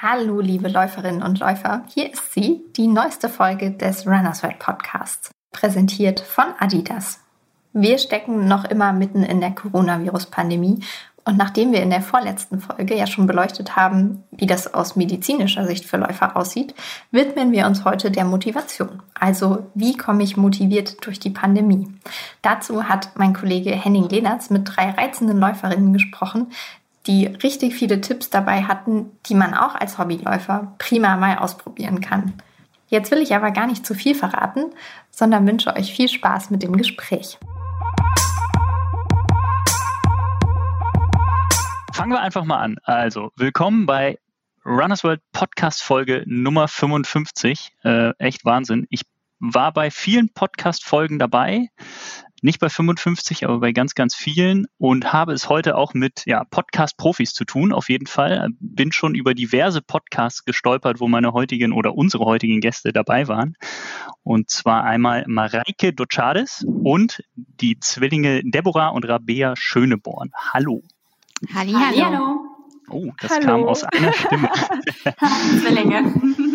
Hallo, liebe Läuferinnen und Läufer. Hier ist sie, die neueste Folge des Runners World Podcasts, präsentiert von Adidas. Wir stecken noch immer mitten in der Coronavirus-Pandemie und nachdem wir in der vorletzten Folge ja schon beleuchtet haben, wie das aus medizinischer Sicht für Läufer aussieht, widmen wir uns heute der Motivation. Also, wie komme ich motiviert durch die Pandemie? Dazu hat mein Kollege Henning Lehnertz mit drei reizenden Läuferinnen gesprochen, die richtig viele Tipps dabei hatten, die man auch als Hobbyläufer prima mal ausprobieren kann. Jetzt will ich aber gar nicht zu viel verraten, sondern wünsche euch viel Spaß mit dem Gespräch. Fangen wir einfach mal an. Also, willkommen bei Runners World Podcast Folge Nummer 55. Äh, echt Wahnsinn. Ich war bei vielen Podcast-Folgen dabei, nicht bei 55, aber bei ganz, ganz vielen und habe es heute auch mit ja, Podcast-Profis zu tun, auf jeden Fall. Bin schon über diverse Podcasts gestolpert, wo meine heutigen oder unsere heutigen Gäste dabei waren. Und zwar einmal Mareike Dochades und die Zwillinge Deborah und Rabea Schöneborn. Hallo. Halli, hallo. Oh, das Hallo. kam aus einer Stimme. Zwillinge.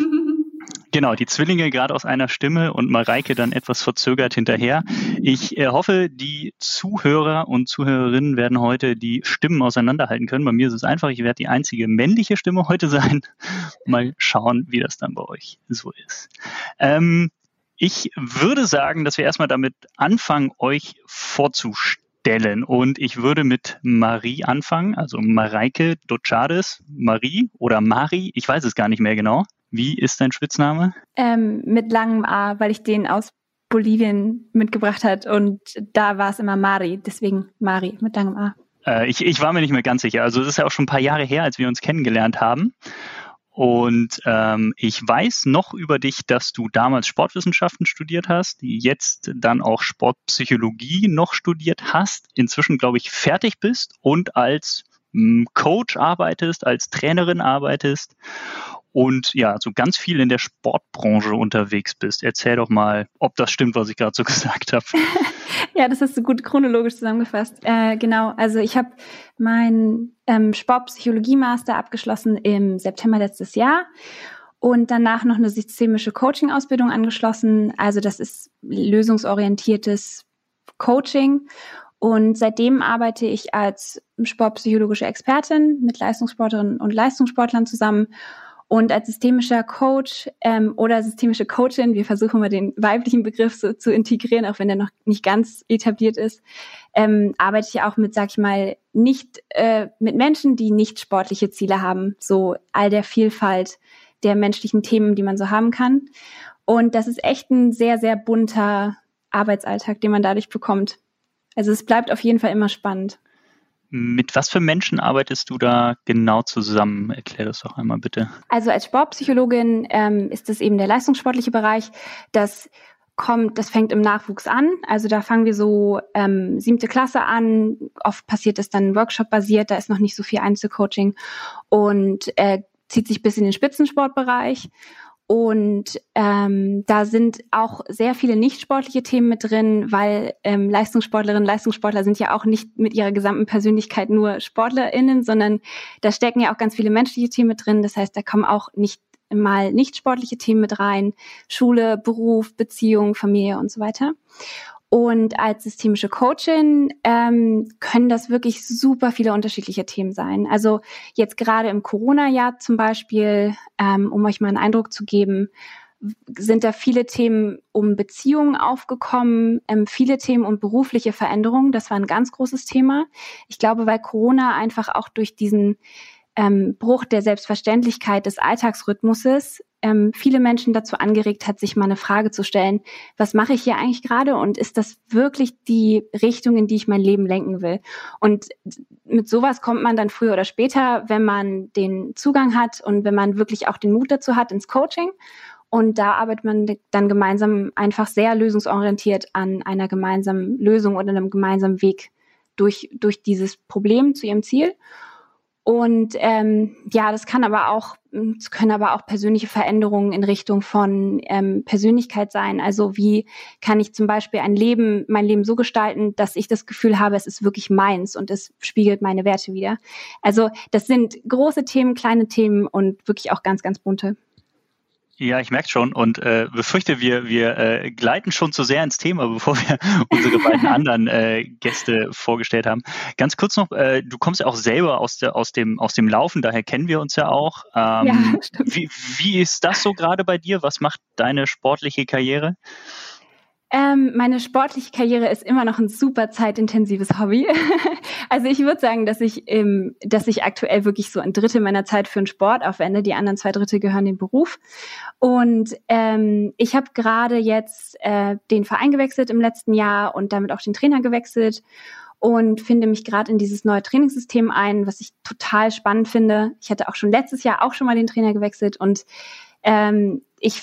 Genau, die Zwillinge gerade aus einer Stimme und Mareike dann etwas verzögert hinterher. Ich äh, hoffe, die Zuhörer und Zuhörerinnen werden heute die Stimmen auseinanderhalten können. Bei mir ist es einfach, ich werde die einzige männliche Stimme heute sein. Mal schauen, wie das dann bei euch so ist. Ähm, ich würde sagen, dass wir erstmal damit anfangen, euch vorzustellen. Und ich würde mit Marie anfangen, also Mareike Dochades, Marie oder Mari, ich weiß es gar nicht mehr genau. Wie ist dein Spitzname? Ähm, mit langem A, weil ich den aus Bolivien mitgebracht hat und da war es immer Mari, deswegen Mari mit langem A. Äh, ich, ich war mir nicht mehr ganz sicher. Also es ist ja auch schon ein paar Jahre her, als wir uns kennengelernt haben. Und ähm, ich weiß noch über dich, dass du damals Sportwissenschaften studiert hast, jetzt dann auch Sportpsychologie noch studiert hast, inzwischen, glaube ich, fertig bist und als hm, Coach arbeitest, als Trainerin arbeitest und ja, so ganz viel in der Sportbranche unterwegs bist. Erzähl doch mal, ob das stimmt, was ich gerade so gesagt habe. ja, das hast du gut chronologisch zusammengefasst. Äh, genau, also ich habe meinen ähm, Sportpsychologie-Master abgeschlossen im September letztes Jahr und danach noch eine systemische Coaching-Ausbildung angeschlossen. Also das ist lösungsorientiertes Coaching. Und seitdem arbeite ich als sportpsychologische Expertin mit Leistungssportlerinnen und Leistungssportlern zusammen und als systemischer Coach ähm, oder systemische Coachin, wir versuchen mal den weiblichen Begriff so zu integrieren, auch wenn der noch nicht ganz etabliert ist, ähm, arbeite ich auch mit, sag ich mal, nicht äh, mit Menschen, die nicht sportliche Ziele haben, so all der Vielfalt der menschlichen Themen, die man so haben kann. Und das ist echt ein sehr, sehr bunter Arbeitsalltag, den man dadurch bekommt. Also es bleibt auf jeden Fall immer spannend. Mit was für Menschen arbeitest du da genau zusammen? Erklär das doch einmal bitte. Also als Sportpsychologin ähm, ist das eben der leistungssportliche Bereich. Das kommt, das fängt im Nachwuchs an. Also da fangen wir so ähm, siebte Klasse an. Oft passiert das dann Workshop-basiert. Da ist noch nicht so viel Einzelcoaching und äh, zieht sich bis in den Spitzensportbereich. Und ähm, da sind auch sehr viele nicht sportliche Themen mit drin, weil ähm, Leistungssportlerinnen, Leistungssportler sind ja auch nicht mit ihrer gesamten Persönlichkeit nur SportlerInnen, sondern da stecken ja auch ganz viele menschliche Themen mit drin. Das heißt, da kommen auch nicht mal nicht sportliche Themen mit rein. Schule, Beruf, Beziehung, Familie und so weiter. Und als systemische Coachin ähm, können das wirklich super viele unterschiedliche Themen sein. Also jetzt gerade im Corona-Jahr zum Beispiel, ähm, um euch mal einen Eindruck zu geben, sind da viele Themen um Beziehungen aufgekommen, ähm, viele Themen um berufliche Veränderungen. Das war ein ganz großes Thema. Ich glaube, weil Corona einfach auch durch diesen ähm, Bruch der Selbstverständlichkeit des Alltagsrhythmuses ähm, viele Menschen dazu angeregt hat, sich mal eine Frage zu stellen, was mache ich hier eigentlich gerade und ist das wirklich die Richtung, in die ich mein Leben lenken will? Und mit sowas kommt man dann früher oder später, wenn man den Zugang hat und wenn man wirklich auch den Mut dazu hat, ins Coaching. Und da arbeitet man dann gemeinsam einfach sehr lösungsorientiert an einer gemeinsamen Lösung oder einem gemeinsamen Weg durch, durch dieses Problem zu ihrem Ziel. Und ähm, ja, das kann aber auch, es können aber auch persönliche Veränderungen in Richtung von ähm, Persönlichkeit sein. Also wie kann ich zum Beispiel ein Leben, mein Leben so gestalten, dass ich das Gefühl habe, es ist wirklich meins und es spiegelt meine Werte wieder. Also das sind große Themen, kleine Themen und wirklich auch ganz, ganz bunte. Ja, ich merke schon und äh, befürchte, wir, wir äh, gleiten schon zu sehr ins Thema, bevor wir unsere beiden anderen äh, Gäste vorgestellt haben. Ganz kurz noch, äh, du kommst ja auch selber aus, der, aus, dem, aus dem Laufen, daher kennen wir uns ja auch. Ähm, ja. Wie, wie ist das so gerade bei dir? Was macht deine sportliche Karriere? Ähm, meine sportliche Karriere ist immer noch ein super zeitintensives Hobby. also ich würde sagen, dass ich, ähm, dass ich aktuell wirklich so ein Drittel meiner Zeit für den Sport aufwende. Die anderen zwei Drittel gehören dem Beruf. Und ähm, ich habe gerade jetzt äh, den Verein gewechselt im letzten Jahr und damit auch den Trainer gewechselt und finde mich gerade in dieses neue Trainingssystem ein, was ich total spannend finde. Ich hatte auch schon letztes Jahr auch schon mal den Trainer gewechselt und ähm, ich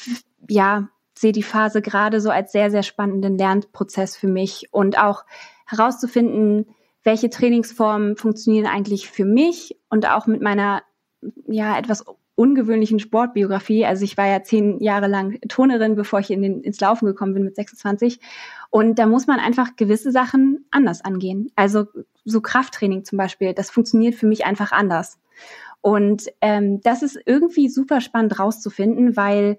ja sehe die Phase gerade so als sehr, sehr spannenden Lernprozess für mich und auch herauszufinden, welche Trainingsformen funktionieren eigentlich für mich und auch mit meiner ja etwas ungewöhnlichen Sportbiografie. Also ich war ja zehn Jahre lang Turnerin, bevor ich in den, ins Laufen gekommen bin mit 26. Und da muss man einfach gewisse Sachen anders angehen. Also so Krafttraining zum Beispiel, das funktioniert für mich einfach anders. Und ähm, das ist irgendwie super spannend rauszufinden, weil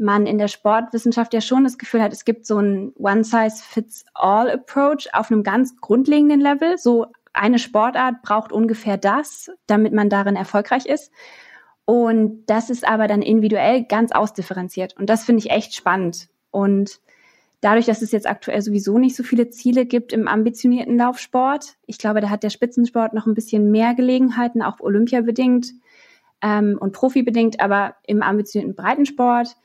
man in der Sportwissenschaft ja schon das Gefühl hat, es gibt so ein One-Size-Fits-All-Approach auf einem ganz grundlegenden Level. So eine Sportart braucht ungefähr das, damit man darin erfolgreich ist. Und das ist aber dann individuell ganz ausdifferenziert. Und das finde ich echt spannend. Und dadurch, dass es jetzt aktuell sowieso nicht so viele Ziele gibt im ambitionierten Laufsport, ich glaube, da hat der Spitzensport noch ein bisschen mehr Gelegenheiten, auch Olympia bedingt ähm, und Profi bedingt, aber im ambitionierten Breitensport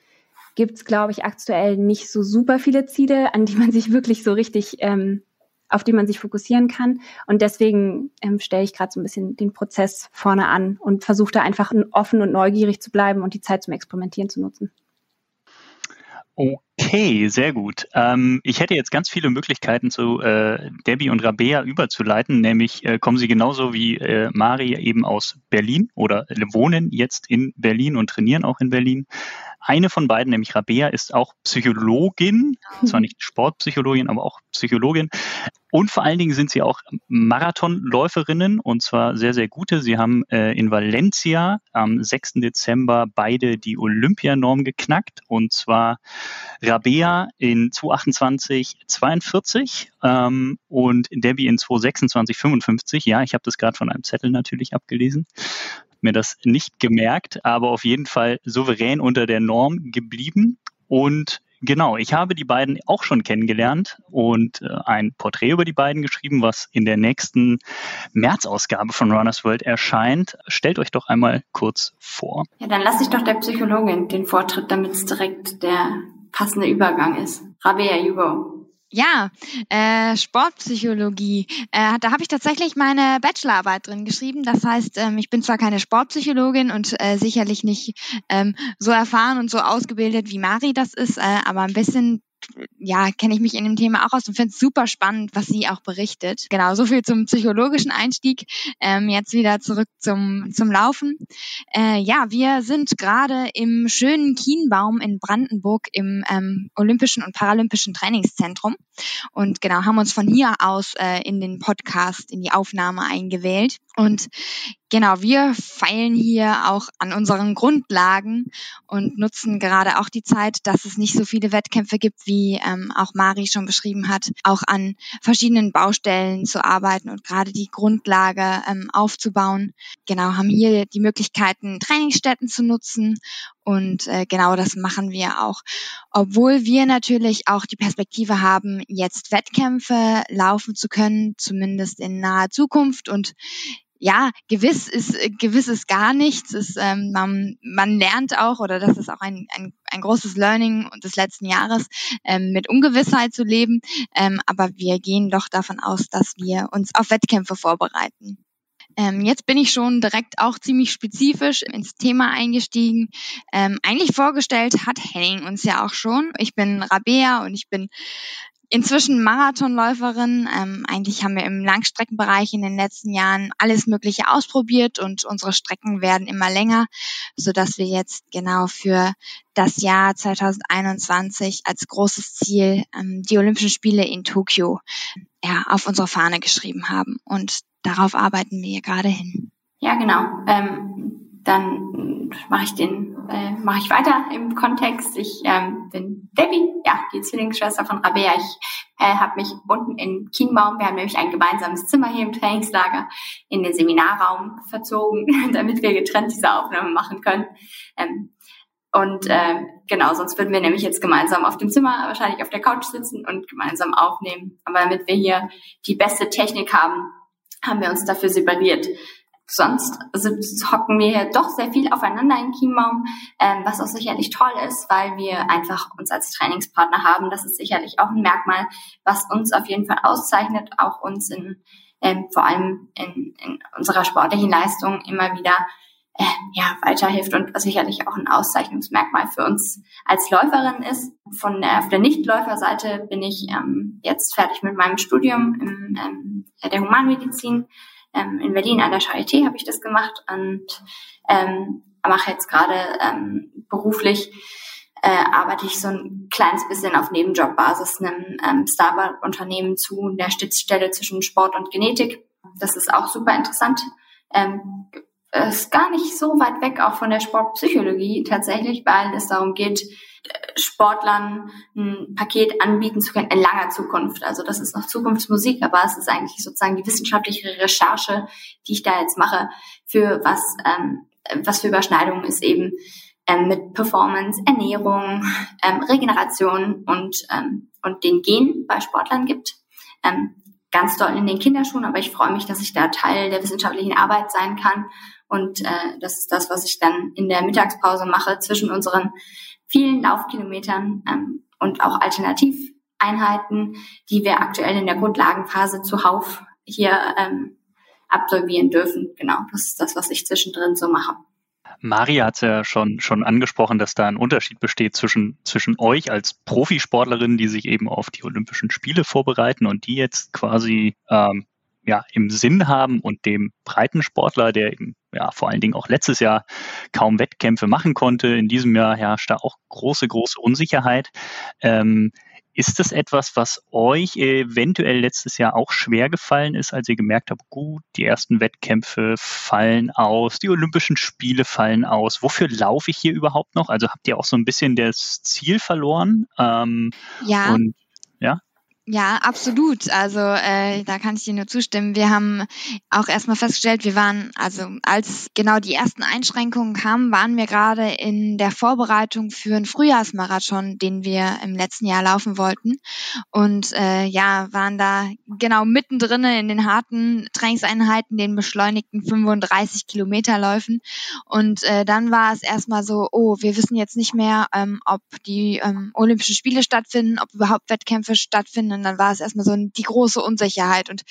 gibt es, glaube ich, aktuell nicht so super viele Ziele, an die man sich wirklich so richtig, ähm, auf die man sich fokussieren kann. Und deswegen ähm, stelle ich gerade so ein bisschen den Prozess vorne an und versuche da einfach offen und neugierig zu bleiben und die Zeit zum Experimentieren zu nutzen. Okay, sehr gut. Ähm, ich hätte jetzt ganz viele Möglichkeiten zu äh, Debbie und Rabea überzuleiten, nämlich äh, kommen sie genauso wie äh, Mari eben aus Berlin oder wohnen jetzt in Berlin und trainieren auch in Berlin. Eine von beiden, nämlich Rabea, ist auch Psychologin, zwar nicht Sportpsychologin, aber auch Psychologin. Und vor allen Dingen sind sie auch Marathonläuferinnen und zwar sehr, sehr gute. Sie haben äh, in Valencia am 6. Dezember beide die Olympianorm geknackt und zwar Rabea in 228 42 ähm, und Debbie in 226 55. Ja, ich habe das gerade von einem Zettel natürlich abgelesen mir das nicht gemerkt, aber auf jeden Fall souverän unter der Norm geblieben. Und genau, ich habe die beiden auch schon kennengelernt und äh, ein Porträt über die beiden geschrieben, was in der nächsten März-Ausgabe von Runners World erscheint. Stellt euch doch einmal kurz vor. Ja, dann lasse ich doch der Psychologin den Vortritt, damit es direkt der passende Übergang ist. Rabea, you. Ja, äh, Sportpsychologie. Äh, da habe ich tatsächlich meine Bachelorarbeit drin geschrieben. Das heißt, ähm, ich bin zwar keine Sportpsychologin und äh, sicherlich nicht ähm, so erfahren und so ausgebildet, wie Mari das ist, äh, aber ein bisschen ja, kenne ich mich in dem Thema auch aus und finde es super spannend, was sie auch berichtet. Genau, so viel zum psychologischen Einstieg. Ähm, jetzt wieder zurück zum, zum Laufen. Äh, ja, wir sind gerade im schönen Kienbaum in Brandenburg im ähm, Olympischen und Paralympischen Trainingszentrum und genau, haben uns von hier aus äh, in den Podcast, in die Aufnahme eingewählt. Und Genau, wir feilen hier auch an unseren Grundlagen und nutzen gerade auch die Zeit, dass es nicht so viele Wettkämpfe gibt, wie ähm, auch Mari schon beschrieben hat, auch an verschiedenen Baustellen zu arbeiten und gerade die Grundlage ähm, aufzubauen. Genau, haben hier die Möglichkeiten, Trainingsstätten zu nutzen und äh, genau das machen wir auch. Obwohl wir natürlich auch die Perspektive haben, jetzt Wettkämpfe laufen zu können, zumindest in naher Zukunft und ja, gewiss ist gewiss ist gar nichts. Ist, ähm, man, man lernt auch, oder das ist auch ein, ein, ein großes Learning des letzten Jahres, ähm, mit Ungewissheit zu leben. Ähm, aber wir gehen doch davon aus, dass wir uns auf Wettkämpfe vorbereiten. Ähm, jetzt bin ich schon direkt auch ziemlich spezifisch ins Thema eingestiegen. Ähm, eigentlich vorgestellt hat Henning uns ja auch schon. Ich bin Rabea und ich bin inzwischen Marathonläuferin. Ähm, eigentlich haben wir im Langstreckenbereich in den letzten Jahren alles Mögliche ausprobiert und unsere Strecken werden immer länger, so dass wir jetzt genau für das Jahr 2021 als großes Ziel ähm, die Olympischen Spiele in Tokio ja, auf unsere Fahne geschrieben haben. Und darauf arbeiten wir gerade hin. Ja, genau. Ähm, dann mache ich den, äh, mache ich weiter im Kontext. Ich ähm, bin Debbie, ja, die Zwillingsschwester von Rabea. Ich äh, habe mich unten in Kienbaum, wir haben nämlich ein gemeinsames Zimmer hier im Trainingslager, in den Seminarraum verzogen, damit wir getrennt diese Aufnahme machen können. Ähm, und äh, genau, sonst würden wir nämlich jetzt gemeinsam auf dem Zimmer wahrscheinlich auf der Couch sitzen und gemeinsam aufnehmen. Aber damit wir hier die beste Technik haben, haben wir uns dafür separiert. Sonst hocken wir doch sehr viel aufeinander in Chiembaum, ähm, was auch sicherlich toll ist, weil wir einfach uns als Trainingspartner haben. Das ist sicherlich auch ein Merkmal, was uns auf jeden Fall auszeichnet, auch uns in ähm, vor allem in, in unserer sportlichen Leistung immer wieder äh, ja, weiterhilft und sicherlich auch ein Auszeichnungsmerkmal für uns als Läuferin ist. Von der, auf der Nichtläuferseite bin ich ähm, jetzt fertig mit meinem Studium in, ähm, der Humanmedizin. Ähm, in Berlin an der Charité habe ich das gemacht und ähm, mache jetzt gerade ähm, beruflich äh, arbeite ich so ein kleines bisschen auf Nebenjobbasis einem ähm, Startup-Unternehmen zu, der Stützstelle zwischen Sport und Genetik. Das ist auch super interessant. Ähm, ist gar nicht so weit weg auch von der Sportpsychologie tatsächlich, weil es darum geht, Sportlern ein Paket anbieten zu können in langer Zukunft. Also das ist noch Zukunftsmusik, aber es ist eigentlich sozusagen die wissenschaftliche Recherche, die ich da jetzt mache, für was, ähm, was für Überschneidungen ist eben ähm, mit Performance, Ernährung, ähm, Regeneration und, ähm, und den Gen bei Sportlern gibt. Ähm, ganz doll in den Kinderschuhen, aber ich freue mich, dass ich da Teil der wissenschaftlichen Arbeit sein kann und äh, das ist das, was ich dann in der Mittagspause mache zwischen unseren vielen Laufkilometern ähm, und auch Alternativeinheiten, die wir aktuell in der Grundlagenphase zuhauf hier ähm, absolvieren dürfen. Genau, das ist das, was ich zwischendrin so mache. Maria hat es ja schon, schon angesprochen, dass da ein Unterschied besteht zwischen, zwischen euch als Profisportlerinnen, die sich eben auf die Olympischen Spiele vorbereiten und die jetzt quasi ähm, ja, im Sinn haben und dem Breitensportler, der eben ja, vor allen Dingen auch letztes Jahr kaum Wettkämpfe machen konnte. In diesem Jahr herrscht da auch große, große Unsicherheit. Ähm, ist das etwas, was euch eventuell letztes Jahr auch schwer gefallen ist, als ihr gemerkt habt, gut, die ersten Wettkämpfe fallen aus, die Olympischen Spiele fallen aus. Wofür laufe ich hier überhaupt noch? Also habt ihr auch so ein bisschen das Ziel verloren? Ähm, ja. Und ja? Ja, absolut. Also äh, da kann ich dir nur zustimmen. Wir haben auch erstmal festgestellt, wir waren, also als genau die ersten Einschränkungen kamen, waren wir gerade in der Vorbereitung für einen Frühjahrsmarathon, den wir im letzten Jahr laufen wollten. Und äh, ja, waren da genau mittendrin in den harten Trainingseinheiten, den beschleunigten 35 Kilometerläufen. Und äh, dann war es erstmal so, oh, wir wissen jetzt nicht mehr, ähm, ob die ähm, Olympischen Spiele stattfinden, ob überhaupt Wettkämpfe stattfinden und dann war es erstmal so die große Unsicherheit und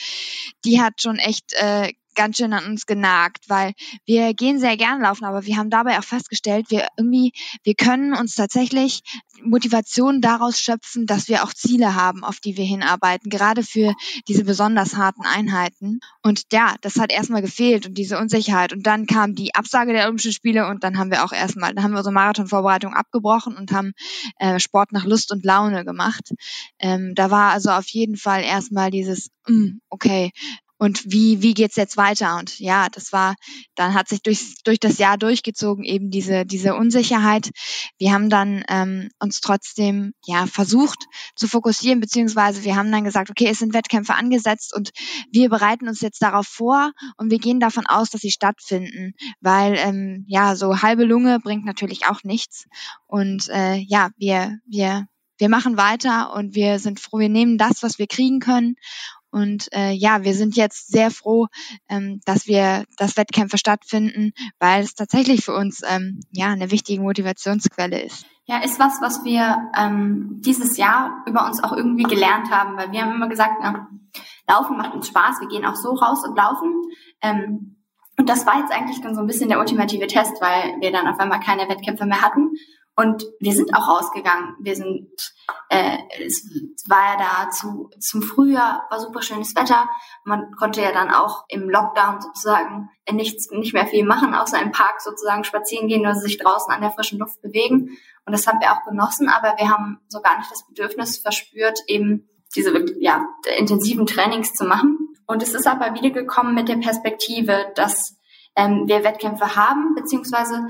die hat schon echt äh, ganz schön an uns genagt, weil wir gehen sehr gern laufen, aber wir haben dabei auch festgestellt, wir irgendwie, wir können uns tatsächlich Motivation daraus schöpfen, dass wir auch Ziele haben, auf die wir hinarbeiten, gerade für diese besonders harten Einheiten. Und ja, das hat erstmal gefehlt und diese Unsicherheit. Und dann kam die Absage der Olympischen Spiele und dann haben wir auch erstmal, dann haben wir unsere Marathonvorbereitung abgebrochen und haben äh, Sport nach Lust und Laune gemacht. Ähm, da war also auf jeden Fall erstmal dieses, mm, okay, und wie, wie geht's jetzt weiter? Und ja, das war, dann hat sich durch, durch das Jahr durchgezogen eben diese, diese Unsicherheit. Wir haben dann ähm, uns trotzdem ja versucht zu fokussieren, beziehungsweise wir haben dann gesagt, okay, es sind Wettkämpfe angesetzt und wir bereiten uns jetzt darauf vor und wir gehen davon aus, dass sie stattfinden, weil ähm, ja, so halbe Lunge bringt natürlich auch nichts. Und äh, ja, wir, wir wir machen weiter und wir sind froh, wir nehmen das, was wir kriegen können und äh, ja, wir sind jetzt sehr froh, ähm, dass wir, dass Wettkämpfe stattfinden, weil es tatsächlich für uns ähm, ja eine wichtige Motivationsquelle ist. Ja, ist was, was wir ähm, dieses Jahr über uns auch irgendwie gelernt haben, weil wir haben immer gesagt, na, Laufen macht uns Spaß, wir gehen auch so raus und laufen. Ähm, und das war jetzt eigentlich dann so ein bisschen der ultimative Test, weil wir dann auf einmal keine Wettkämpfe mehr hatten Und wir sind auch rausgegangen. Wir sind, äh, es war ja da zu, zum Frühjahr, war super schönes Wetter. Man konnte ja dann auch im Lockdown sozusagen nichts, nicht mehr viel machen, außer im Park sozusagen spazieren gehen oder sich draußen an der frischen Luft bewegen. Und das haben wir auch genossen, aber wir haben so gar nicht das Bedürfnis verspürt, eben diese ja, intensiven Trainings zu machen. Und es ist aber wieder gekommen mit der Perspektive, dass ähm, wir Wettkämpfe haben, beziehungsweise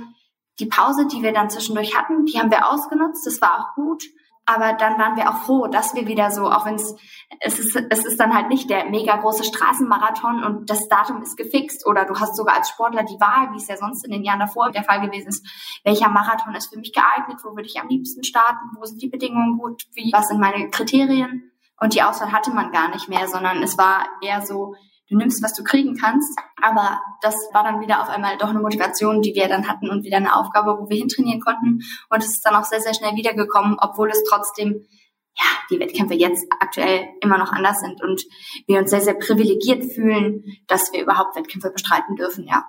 die Pause, die wir dann zwischendurch hatten, die haben wir ausgenutzt. Das war auch gut. Aber dann waren wir auch froh, dass wir wieder so, auch wenn es, ist, es ist dann halt nicht der mega große Straßenmarathon und das Datum ist gefixt oder du hast sogar als Sportler die Wahl, wie es ja sonst in den Jahren davor der Fall gewesen ist, welcher Marathon ist für mich geeignet, wo würde ich am liebsten starten, wo sind die Bedingungen gut, wie, was sind meine Kriterien. Und die Auswahl hatte man gar nicht mehr, sondern es war eher so, du nimmst, was du kriegen kannst. Aber das war dann wieder auf einmal doch eine Motivation, die wir dann hatten und wieder eine Aufgabe, wo wir hintrainieren konnten. Und es ist dann auch sehr, sehr schnell wiedergekommen, obwohl es trotzdem ja, die Wettkämpfe jetzt aktuell immer noch anders sind und wir uns sehr, sehr privilegiert fühlen, dass wir überhaupt Wettkämpfe bestreiten dürfen, ja.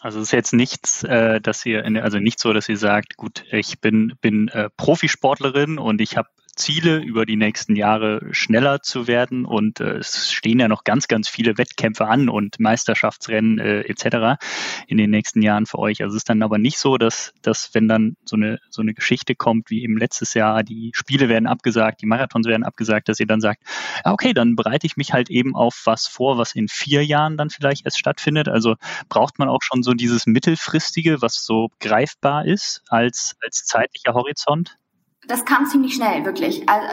Also es ist jetzt nichts, äh, dass ihr, also nicht so, dass ihr sagt, gut, ich bin bin äh, Profisportlerin und ich habe Ziele über die nächsten Jahre schneller zu werden und äh, es stehen ja noch ganz, ganz viele Wettkämpfe an und Meisterschaftsrennen äh, etc. in den nächsten Jahren für euch. Also es ist dann aber nicht so, dass, dass wenn dann so eine, so eine Geschichte kommt wie eben letztes Jahr, die Spiele werden abgesagt, die Marathons werden abgesagt, dass ihr dann sagt, ja, okay, dann bereite ich mich halt eben auf was vor, was in vier Jahren dann vielleicht erst stattfindet. Also braucht man auch schon so dieses mittelfristige, was so greifbar ist als, als zeitlicher Horizont? Das kam ziemlich schnell, wirklich. Also,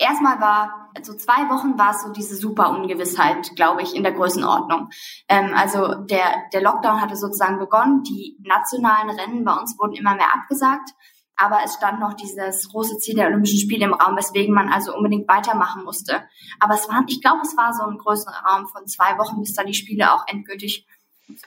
erstmal war, so zwei Wochen war es so diese super Ungewissheit, glaube ich, in der Größenordnung. Ähm, also der, der Lockdown hatte sozusagen begonnen, die nationalen Rennen bei uns wurden immer mehr abgesagt, aber es stand noch dieses große Ziel der Olympischen Spiele im Raum, weswegen man also unbedingt weitermachen musste. Aber es war, ich glaube, es war so ein größerer Raum von zwei Wochen, bis dann die Spiele auch endgültig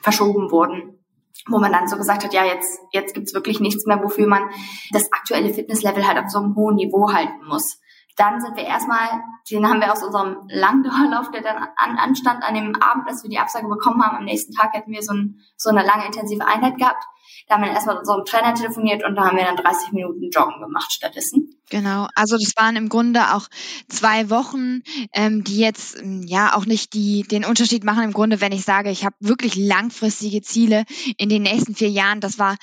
verschoben wurden wo man dann so gesagt hat, ja, jetzt, jetzt gibt's wirklich nichts mehr, wofür man das aktuelle Fitnesslevel halt auf so einem hohen Niveau halten muss. Dann sind wir erstmal, den haben wir aus unserem Langdauerlauf, der dann an, anstand an dem Abend, als wir die Absage bekommen haben. Am nächsten Tag hätten wir so, ein, so eine lange intensive Einheit gehabt. Da haben wir erstmal mit unserem Trainer telefoniert und da haben wir dann 30 Minuten Joggen gemacht stattdessen. Genau, also das waren im Grunde auch zwei Wochen, ähm, die jetzt ähm, ja auch nicht die den Unterschied machen. Im Grunde, wenn ich sage, ich habe wirklich langfristige Ziele in den nächsten vier Jahren, das war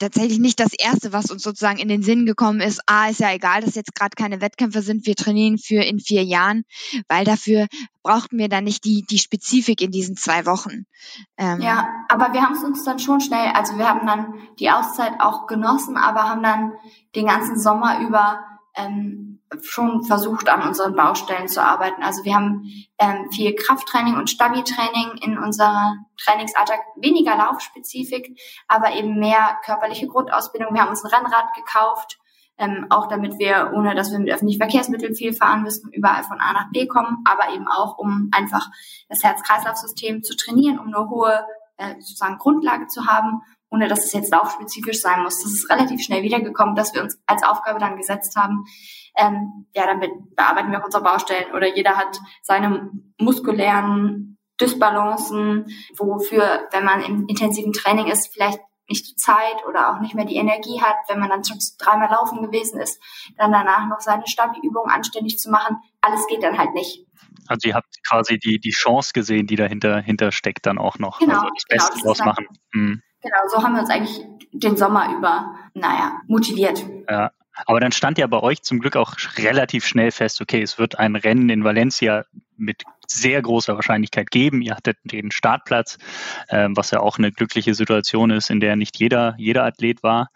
tatsächlich nicht das Erste, was uns sozusagen in den Sinn gekommen ist. Ah, ist ja egal, dass jetzt gerade keine Wettkämpfe sind. Wir trainieren für in vier Jahren, weil dafür brauchten wir dann nicht die, die Spezifik in diesen zwei Wochen. Ähm ja, aber wir haben es uns dann schon schnell, also wir haben dann die Auszeit auch genossen, aber haben dann den ganzen Sommer über ähm, schon versucht, an unseren Baustellen zu arbeiten. Also wir haben ähm, viel Krafttraining und Stabi-Training in unserer Trainingsalltag, weniger Laufspezifik, aber eben mehr körperliche Grundausbildung. Wir haben uns ein Rennrad gekauft, ähm, auch damit wir, ohne dass wir mit öffentlichen Verkehrsmitteln viel fahren müssen, überall von A nach B kommen, aber eben auch, um einfach das Herz-Kreislauf-System zu trainieren, um eine hohe äh, sozusagen Grundlage zu haben ohne dass es jetzt laufspezifisch sein muss. Das ist relativ schnell wiedergekommen, dass wir uns als Aufgabe dann gesetzt haben. Ähm, ja, dann bearbeiten wir auch unsere Baustellen oder jeder hat seine muskulären Dysbalancen, wofür, wenn man im intensiven Training ist, vielleicht nicht die Zeit oder auch nicht mehr die Energie hat, wenn man dann schon dreimal laufen gewesen ist, dann danach noch seine Stabi-Übung anständig zu machen. Alles geht dann halt nicht. Also ihr habt quasi die, die Chance gesehen, die dahinter hinter steckt dann auch noch. Genau, also das Beste genau, das draus machen. Mhm. Genau, so haben wir uns eigentlich den Sommer über, naja, motiviert. Ja. Aber dann stand ja bei euch zum Glück auch relativ schnell fest, okay, es wird ein Rennen in Valencia mit sehr großer Wahrscheinlichkeit geben. Ihr hattet den Startplatz, äh, was ja auch eine glückliche Situation ist, in der nicht jeder, jeder Athlet war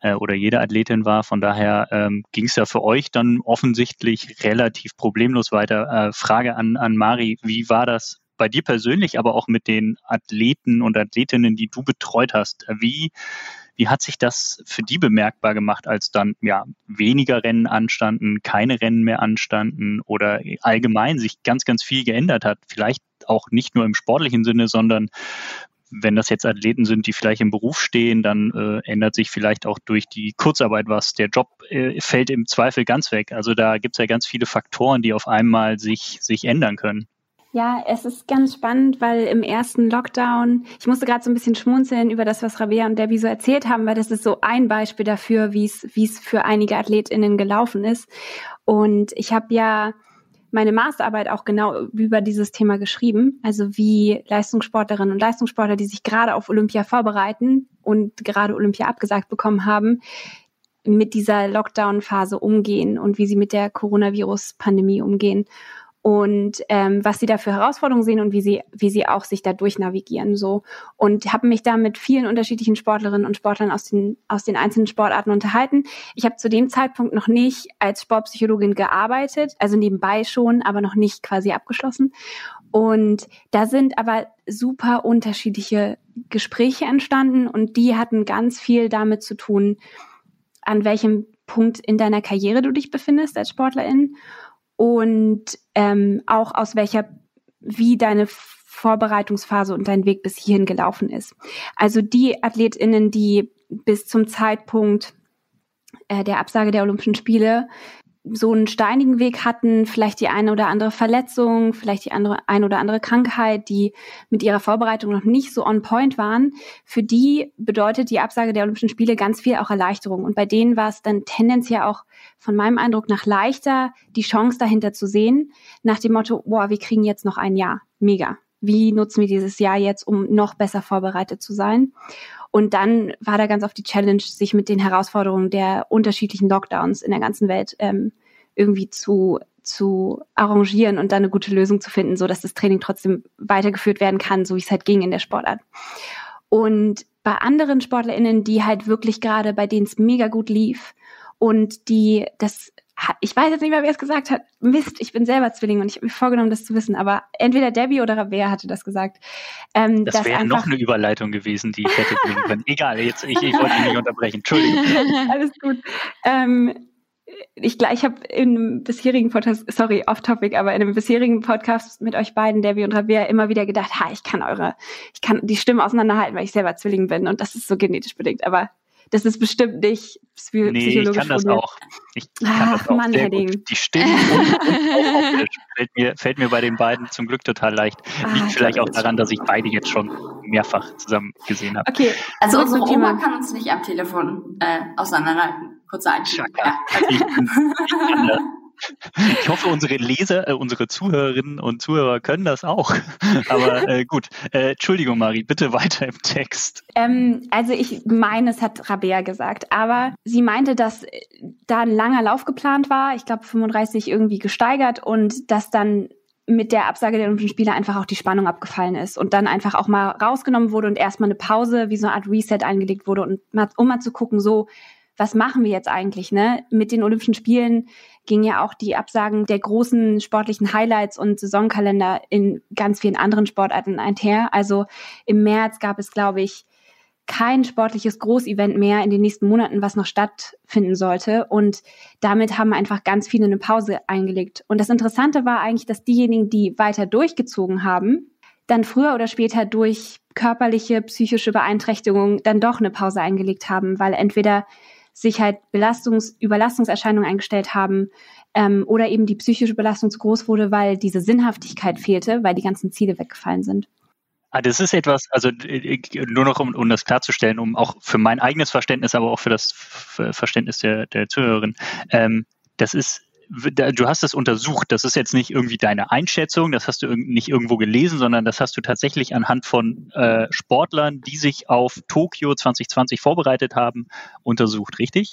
äh, oder jede Athletin war. Von daher ähm, ging es ja für euch dann offensichtlich relativ problemlos weiter. Äh, Frage an, an Mari, wie war das bei dir persönlich, aber auch mit den Athleten und Athletinnen, die du betreut hast, wie, wie hat sich das für die bemerkbar gemacht, als dann ja weniger Rennen anstanden, keine Rennen mehr anstanden oder allgemein sich ganz, ganz viel geändert hat? Vielleicht auch nicht nur im sportlichen Sinne, sondern wenn das jetzt Athleten sind, die vielleicht im Beruf stehen, dann äh, ändert sich vielleicht auch durch die Kurzarbeit was. Der Job äh, fällt im Zweifel ganz weg. Also da gibt es ja ganz viele Faktoren, die auf einmal sich, sich ändern können. Ja, es ist ganz spannend, weil im ersten Lockdown, ich musste gerade so ein bisschen schmunzeln über das, was Rabea und Debbie so erzählt haben, weil das ist so ein Beispiel dafür, wie es wie es für einige AthletInnen gelaufen ist. Und ich habe ja meine Masterarbeit auch genau über dieses Thema geschrieben, also wie Leistungssportlerinnen und Leistungssportler, die sich gerade auf Olympia vorbereiten und gerade Olympia abgesagt bekommen haben, mit dieser Lockdown-Phase umgehen und wie sie mit der Coronavirus-Pandemie umgehen und ähm, was sie da für Herausforderungen sehen und wie sie, wie sie auch sich da durchnavigieren so. Und habe mich da mit vielen unterschiedlichen Sportlerinnen und Sportlern aus den, aus den einzelnen Sportarten unterhalten. Ich habe zu dem Zeitpunkt noch nicht als Sportpsychologin gearbeitet, also nebenbei schon, aber noch nicht quasi abgeschlossen. Und da sind aber super unterschiedliche Gespräche entstanden und die hatten ganz viel damit zu tun, an welchem Punkt in deiner Karriere du dich befindest als Sportlerin und ähm, auch aus welcher, wie deine Vorbereitungsphase und dein Weg bis hierhin gelaufen ist. Also die AthletInnen, die bis zum Zeitpunkt äh, der Absage der Olympischen Spiele so einen steinigen Weg hatten, vielleicht die eine oder andere Verletzung, vielleicht die andere, eine oder andere Krankheit, die mit ihrer Vorbereitung noch nicht so on point waren, für die bedeutet die Absage der Olympischen Spiele ganz viel auch Erleichterung. Und bei denen war es dann tendenziell auch von meinem Eindruck nach leichter, die Chance dahinter zu sehen, nach dem Motto, boah, wir kriegen jetzt noch ein Jahr. Mega. Wie nutzen wir dieses Jahr jetzt, um noch besser vorbereitet zu sein? Und dann war da ganz oft die Challenge, sich mit den Herausforderungen der unterschiedlichen Lockdowns in der ganzen Welt ähm, irgendwie zu zu arrangieren und dann eine gute Lösung zu finden, so dass das Training trotzdem weitergeführt werden kann, so wie es halt ging in der Sportart. Und bei anderen SportlerInnen, die halt wirklich gerade, bei denen es mega gut lief und die das ich weiß jetzt nicht mehr, wer es gesagt hat. Mist, ich bin selber Zwilling und ich habe mir vorgenommen, das zu wissen. Aber entweder Debbie oder Rabea hatte das gesagt. Ähm, das wäre noch eine Überleitung gewesen, die ich hätte bringen können. Egal, jetzt ich, ich wollte dich nicht unterbrechen. Entschuldigung. Alles gut. Ähm, ich gleich habe in einem bisherigen Podcast, sorry, off topic, aber in einem bisherigen Podcast mit euch beiden, Debbie und Rabea, immer wieder gedacht, ha, ich kann eure, ich kann die Stimmen auseinanderhalten, weil ich selber Zwilling bin und das ist so genetisch bedingt. Aber das ist bestimmt nicht psychologisch Nee, ich kann das auch. Ich kann Ach, das auch Mann, sehr gut. Die Stimmen und, und fällt, mir, fällt mir bei den beiden zum Glück total leicht. Ah, Liegt vielleicht auch daran, dass ich beide jetzt schon mehrfach zusammen gesehen habe. Okay, also unsere Oma kann uns nicht am Telefon äh, auseinanderhalten. Kurzer Einschlag. Ja. Also ich ich hoffe, unsere Leser, äh, unsere Zuhörerinnen und Zuhörer können das auch. Aber äh, gut. Äh, Entschuldigung, Marie, bitte weiter im Text. Ähm, also ich meine, es hat Rabea gesagt, aber sie meinte, dass äh, da ein langer Lauf geplant war, ich glaube 35 irgendwie gesteigert und dass dann mit der Absage der Olympischen Spiele einfach auch die Spannung abgefallen ist und dann einfach auch mal rausgenommen wurde und erstmal eine Pause, wie so eine Art Reset eingelegt wurde und mal, um mal zu gucken, so, was machen wir jetzt eigentlich? Ne? Mit den Olympischen Spielen ging ja auch die Absagen der großen sportlichen Highlights und Saisonkalender in ganz vielen anderen Sportarten einher. Also im März gab es, glaube ich, kein sportliches Großevent mehr in den nächsten Monaten, was noch stattfinden sollte. Und damit haben einfach ganz viele eine Pause eingelegt. Und das Interessante war eigentlich, dass diejenigen, die weiter durchgezogen haben, dann früher oder später durch körperliche, psychische Beeinträchtigungen dann doch eine Pause eingelegt haben, weil entweder sich halt Belastungs-, Überlastungserscheinungen eingestellt haben ähm, oder eben die psychische Belastung zu groß wurde, weil diese Sinnhaftigkeit fehlte, weil die ganzen Ziele weggefallen sind. Ah, das ist etwas, also äh, nur noch um, um das klarzustellen, um auch für mein eigenes Verständnis, aber auch für das Verständnis der, der Zuhörerin. Ähm, das ist du hast das untersucht. Das ist jetzt nicht irgendwie deine Einschätzung, das hast du nicht irgendwo gelesen, sondern das hast du tatsächlich anhand von äh, Sportlern, die sich auf Tokio 2020 vorbereitet haben, untersucht, richtig?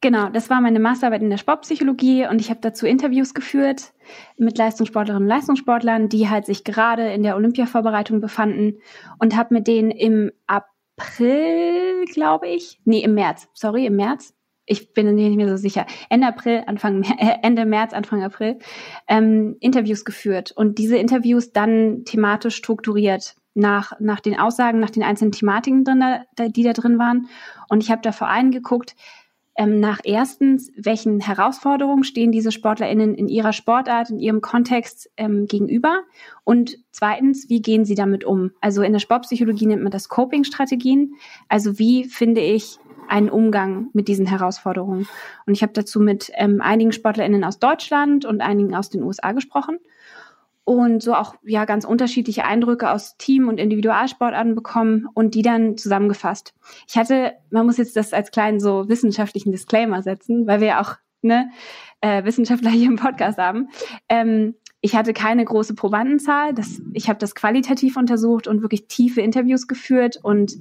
Genau, das war meine Masterarbeit in der Sportpsychologie und ich habe dazu Interviews geführt mit Leistungssportlerinnen und Leistungssportlern, die halt sich gerade in der Olympiavorbereitung befanden und habe mit denen im April, glaube ich, nee, im März, sorry, im März, ich bin nicht mehr so sicher, Ende April, Anfang, äh, Ende März, Anfang April, ähm, Interviews geführt und diese Interviews dann thematisch strukturiert nach, nach den Aussagen, nach den einzelnen Thematiken drin, die da drin waren. Und ich habe da vor allem geguckt, ähm, nach erstens, welchen Herausforderungen stehen diese SportlerInnen in ihrer Sportart, in ihrem Kontext ähm, gegenüber? Und zweitens, wie gehen sie damit um? Also in der Sportpsychologie nennt man das Coping-Strategien. Also wie finde ich einen Umgang mit diesen Herausforderungen. Und ich habe dazu mit ähm, einigen SportlerInnen aus Deutschland und einigen aus den USA gesprochen. Und so auch ja ganz unterschiedliche Eindrücke aus Team- und Individualsportarten bekommen und die dann zusammengefasst. Ich hatte, man muss jetzt das als kleinen so wissenschaftlichen Disclaimer setzen, weil wir ja auch ne, äh, Wissenschaftler hier im Podcast haben. Ähm, ich hatte keine große Probandenzahl. Das, ich habe das qualitativ untersucht und wirklich tiefe Interviews geführt und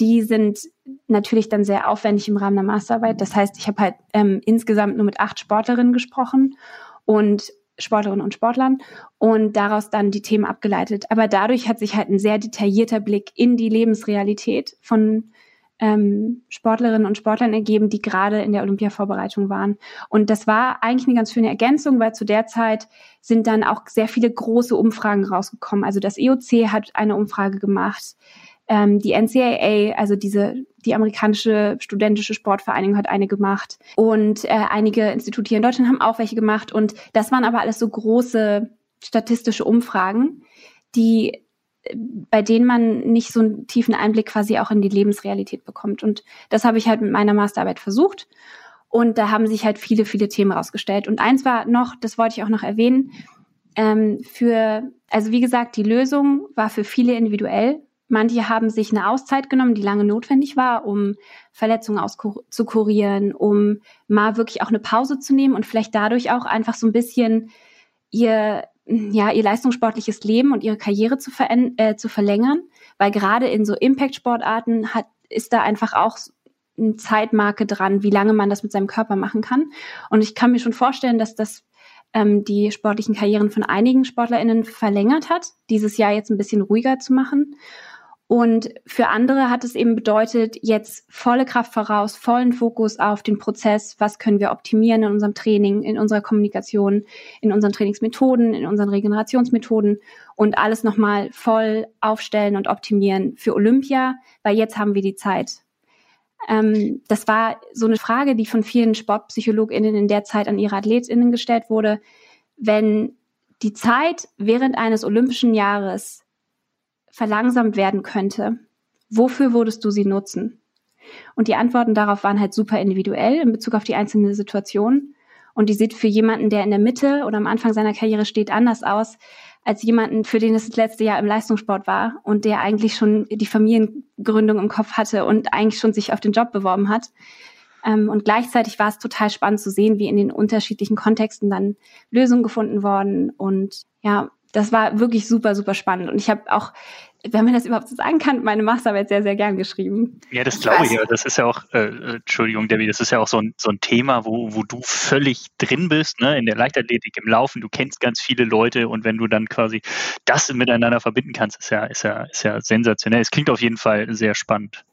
die sind natürlich dann sehr aufwendig im Rahmen der Masterarbeit. Das heißt, ich habe halt ähm, insgesamt nur mit acht Sportlerinnen gesprochen und Sportlerinnen und Sportlern und daraus dann die Themen abgeleitet. Aber dadurch hat sich halt ein sehr detaillierter Blick in die Lebensrealität von ähm, Sportlerinnen und Sportlern ergeben, die gerade in der Olympiavorbereitung waren. Und das war eigentlich eine ganz schöne Ergänzung, weil zu der Zeit sind dann auch sehr viele große Umfragen rausgekommen. Also das EOC hat eine Umfrage gemacht. Ähm, die NCAA, also diese die amerikanische studentische Sportvereinigung hat eine gemacht und äh, einige Institute hier in Deutschland haben auch welche gemacht und das waren aber alles so große statistische Umfragen, die äh, bei denen man nicht so einen tiefen Einblick quasi auch in die Lebensrealität bekommt und das habe ich halt mit meiner Masterarbeit versucht und da haben sich halt viele viele Themen rausgestellt und eins war noch, das wollte ich auch noch erwähnen, ähm, für also wie gesagt, die Lösung war für viele individuell Manche haben sich eine Auszeit genommen, die lange notwendig war, um Verletzungen auszukurieren, um mal wirklich auch eine Pause zu nehmen und vielleicht dadurch auch einfach so ein bisschen ihr, ja, ihr leistungssportliches Leben und ihre Karriere zu, äh, zu verlängern. Weil gerade in so Impact-Sportarten hat, ist da einfach auch eine Zeitmarke dran, wie lange man das mit seinem Körper machen kann. Und ich kann mir schon vorstellen, dass das ähm, die sportlichen Karrieren von einigen SportlerInnen verlängert hat, dieses Jahr jetzt ein bisschen ruhiger zu machen. Und für andere hat es eben bedeutet, jetzt volle Kraft voraus, vollen Fokus auf den Prozess, was können wir optimieren in unserem Training, in unserer Kommunikation, in unseren Trainingsmethoden, in unseren Regenerationsmethoden und alles nochmal voll aufstellen und optimieren für Olympia, weil jetzt haben wir die Zeit. Ähm, das war so eine Frage, die von vielen SportpsychologInnen in der Zeit an ihre AthletInnen gestellt wurde. Wenn die Zeit während eines olympischen Jahres verlangsamt werden könnte, wofür würdest du sie nutzen? Und die Antworten darauf waren halt super individuell in Bezug auf die einzelne Situation. Und die sieht für jemanden, der in der Mitte oder am Anfang seiner Karriere steht, anders aus, als jemanden, für den es das letzte Jahr im Leistungssport war und der eigentlich schon die Familiengründung im Kopf hatte und eigentlich schon sich auf den Job beworben hat. Ähm, und gleichzeitig war es total spannend zu sehen, wie in den unterschiedlichen Kontexten dann Lösungen gefunden worden. Und ja, das war wirklich super, super spannend. Und ich habe auch, wenn man das überhaupt so sagen kann, meine Masterarbeit sehr, sehr gern geschrieben. Ja, das glaube ich. Ja. Das ist ja auch, äh, Entschuldigung, Debbie, das ist ja auch so ein, so ein Thema, wo, wo du völlig drin bist, ne? in der Leichtathletik, im Laufen. Du kennst ganz viele Leute und wenn du dann quasi das miteinander verbinden kannst, ist ja, ist ja, ist ja sensationell. Es klingt auf jeden Fall sehr spannend.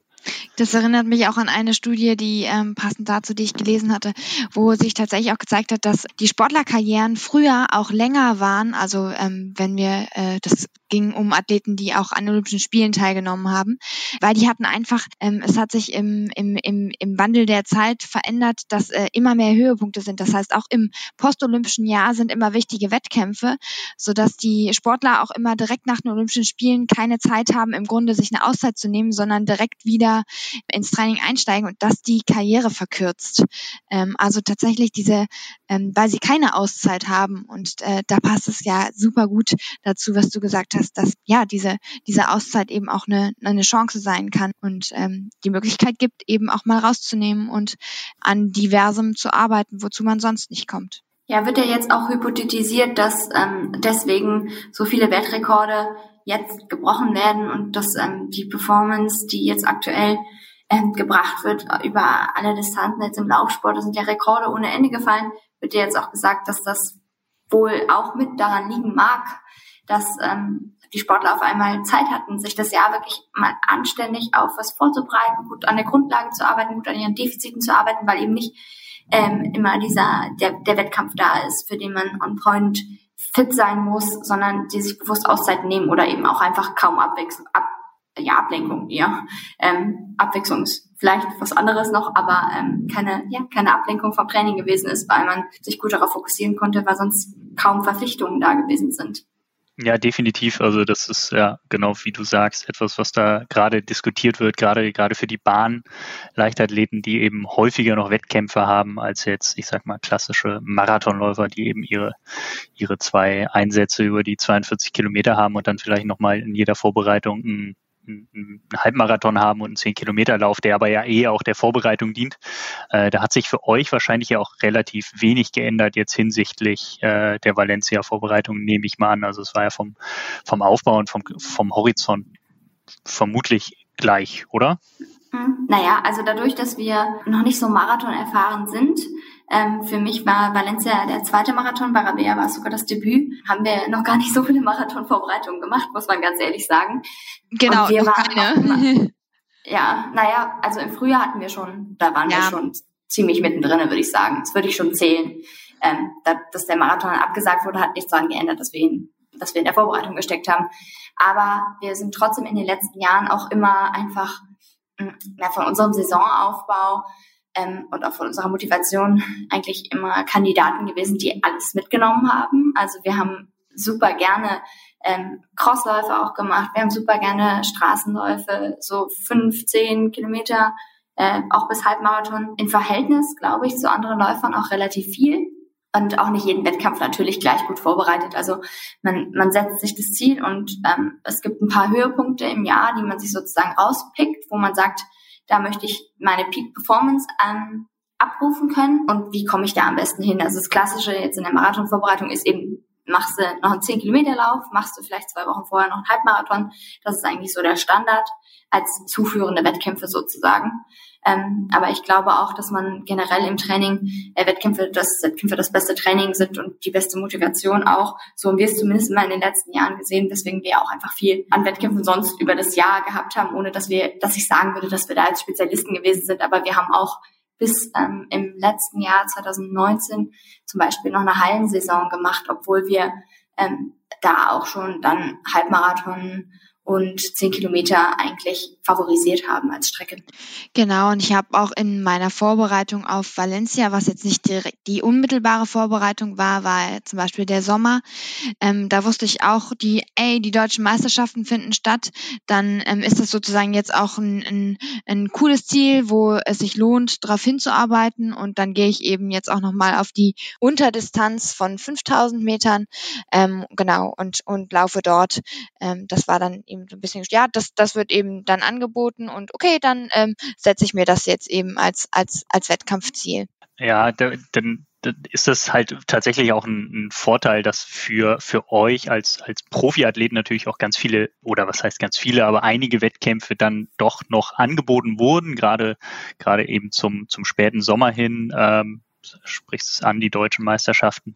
Das erinnert mich auch an eine Studie, die ähm, passend dazu, die ich gelesen hatte, wo sich tatsächlich auch gezeigt hat, dass die Sportlerkarrieren früher auch länger waren. Also ähm, wenn wir, äh, das ging um Athleten, die auch an Olympischen Spielen teilgenommen haben, weil die hatten einfach, ähm, es hat sich im, im, im, im Wandel der Zeit verändert, dass äh, immer mehr Höhepunkte sind. Das heißt, auch im postolympischen Jahr sind immer wichtige Wettkämpfe, sodass die Sportler auch immer direkt nach den Olympischen Spielen keine Zeit haben, im Grunde sich eine Auszeit zu nehmen, sondern direkt wieder ins Training einsteigen und das die Karriere verkürzt. Ähm, also tatsächlich diese, ähm, weil sie keine Auszeit haben und äh, da passt es ja super gut dazu, was du gesagt hast, dass ja diese diese Auszeit eben auch eine eine Chance sein kann und ähm, die Möglichkeit gibt, eben auch mal rauszunehmen und an diversem zu arbeiten, wozu man sonst nicht kommt. Ja, wird ja jetzt auch hypothetisiert, dass ähm, deswegen so viele Weltrekorde jetzt gebrochen werden und dass ähm, die Performance, die jetzt aktuell ähm, gebracht wird über alle Distanzen jetzt im Laufsport, da sind ja Rekorde ohne Ende gefallen, wird ja jetzt auch gesagt, dass das wohl auch mit daran liegen mag, dass ähm, die Sportler auf einmal Zeit hatten, sich das Jahr wirklich mal anständig auf was vorzubereiten, gut an der Grundlage zu arbeiten, gut an ihren Defiziten zu arbeiten, weil eben nicht ähm, immer dieser der, der Wettkampf da ist, für den man on point fit sein muss, sondern die sich bewusst Auszeit nehmen oder eben auch einfach kaum Abwechslung, ab, ja, Ablenkung eher. Ähm, Abwechslung ist vielleicht was anderes noch, aber ähm, keine, ja, keine Ablenkung vom Training gewesen ist, weil man sich gut darauf fokussieren konnte, weil sonst kaum Verpflichtungen da gewesen sind. Ja, definitiv. Also das ist ja genau wie du sagst, etwas, was da gerade diskutiert wird, gerade gerade für die Bahn Leichtathleten, die eben häufiger noch Wettkämpfe haben als jetzt, ich sag mal, klassische Marathonläufer, die eben ihre ihre zwei Einsätze über die 42 Kilometer haben und dann vielleicht nochmal in jeder Vorbereitung ein einen Halbmarathon haben und einen 10-Kilometer-Lauf, der aber ja eh auch der Vorbereitung dient. Äh, da hat sich für euch wahrscheinlich ja auch relativ wenig geändert jetzt hinsichtlich äh, der Valencia-Vorbereitung, nehme ich mal an. Also es war ja vom, vom Aufbau und vom, vom Horizont vermutlich gleich, oder? Hm, naja, also dadurch, dass wir noch nicht so Marathon erfahren sind, ähm, für mich war Valencia der zweite Marathon, bei Rabea war sogar das Debüt. Haben wir noch gar nicht so viele Marathonvorbereitungen gemacht, muss man ganz ehrlich sagen. Genau, Und wir noch waren keine. Ja, naja, also im Frühjahr hatten wir schon, da waren Ja. wir schon ziemlich mittendrin, würde ich sagen. Das würde ich schon zählen. Ähm, da, dass der Marathon abgesagt wurde, hat nichts daran geändert, dass wir ihn, dass wir in der Vorbereitung gesteckt haben. Aber wir sind trotzdem in den letzten Jahren auch immer einfach mh, ja, von unserem Saisonaufbau ähm, und auch von unserer Motivation eigentlich immer Kandidaten gewesen, die alles mitgenommen haben. Also wir haben super gerne ähm, Crossläufe auch gemacht. Wir haben super gerne Straßenläufe, so 15 Kilometer, äh, auch bis Halbmarathon. Im Verhältnis, glaube ich, zu anderen Läufern auch relativ viel. Und auch nicht jeden Wettkampf natürlich gleich gut vorbereitet. Also man, man setzt sich das Ziel und ähm, es gibt ein paar Höhepunkte im Jahr, die man sich sozusagen rauspickt, wo man sagt, da möchte ich meine Peak Performance ähm, abrufen können und wie komme ich da am besten hin? Also das Klassische jetzt in der Marathonvorbereitung ist eben, machst du noch einen 10 Kilometer Lauf, machst du vielleicht zwei Wochen vorher noch einen Halbmarathon. Das ist eigentlich so der Standard als zuführende Wettkämpfe sozusagen. Ähm, aber ich glaube auch, dass man generell im Training äh, Wettkämpfe, dass Wettkämpfe das beste Training sind und die beste Motivation auch. So haben wir es zumindest mal in den letzten Jahren gesehen, weswegen wir auch einfach viel an Wettkämpfen sonst über das Jahr gehabt haben, ohne dass wir, dass ich sagen würde, dass wir da als Spezialisten gewesen sind. Aber wir haben auch bis ähm, im letzten Jahr 2019 zum Beispiel noch eine Hallensaison gemacht, obwohl wir ähm, da auch schon dann Halbmarathon und 10 Kilometer eigentlich favorisiert haben als Strecke. Genau, und ich habe auch in meiner Vorbereitung auf Valencia, was jetzt nicht direkt die unmittelbare Vorbereitung war, war zum Beispiel der Sommer. Ähm, da wusste ich auch, die, ey, die deutschen Meisterschaften finden statt. Dann ähm, ist das sozusagen jetzt auch ein, ein, ein cooles Ziel, wo es sich lohnt, darauf hinzuarbeiten. Und dann gehe ich eben jetzt auch nochmal auf die Unterdistanz von 5000 Metern, ähm, genau, und, und laufe dort. Ähm, das war dann eben so ein bisschen, ja, das, das wird eben dann angeboten und okay, dann ähm, setze ich mir das jetzt eben als, als, als Wettkampfziel. Ja, da, dann dann ist das halt tatsächlich auch ein, ein Vorteil, dass für, für euch als, als Profiathleten natürlich auch ganz viele, oder was heißt ganz viele, aber einige Wettkämpfe dann doch noch angeboten wurden, gerade, gerade eben zum, zum späten Sommer hin, ähm, sprichst es an, die deutschen Meisterschaften.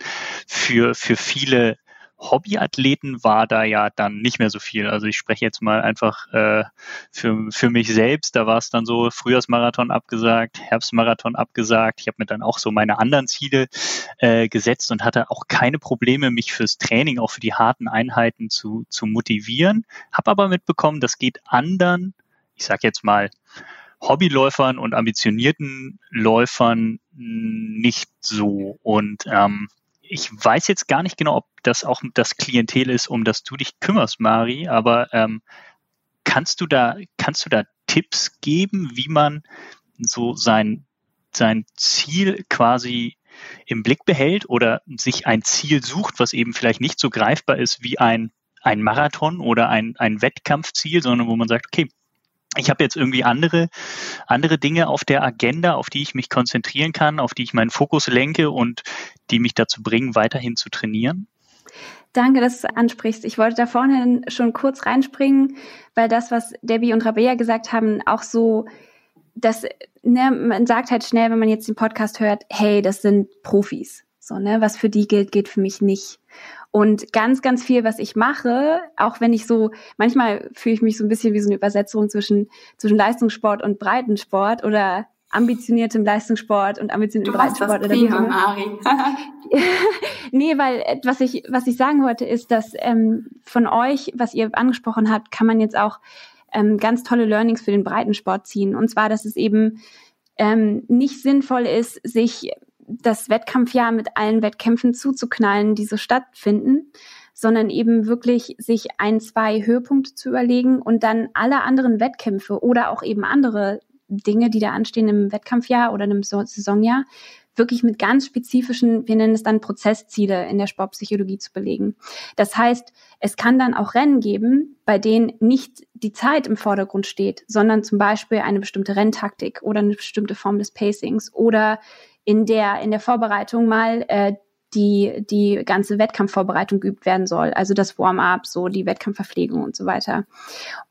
Für, für viele Hobbyathleten war da ja dann nicht mehr so viel. Also ich spreche jetzt mal einfach äh, für, für mich selbst. Da war es dann so Frühjahrsmarathon abgesagt, Herbstmarathon abgesagt. Ich habe mir dann auch so meine anderen Ziele äh, gesetzt und hatte auch keine Probleme, mich fürs Training, auch für die harten Einheiten zu, zu motivieren. Habe aber mitbekommen, das geht anderen, ich sage jetzt mal, Hobbyläufern und ambitionierten Läufern nicht so. Und ähm, ich weiß jetzt gar nicht genau, ob das auch das Klientel ist, um das du dich kümmerst, Mari, aber ähm, kannst du da, kannst du da Tipps geben, wie man so sein, sein Ziel quasi im Blick behält oder sich ein Ziel sucht, was eben vielleicht nicht so greifbar ist wie ein, ein Marathon oder ein, ein Wettkampfziel, sondern wo man sagt, okay, ich habe jetzt irgendwie andere, andere Dinge auf der Agenda, auf die ich mich konzentrieren kann, auf die ich meinen Fokus lenke und die mich dazu bringen, weiterhin zu trainieren? Danke, dass du es ansprichst. Ich wollte da vorne schon kurz reinspringen, weil das, was Debbie und Rabea gesagt haben, auch so, dass ne, man sagt halt schnell, wenn man jetzt den Podcast hört, hey, das sind Profis. So, ne, was für die gilt, gilt für mich nicht. Und ganz, ganz viel, was ich mache, auch wenn ich so, manchmal fühle ich mich so ein bisschen wie so eine Übersetzung zwischen, zwischen Leistungssport und Breitensport oder ambitioniertem Leistungssport und ambitioniertem Breitensport. oder prima, Mari. nee, weil äh, was ich, was ich sagen wollte, ist, dass ähm, von euch, was ihr angesprochen habt, kann man jetzt auch ähm, ganz tolle Learnings für den Breitensport ziehen. Und zwar, dass es eben ähm, nicht sinnvoll ist, sich das Wettkampfjahr mit allen Wettkämpfen zuzuknallen, die so stattfinden, sondern eben wirklich sich ein, zwei Höhepunkte zu überlegen und dann alle anderen Wettkämpfe oder auch eben andere Dinge, die da anstehen im Wettkampfjahr oder im Saisonjahr, wirklich mit ganz spezifischen, wir nennen es dann Prozessziele in der Sportpsychologie zu belegen. Das heißt, es kann dann auch Rennen geben, bei denen nicht die Zeit im Vordergrund steht, sondern zum Beispiel eine bestimmte Renntaktik oder eine bestimmte Form des Pacings oder in der, in der Vorbereitung mal äh, die, die ganze Wettkampfvorbereitung geübt werden soll, also das Warm-up, so die Wettkampfverpflegung und so weiter.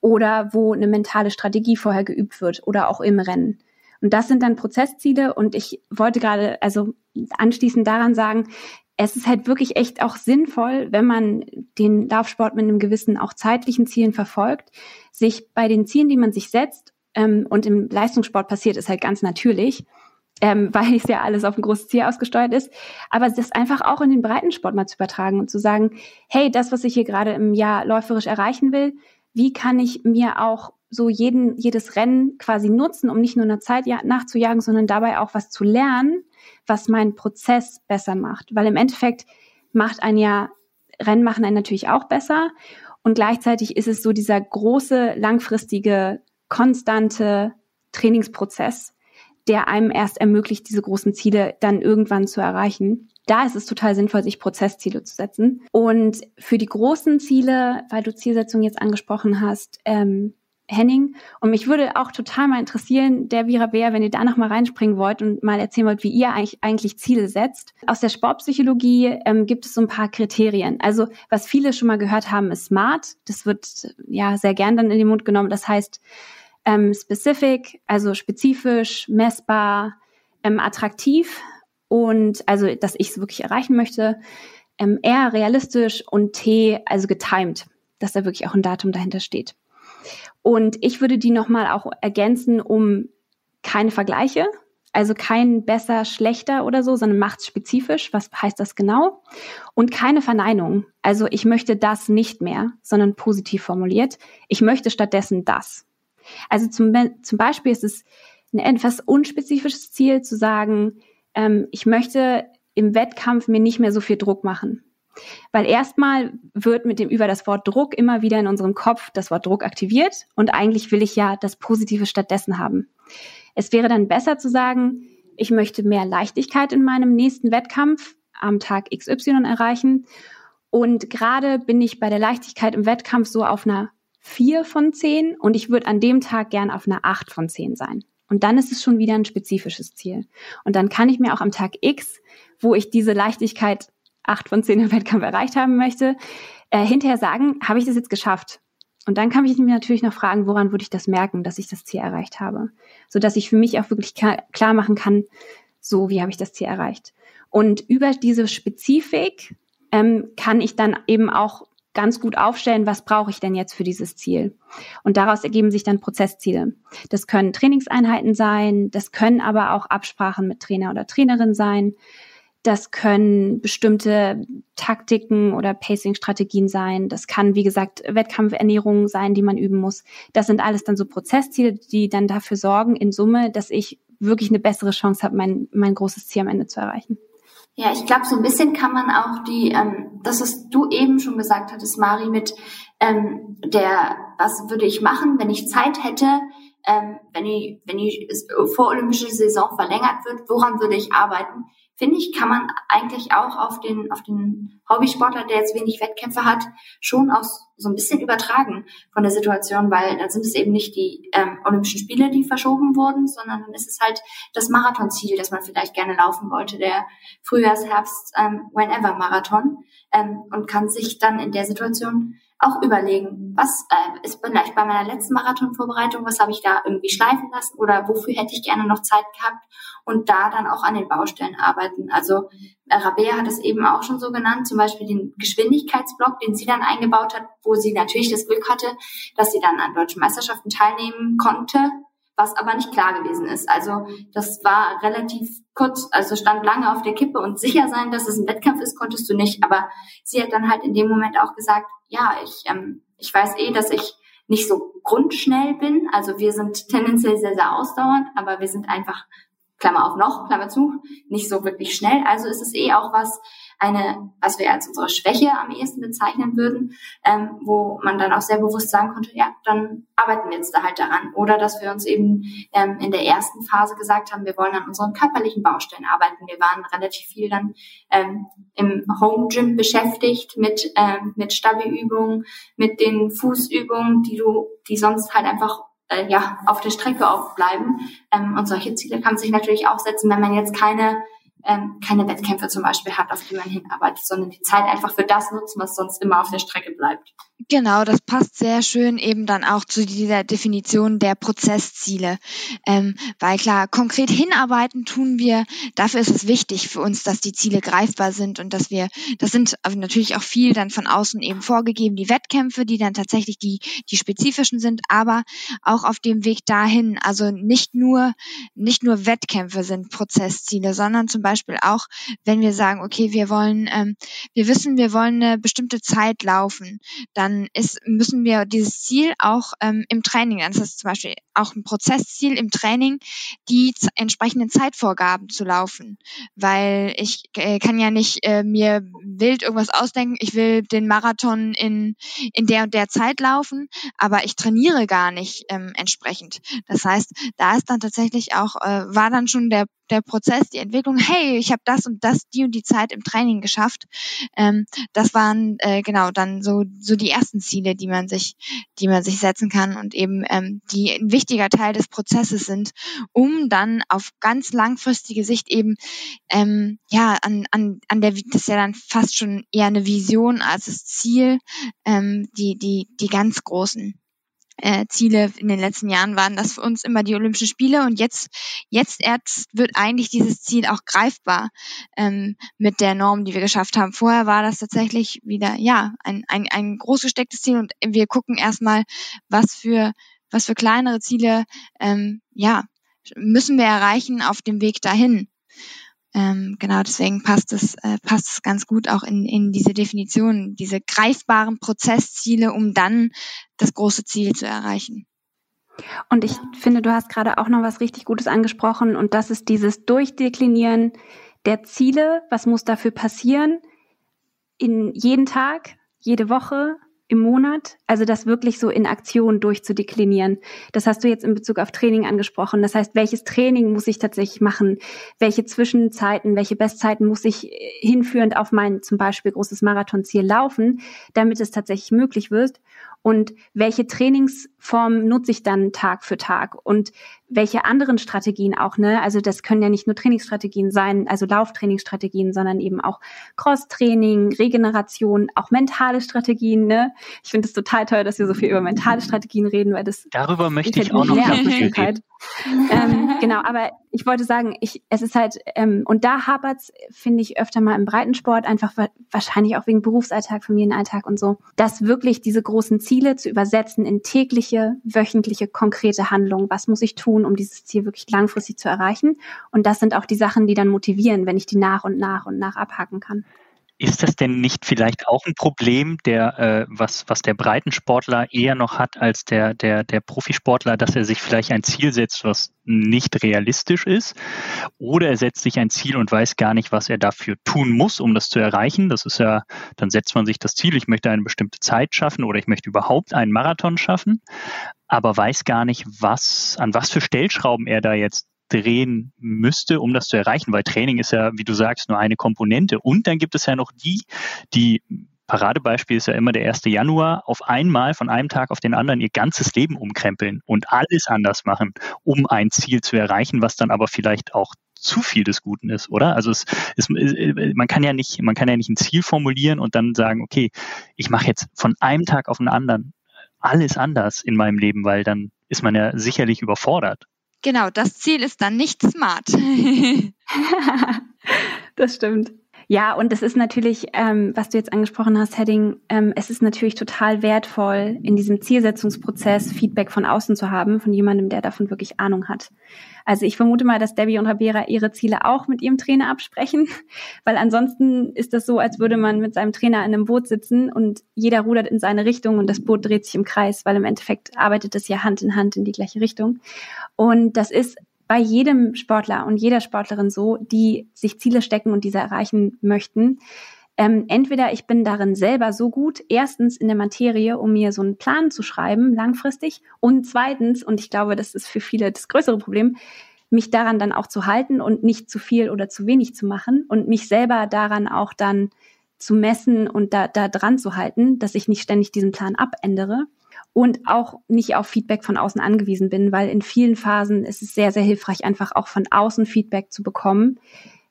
Oder wo eine mentale Strategie vorher geübt wird oder auch im Rennen. Und das sind dann Prozessziele und ich wollte gerade, also anschließend daran sagen, es ist halt wirklich echt auch sinnvoll, wenn man den Laufsport mit einem gewissen auch zeitlichen Zielen verfolgt, sich bei den Zielen, die man sich setzt, ähm, und im Leistungssport passiert es halt ganz natürlich, ähm, weil es ja alles auf ein großes Ziel ausgesteuert ist, aber das einfach auch in den Breitensport mal zu übertragen und zu sagen, hey, das, was ich hier gerade im Jahr läuferisch erreichen will, wie kann ich mir auch so jeden, jedes Rennen quasi nutzen, um nicht nur einer Zeit nachzujagen, sondern dabei auch was zu lernen, was meinen Prozess besser macht. Weil im Endeffekt macht ein ja, Rennen machen einen natürlich auch besser. Und gleichzeitig ist es so dieser große, langfristige, konstante Trainingsprozess, der einem erst ermöglicht, diese großen Ziele dann irgendwann zu erreichen. Da ist es total sinnvoll, sich Prozessziele zu setzen. Und für die großen Ziele, weil du Zielsetzung jetzt angesprochen hast, ähm, Henning. Und mich würde auch total mal interessieren, der Vira Bär, wenn ihr da noch mal reinspringen wollt und mal erzählen wollt, wie ihr eigentlich, eigentlich Ziele setzt. Aus der Sportpsychologie ähm, gibt es so ein paar Kriterien. Also was viele schon mal gehört haben, ist SMART. Das wird ja sehr gern dann in den Mund genommen. Das heißt ähm, specific, also spezifisch, messbar, ähm, attraktiv und also, dass ich es wirklich erreichen möchte. Ähm, R realistisch und T also getimed, dass da wirklich auch ein Datum dahinter steht. Und ich würde die nochmal auch ergänzen um keine Vergleiche, also kein besser, schlechter oder so, sondern macht spezifisch. Was heißt das genau? Und keine Verneinung. Also ich möchte das nicht mehr, sondern positiv formuliert. Ich möchte stattdessen das. Also zum, zum Beispiel ist es ein etwas unspezifisches Ziel zu sagen, ähm, ich möchte im Wettkampf mir nicht mehr so viel Druck machen. Weil erstmal wird mit dem über das Wort Druck immer wieder in unserem Kopf das Wort Druck aktiviert und eigentlich will ich ja das Positive stattdessen haben. Es wäre dann besser zu sagen, ich möchte mehr Leichtigkeit in meinem nächsten Wettkampf am Tag XY erreichen. Und gerade bin ich bei der Leichtigkeit im Wettkampf so auf einer 4 von 10 und ich würde an dem Tag gern auf einer 8 von 10 sein. Und dann ist es schon wieder ein spezifisches Ziel. Und dann kann ich mir auch am Tag X, wo ich diese Leichtigkeit acht von zehn im Wettkampf erreicht haben möchte, äh, hinterher sagen, habe ich das jetzt geschafft? Und dann kann ich mir natürlich noch fragen, woran würde ich das merken, dass ich das Ziel erreicht habe? So dass ich für mich auch wirklich klar machen kann, so wie habe ich das Ziel erreicht. Und über diese Spezifik ähm, kann ich dann eben auch ganz gut aufstellen, was brauche ich denn jetzt für dieses Ziel. Und daraus ergeben sich dann Prozessziele. Das können Trainingseinheiten sein, das können aber auch Absprachen mit Trainer oder Trainerin sein. Das können bestimmte Taktiken oder Pacing-Strategien sein. Das kann, wie gesagt, Wettkampfernährung sein, die man üben muss. Das sind alles dann so Prozessziele, die dann dafür sorgen, in Summe, dass ich wirklich eine bessere Chance habe, mein, mein großes Ziel am Ende zu erreichen. Ja, ich glaube, so ein bisschen kann man auch die, ähm, das, was du eben schon gesagt hattest, Mari, mit ähm, der, was würde ich machen, wenn ich Zeit hätte, ähm, wenn die, wenn die vorolympische Saison verlängert wird, woran würde ich arbeiten? Finde ich, kann man eigentlich auch auf den, auf den Hobbysportler, der jetzt wenig Wettkämpfe hat, schon auch so ein bisschen übertragen von der Situation, weil dann sind es eben nicht die ähm, Olympischen Spiele, die verschoben wurden, sondern dann ist es halt das Marathonziel, das man vielleicht gerne laufen wollte, der Frühjahrs-, Herbst-, ähm, Whenever-Marathon ähm, und kann sich dann in der Situation auch überlegen, was äh, ist vielleicht bei meiner letzten Marathonvorbereitung, was habe ich da irgendwie schleifen lassen oder wofür hätte ich gerne noch Zeit gehabt und da dann auch an den Baustellen arbeiten. Also Rabea hat es eben auch schon so genannt, zum Beispiel den Geschwindigkeitsblock, den sie dann eingebaut hat, wo sie natürlich das Glück hatte, dass sie dann an deutschen Meisterschaften teilnehmen konnte, was aber nicht klar gewesen ist. Also das war relativ kurz, also stand lange auf der Kippe und sicher sein, dass es ein Wettkampf ist, konntest du nicht. Aber sie hat dann halt in dem Moment auch gesagt, ja, ich, ähm, ich weiß eh, dass ich nicht so grundschnell bin. Also wir sind tendenziell sehr, sehr ausdauernd, aber wir sind einfach Klammer auf noch, Klammer zu, nicht so wirklich schnell. Also ist es eh auch was, eine, was wir als unsere Schwäche am ehesten bezeichnen würden, ähm, wo man dann auch sehr bewusst sagen konnte, ja, dann arbeiten wir jetzt da halt daran. Oder dass wir uns eben ähm, in der ersten Phase gesagt haben, wir wollen an unseren körperlichen Baustellen arbeiten. Wir waren relativ viel dann ähm, im Home Gym beschäftigt mit, ähm, mit Stabi-Übungen, mit den Fußübungen, die du, die sonst halt einfach äh, ja, auf der Strecke auch bleiben. Ähm, und solche Ziele kann man sich natürlich auch setzen, wenn man jetzt keine ähm, keine Wettkämpfe zum Beispiel hat, auf die man hinarbeitet, sondern die Zeit einfach für das nutzen, was sonst immer auf der Strecke bleibt. Genau, das passt sehr schön eben dann auch zu dieser Definition der Prozessziele. Ähm, weil klar, konkret hinarbeiten tun wir, dafür ist es wichtig für uns, dass die Ziele greifbar sind und dass wir, das sind natürlich auch viel dann von außen eben vorgegeben, die Wettkämpfe, die dann tatsächlich die, die spezifischen sind, aber auch auf dem Weg dahin, also nicht nur, nicht nur Wettkämpfe sind Prozessziele, sondern zum Beispiel auch, wenn wir sagen, okay, wir wollen, ähm, wir wissen, wir wollen eine bestimmte Zeit laufen, dann dann ist, müssen wir dieses Ziel auch ähm, im Training, das ist zum Beispiel auch ein Prozessziel im Training, die entsprechenden Zeitvorgaben zu laufen. Weil ich äh, kann ja nicht äh, mir wild irgendwas ausdenken, ich will den Marathon in, in der und der Zeit laufen, aber ich trainiere gar nicht ähm, entsprechend. Das heißt, da ist dann tatsächlich auch, äh, war dann schon der der Prozess, die Entwicklung, hey, ich habe das und das, die und die Zeit im Training geschafft. Ähm, das waren äh, genau dann so so die ersten Ziele, die man sich, die man sich setzen kann und eben ähm, die ein wichtiger Teil des Prozesses sind, um dann auf ganz langfristige Sicht eben ähm, ja an an an der das ist ja dann fast schon eher eine Vision als das Ziel, ähm, die die die ganz großen äh, Ziele in den letzten Jahren waren das für uns immer die Olympischen Spiele und jetzt jetzt erst wird eigentlich dieses Ziel auch greifbar ähm, mit der Norm, die wir geschafft haben. Vorher war das tatsächlich wieder ja ein ein, ein groß gestecktes Ziel und wir gucken erstmal, was für was für kleinere Ziele ähm, ja müssen wir erreichen auf dem Weg dahin. Ähm, genau, deswegen passt es, äh, passt es ganz gut auch in, in diese Definition, diese greifbaren Prozessziele, um dann das große Ziel zu erreichen. Und ich finde, du hast gerade auch noch was richtig Gutes angesprochen und das ist dieses Durchdeklinieren der Ziele. Was muss dafür passieren? In jeden Tag, jede Woche, im Monat, also das wirklich so in Aktion durchzudeklinieren. Das hast du jetzt in Bezug auf Training angesprochen. Das heißt, welches Training muss ich tatsächlich machen? Welche Zwischenzeiten, welche Bestzeiten muss ich äh, hinführend auf mein zum Beispiel großes Marathonziel laufen, damit es tatsächlich möglich wird? Und welche Trainingsform nutze ich dann Tag für Tag? Und welche anderen Strategien auch, ne? Also das können ja nicht nur Trainingsstrategien sein, also Lauftrainingsstrategien, sondern eben auch Cross-Training, Regeneration, auch mentale Strategien, ne? Ich finde es total toll, dass wir so viel über mentale Strategien reden, weil das darüber möchte ich auch noch mehr Aufmerksamkeit. ähm, genau, aber ich wollte sagen, ich, es ist halt, ähm, und da hapert's, finde ich, öfter mal im Breitensport, einfach wahrscheinlich auch wegen Berufsalltag, Familienalltag und so, dass wirklich diese großen Ziele zu übersetzen in tägliche, wöchentliche, konkrete Handlungen. Was muss ich tun? tun, um dieses Ziel wirklich langfristig zu erreichen. Und das sind auch die Sachen, die dann motivieren, wenn ich die nach und nach und nach abhaken kann. Ist das denn nicht vielleicht auch ein Problem, der, äh, was, was der Breitensportler eher noch hat als der, der, der Profisportler, dass er sich vielleicht ein Ziel setzt, was nicht realistisch ist? Oder er setzt sich ein Ziel und weiß gar nicht, was er dafür tun muss, um das zu erreichen. Das ist ja, dann setzt man sich das Ziel, ich möchte eine bestimmte Zeit schaffen oder ich möchte überhaupt einen Marathon schaffen, aber weiß gar nicht, was, an was für Stellschrauben er da jetzt drehen müsste, um das zu erreichen, weil Training ist ja, wie du sagst, nur eine Komponente. Und dann gibt es ja noch die, die Paradebeispiel ist ja immer der 1. Januar, auf einmal von einem Tag auf den anderen ihr ganzes Leben umkrempeln und alles anders machen, um ein Ziel zu erreichen, was dann aber vielleicht auch zu viel des Guten ist, oder? Also es, es, man kann ja nicht, man kann ja nicht ein Ziel formulieren und dann sagen, okay, ich mache jetzt von einem Tag auf den anderen alles anders in meinem Leben, weil dann ist man ja sicherlich überfordert. Genau, das Ziel ist dann nicht smart. das stimmt. Ja, und es ist natürlich, ähm, was du jetzt angesprochen hast, Heading, ähm, es ist natürlich total wertvoll, in diesem Zielsetzungsprozess Feedback von außen zu haben, von jemandem, der davon wirklich Ahnung hat. Also ich vermute mal, dass Debbie und Rabera ihre Ziele auch mit ihrem Trainer absprechen, weil ansonsten ist das so, als würde man mit seinem Trainer in einem Boot sitzen und jeder rudert in seine Richtung und das Boot dreht sich im Kreis, weil im Endeffekt arbeitet es ja Hand in Hand in die gleiche Richtung. Und das ist bei jedem Sportler und jeder Sportlerin so, die sich Ziele stecken und diese erreichen möchten. Ähm, entweder ich bin darin selber so gut, erstens in der Materie, um mir so einen Plan zu schreiben, langfristig, und zweitens, und ich glaube, das ist für viele das größere Problem, mich daran dann auch zu halten und nicht zu viel oder zu wenig zu machen und mich selber daran auch dann zu messen und da, da dran zu halten, dass ich nicht ständig diesen Plan abändere und auch nicht auf Feedback von außen angewiesen bin, weil in vielen Phasen ist es sehr, sehr hilfreich, einfach auch von außen Feedback zu bekommen,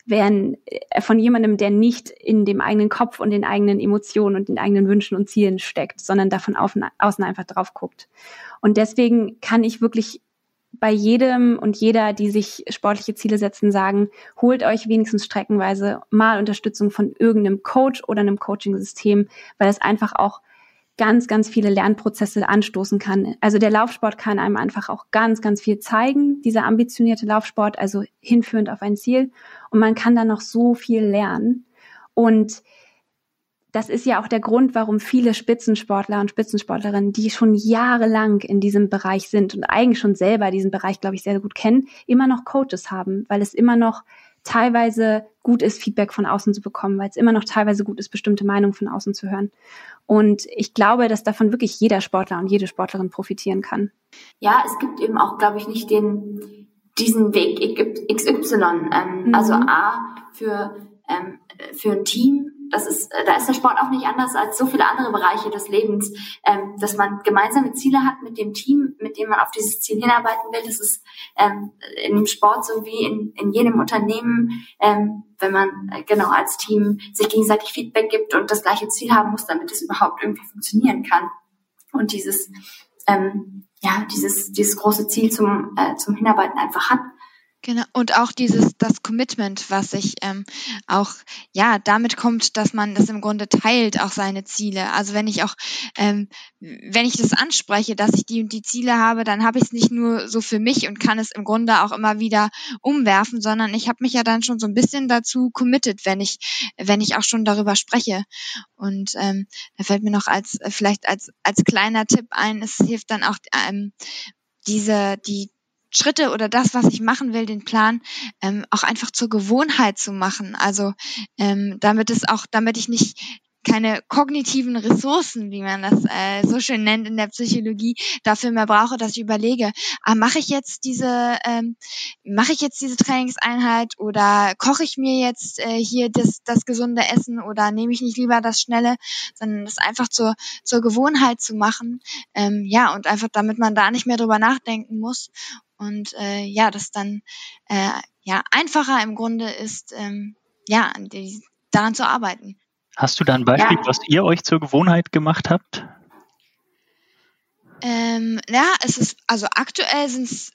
während äh, von jemandem, der nicht in dem eigenen Kopf und den eigenen Emotionen und den eigenen Wünschen und Zielen steckt, sondern davon außen einfach drauf guckt. Und deswegen kann ich wirklich bei jedem und jeder, die sich sportliche Ziele setzen, sagen, holt euch wenigstens streckenweise mal Unterstützung von irgendeinem Coach oder einem Coaching-System, weil es einfach auch ganz, ganz viele Lernprozesse anstoßen kann. Also der Laufsport kann einem einfach auch ganz, ganz viel zeigen, dieser ambitionierte Laufsport, also hinführend auf ein Ziel. Und man kann dann noch so viel lernen. Und das ist ja auch der Grund, warum viele Spitzensportler und Spitzensportlerinnen, die schon jahrelang in diesem Bereich sind und eigentlich schon selber diesen Bereich, glaube ich, sehr gut kennen, immer noch Coaches haben, weil es immer noch teilweise gut ist, Feedback von außen zu bekommen, weil es immer noch teilweise gut ist, bestimmte Meinungen von außen zu hören. Und ich glaube, dass davon wirklich jeder Sportler und jede Sportlerin profitieren kann. Ja, es gibt eben auch, glaube ich, nicht den, diesen Weg XY. Ähm, mhm. Also A für, ähm, für ein Team das ist, äh, da ist der Sport auch nicht anders als so viele andere Bereiche des Lebens, ähm, dass man gemeinsame Ziele hat mit dem Team, mit dem man auf dieses Ziel hinarbeiten will. Das ist ähm, in dem Sport so wie in, in jedem Unternehmen, ähm, wenn man äh, genau als Team sich gegenseitig Feedback gibt und das gleiche Ziel haben muss, damit es überhaupt irgendwie funktionieren kann. Und dieses, ähm, ja, dieses, dieses große Ziel zum, äh, zum Hinarbeiten einfach hat. Genau, und auch dieses, das Commitment, was sich ähm, auch, ja, damit kommt, dass man das im Grunde teilt, auch seine Ziele. Also wenn ich auch, ähm, wenn ich das anspreche, dass ich die und die Ziele habe, dann habe ich es nicht nur so für mich und kann es im Grunde auch immer wieder umwerfen, sondern ich habe mich ja dann schon so ein bisschen dazu committed, wenn ich, wenn ich auch schon darüber spreche. Und ähm, da fällt mir noch als, vielleicht als, als kleiner Tipp ein, es hilft dann auch, ähm, diese, die Schritte oder das, was ich machen will, den Plan, ähm, auch einfach zur Gewohnheit zu machen. Also ähm, damit es auch, damit ich nicht keine kognitiven Ressourcen, wie man das äh, so schön nennt in der Psychologie, dafür mehr brauche, dass ich überlege, ah, mache ich jetzt diese, ähm, mache ich jetzt diese Trainingseinheit oder koche ich mir jetzt äh, hier das, das gesunde Essen oder nehme ich nicht lieber das Schnelle, sondern das einfach zur, zur Gewohnheit zu machen, ähm, ja, und einfach damit man da nicht mehr drüber nachdenken muss und äh, ja, das dann äh, ja einfacher im Grunde ist, ähm, ja, die, daran zu arbeiten. Hast du da ein Beispiel, ja. was ihr euch zur Gewohnheit gemacht habt? Ähm, ja, es ist, also aktuell sind es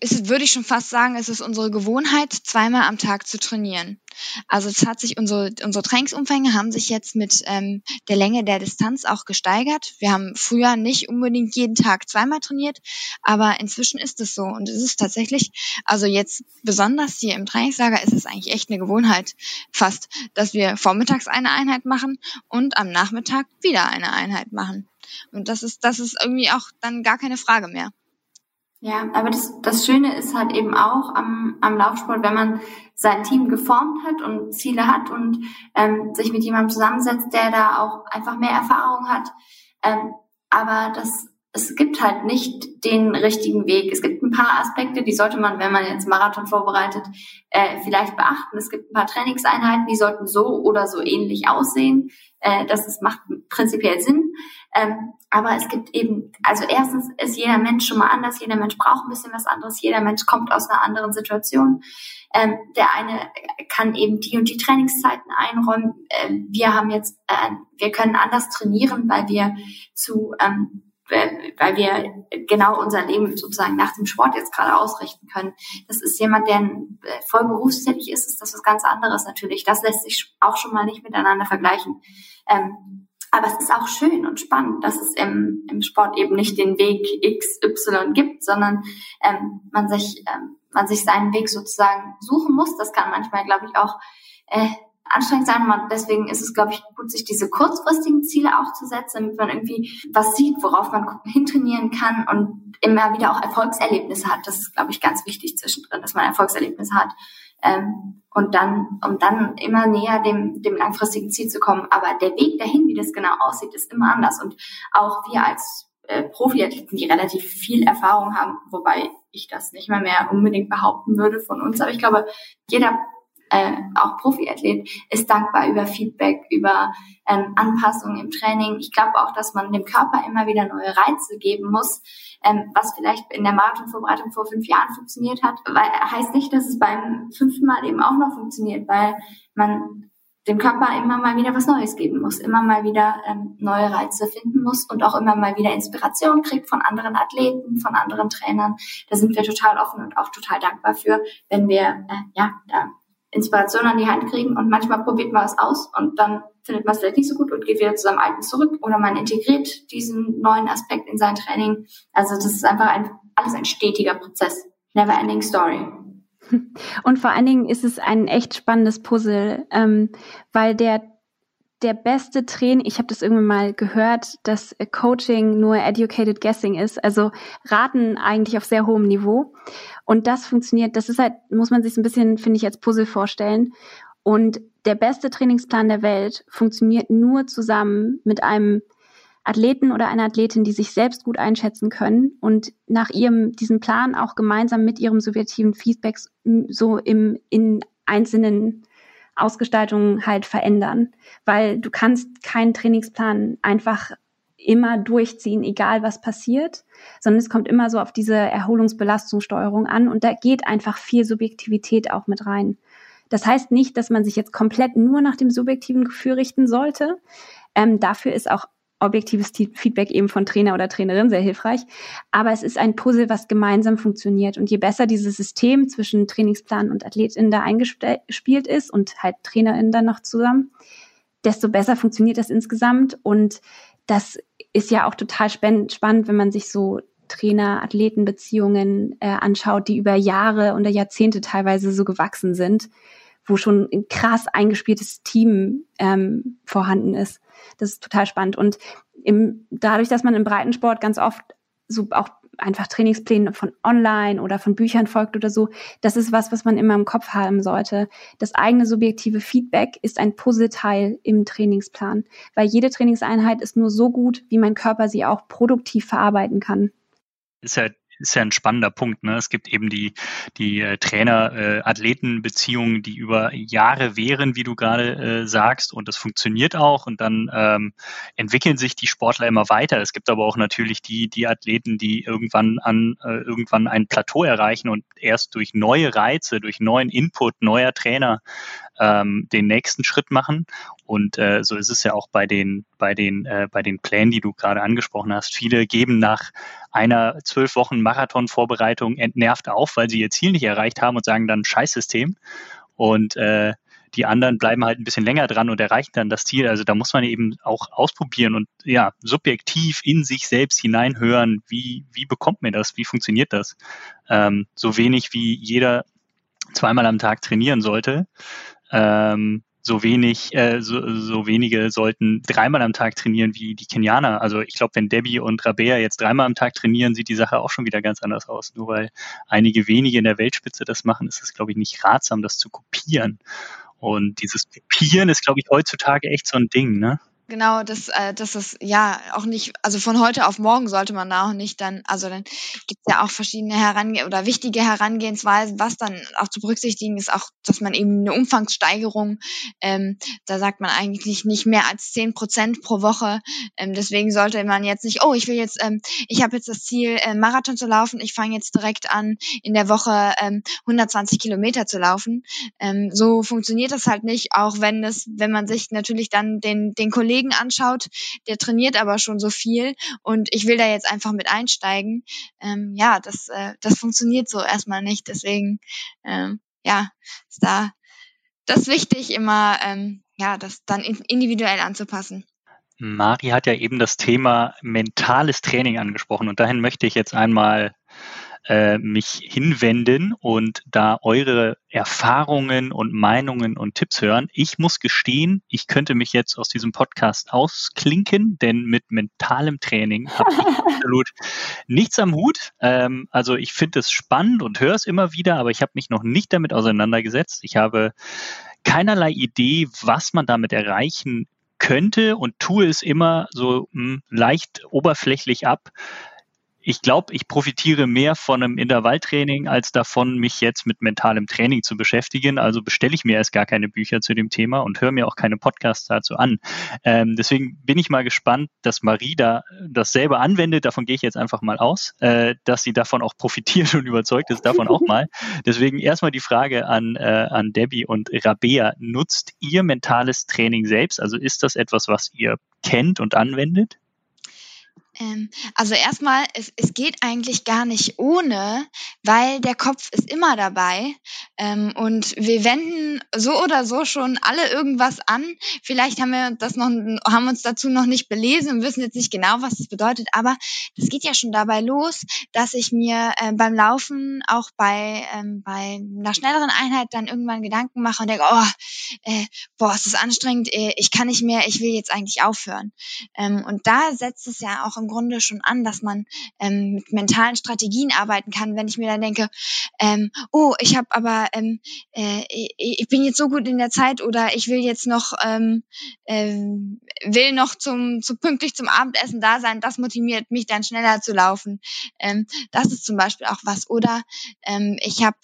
ist, würde ich schon fast sagen, es ist unsere Gewohnheit, zweimal am Tag zu trainieren. Also es hat sich unsere, unsere Trainingsumfänge haben sich jetzt mit ähm, der Länge der Distanz auch gesteigert. Wir haben früher nicht unbedingt jeden Tag zweimal trainiert, aber inzwischen ist es so. Und es ist tatsächlich, also jetzt besonders hier im Trainingslager ist es eigentlich echt eine Gewohnheit fast, dass wir vormittags eine Einheit machen und am Nachmittag wieder eine Einheit machen. Und das ist, das ist irgendwie auch dann gar keine Frage mehr. Ja, aber das, das Schöne ist halt eben auch am, am Laufsport, wenn man sein Team geformt hat und Ziele hat und ähm, sich mit jemandem zusammensetzt, der da auch einfach mehr Erfahrung hat. Ähm, aber das, es gibt halt nicht den richtigen Weg. Es gibt ein paar Aspekte, die sollte man, wenn man jetzt Marathon vorbereitet, äh, vielleicht beachten. Es gibt ein paar Trainingseinheiten, die sollten so oder so ähnlich aussehen. Äh, das ist, macht prinzipiell Sinn. Ähm, aber es gibt eben, also erstens ist jeder Mensch schon mal anders, jeder Mensch braucht ein bisschen was anderes, jeder Mensch kommt aus einer anderen Situation. Ähm, der eine kann eben die und die Trainingszeiten einräumen. Ähm, wir haben jetzt, äh, wir können anders trainieren, weil wir zu, ähm, weil wir genau unser Leben sozusagen nach dem Sport jetzt gerade ausrichten können. Das ist jemand, der äh, voll berufstätig ist, ist das was ganz anderes natürlich. Das lässt sich auch schon mal nicht miteinander vergleichen. Ähm, aber es ist auch schön und spannend, dass es im, im Sport eben nicht den Weg XY gibt, sondern ähm, man sich ähm, man sich seinen Weg sozusagen suchen muss. Das kann manchmal, glaube ich, auch äh, anstrengend sein. Und deswegen ist es, glaube ich, gut, sich diese kurzfristigen Ziele auch zu setzen, damit man irgendwie was sieht, worauf man hintrainieren kann und immer wieder auch Erfolgserlebnisse hat. Das ist, glaube ich, ganz wichtig zwischendrin, dass man Erfolgserlebnisse hat. Ähm, und dann, um dann immer näher dem, dem langfristigen Ziel zu kommen. Aber der Weg dahin, wie das genau aussieht, ist immer anders. Und auch wir als äh, Profiathleten, die relativ viel Erfahrung haben, wobei ich das nicht mal mehr unbedingt behaupten würde von uns. Aber ich glaube, jeder äh, auch Profiathlet ist dankbar über Feedback, über ähm, Anpassungen im Training. Ich glaube auch, dass man dem Körper immer wieder neue Reize geben muss, ähm, was vielleicht in der Marathonvorbereitung vor fünf Jahren funktioniert hat, weil heißt nicht, dass es beim fünften Mal eben auch noch funktioniert, weil man dem Körper immer mal wieder was Neues geben muss, immer mal wieder ähm, neue Reize finden muss und auch immer mal wieder Inspiration kriegt von anderen Athleten, von anderen Trainern. Da sind wir total offen und auch total dankbar für, wenn wir äh, ja da Inspiration an die Hand kriegen und manchmal probiert man es aus und dann findet man es vielleicht nicht so gut und geht wieder zu seinem alten zurück oder man integriert diesen neuen Aspekt in sein Training. Also das ist einfach ein, alles ein stetiger Prozess. Never ending story. Und vor allen Dingen ist es ein echt spannendes Puzzle, ähm, weil der der beste Training, ich habe das irgendwann mal gehört, dass Coaching nur educated guessing ist, also raten eigentlich auf sehr hohem Niveau. Und das funktioniert, das ist halt, muss man sich ein bisschen, finde ich, als Puzzle vorstellen. Und der beste Trainingsplan der Welt funktioniert nur zusammen mit einem Athleten oder einer Athletin, die sich selbst gut einschätzen können und nach ihrem, diesen Plan auch gemeinsam mit ihrem subjektiven Feedback so im, in einzelnen Ausgestaltungen halt verändern. Weil du kannst keinen Trainingsplan einfach immer durchziehen, egal was passiert, sondern es kommt immer so auf diese Erholungsbelastungssteuerung an und da geht einfach viel Subjektivität auch mit rein. Das heißt nicht, dass man sich jetzt komplett nur nach dem subjektiven Gefühl richten sollte. Ähm, dafür ist auch objektives Feedback eben von Trainer oder Trainerin sehr hilfreich. Aber es ist ein Puzzle, was gemeinsam funktioniert. Und je besser dieses System zwischen Trainingsplan und AthletInnen da eingespielt ist und halt TrainerInnen dann noch zusammen, desto besser funktioniert das insgesamt. Und das ist ja auch total spannend, wenn man sich so Trainer-Athleten-Beziehungen äh, anschaut, die über Jahre oder Jahrzehnte teilweise so gewachsen sind, wo schon ein krass eingespieltes Team ähm, vorhanden ist. Das ist total spannend. Und im, dadurch, dass man im Breitensport ganz oft so auch einfach Trainingspläne von online oder von Büchern folgt oder so, das ist was, was man immer im Kopf haben sollte. Das eigene subjektive Feedback ist ein Puzzleteil im Trainingsplan, weil jede Trainingseinheit ist nur so gut, wie mein Körper sie auch produktiv verarbeiten kann. Ist ja ist ja ein spannender Punkt. Ne? Es gibt eben die, die äh, Trainer-Athleten-Beziehungen, die über Jahre währen, wie du gerade äh, sagst, und das funktioniert auch. Und dann ähm, entwickeln sich die Sportler immer weiter. Es gibt aber auch natürlich die, die Athleten, die irgendwann an äh, irgendwann ein Plateau erreichen und erst durch neue Reize, durch neuen Input neuer Trainer ähm, den nächsten Schritt machen. Und äh, so ist es ja auch bei den, bei den, äh, bei den Plänen, die du gerade angesprochen hast. Viele geben nach einer zwölf Wochen Marathon-Vorbereitung entnervt auf, weil sie ihr Ziel nicht erreicht haben und sagen dann Scheißsystem. Und äh, die anderen bleiben halt ein bisschen länger dran und erreichen dann das Ziel. Also da muss man eben auch ausprobieren und ja, subjektiv in sich selbst hineinhören, wie, wie bekommt mir das, wie funktioniert das. Ähm, so wenig wie jeder zweimal am Tag trainieren sollte, ähm, so wenig, äh, so, so wenige sollten dreimal am Tag trainieren wie die Kenianer. Also ich glaube, wenn Debbie und Rabea jetzt dreimal am Tag trainieren, sieht die Sache auch schon wieder ganz anders aus. Nur weil einige wenige in der Weltspitze das machen, ist es, glaube ich, nicht ratsam, das zu kopieren. Und dieses Kopieren ist, glaube ich, heutzutage echt so ein Ding, ne? Genau, das, äh, das ist ja auch nicht, also von heute auf morgen sollte man da auch nicht dann, also dann gibt es ja auch verschiedene Herangeh oder wichtige Herangehensweisen, was dann auch zu berücksichtigen ist, auch, dass man eben eine Umfangssteigerung, ähm, da sagt man eigentlich nicht mehr als zehn Prozent pro Woche. Ähm, deswegen sollte man jetzt nicht, oh, ich will jetzt, ähm, ich habe jetzt das Ziel, äh, Marathon zu laufen, ich fange jetzt direkt an, in der Woche ähm, 120 Kilometer zu laufen. Ähm, so funktioniert das halt nicht, auch wenn es, wenn man sich natürlich dann den, den Kollegen Kollegen anschaut, der trainiert aber schon so viel und ich will da jetzt einfach mit einsteigen. Ähm, ja, das, äh, das funktioniert so erstmal nicht. Deswegen, ähm, ja, ist da das wichtig, immer ähm, ja, das dann individuell anzupassen. Mari hat ja eben das Thema mentales Training angesprochen und dahin möchte ich jetzt einmal äh, mich hinwenden und da eure Erfahrungen und Meinungen und Tipps hören. Ich muss gestehen, ich könnte mich jetzt aus diesem Podcast ausklinken, denn mit mentalem Training habe ich absolut nichts am Hut. Ähm, also ich finde es spannend und höre es immer wieder, aber ich habe mich noch nicht damit auseinandergesetzt. Ich habe keinerlei Idee, was man damit erreichen könnte und tue es immer so mh, hm, leicht oberflächlich ab ich glaube, ich profitiere mehr von einem Intervalltraining, als davon, mich jetzt mit mentalem Training zu beschäftigen. Also bestelle ich mir erst gar keine Bücher zu dem Thema und höre mir auch keine Podcasts dazu an. Ähm, deswegen bin ich mal gespannt, dass Marie da dasselbe anwendet. Davon gehe ich jetzt einfach mal aus, äh, dass sie davon auch profitiert und überzeugt ist davon auch mal. Deswegen erstmal die Frage an, äh, an Debbie und Rabea. Nutzt ihr mentales Training selbst? Also ist das etwas, was ihr kennt und anwendet? Ähm, also erstmal, es, es geht eigentlich gar nicht ohne, weil der Kopf ist immer dabei ähm, und wir wenden so oder so schon alle irgendwas an. Vielleicht haben wir das noch, haben uns dazu noch nicht belesen und wissen jetzt nicht genau, was das bedeutet, aber das geht ja schon dabei los, dass ich mir äh, beim Laufen auch bei, ähm, bei einer schnelleren Einheit dann irgendwann Gedanken mache und denke, oh, äh, boah, es ist anstrengend, äh, ich kann nicht mehr, ich will jetzt eigentlich aufhören. Ähm, und da setzt es ja auch im Grunde schon an, dass man ähm, mit mentalen Strategien arbeiten kann. Wenn ich mir dann denke, ähm, oh, ich habe aber, ähm, äh, ich, bin jetzt so gut in der Zeit oder ich will jetzt noch, ähm, äh, will noch zum, zu pünktlich zum Abendessen da sein, das motiviert mich dann schneller zu laufen. Ähm, das ist zum Beispiel auch was. Oder ähm, ich habe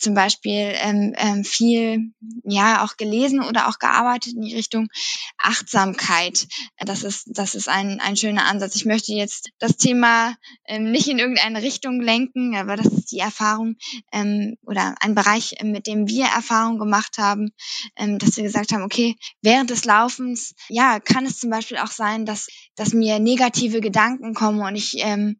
zum Beispiel ähm, ähm, viel ja auch gelesen oder auch gearbeitet in die Richtung Achtsamkeit. Das ist das ist ein ein schöner Ansatz. Ich möchte jetzt das Thema ähm, nicht in irgendeine Richtung lenken, aber das ist die Erfahrung ähm, oder ein Bereich, mit dem wir Erfahrung gemacht haben, ähm, dass wir gesagt haben, okay, während des Laufens, ja, kann es zum Beispiel auch sein, dass dass mir negative Gedanken kommen und ich ähm,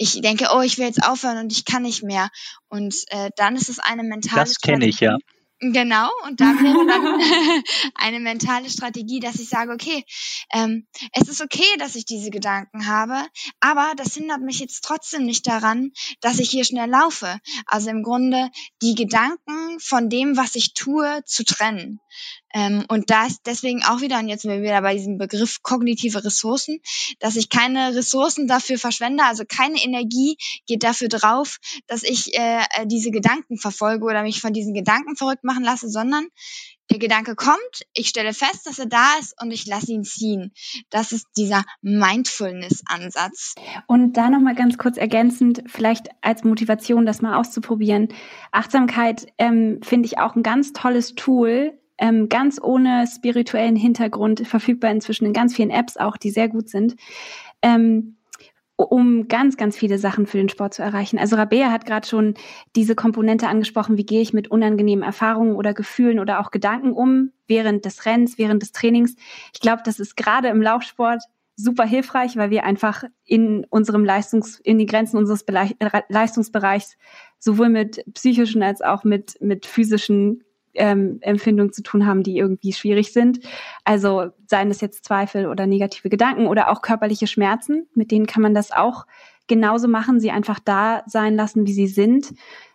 ich denke, oh, ich will jetzt aufhören und ich kann nicht mehr. Und äh, dann ist es eine mentale Das kenne ich, ja. Genau, und da wäre dann eine mentale Strategie, dass ich sage, okay, ähm, es ist okay, dass ich diese Gedanken habe, aber das hindert mich jetzt trotzdem nicht daran, dass ich hier schnell laufe. Also im Grunde die Gedanken von dem, was ich tue, zu trennen. Ähm, und da ist deswegen auch wieder, und jetzt sind wir wieder bei diesem Begriff kognitive Ressourcen, dass ich keine Ressourcen dafür verschwende, also keine Energie geht dafür drauf, dass ich äh, äh, diese Gedanken verfolge oder mich von diesen Gedanken verrückt machen lasse, sondern der Gedanke kommt, ich stelle fest, dass er da ist und ich lasse ihn ziehen. Das ist dieser Mindfulness-Ansatz. Und da nochmal ganz kurz ergänzend, vielleicht als Motivation, das mal auszuprobieren. Achtsamkeit ähm, finde ich auch ein ganz tolles Tool, ähm, ganz ohne spirituellen Hintergrund, verfügbar inzwischen in ganz vielen Apps auch, die sehr gut sind. Ähm, um ganz, ganz viele Sachen für den Sport zu erreichen. Also Rabea hat gerade schon diese Komponente angesprochen, wie gehe ich mit unangenehmen Erfahrungen oder Gefühlen oder auch Gedanken um während des Rennens, während des Trainings. Ich glaube, das ist gerade im Laufsport super hilfreich, weil wir einfach in unserem Leistungs, in die Grenzen unseres Bele Leistungsbereichs sowohl mit psychischen als auch mit, mit physischen ähm, Empfindungen zu tun haben, die irgendwie schwierig sind. Also seien es jetzt Zweifel oder negative Gedanken oder auch körperliche Schmerzen, mit denen kann man das auch genauso machen, sie einfach da sein lassen, wie sie sind,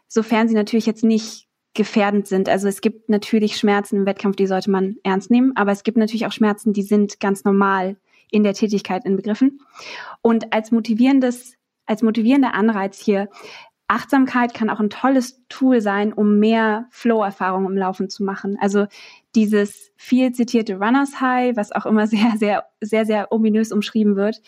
sofern sie natürlich jetzt nicht gefährdend sind. Also es gibt natürlich Schmerzen im Wettkampf, die sollte man ernst nehmen, aber es gibt natürlich auch Schmerzen, die sind ganz normal in der Tätigkeit inbegriffen. Und als motivierendes, als motivierender Anreiz hier Achtsamkeit kann auch ein tolles Tool sein, um mehr Flow-Erfahrung im Laufen zu machen. Also dieses viel zitierte Runners High, was auch immer sehr, sehr, sehr, sehr ominös umschrieben wird,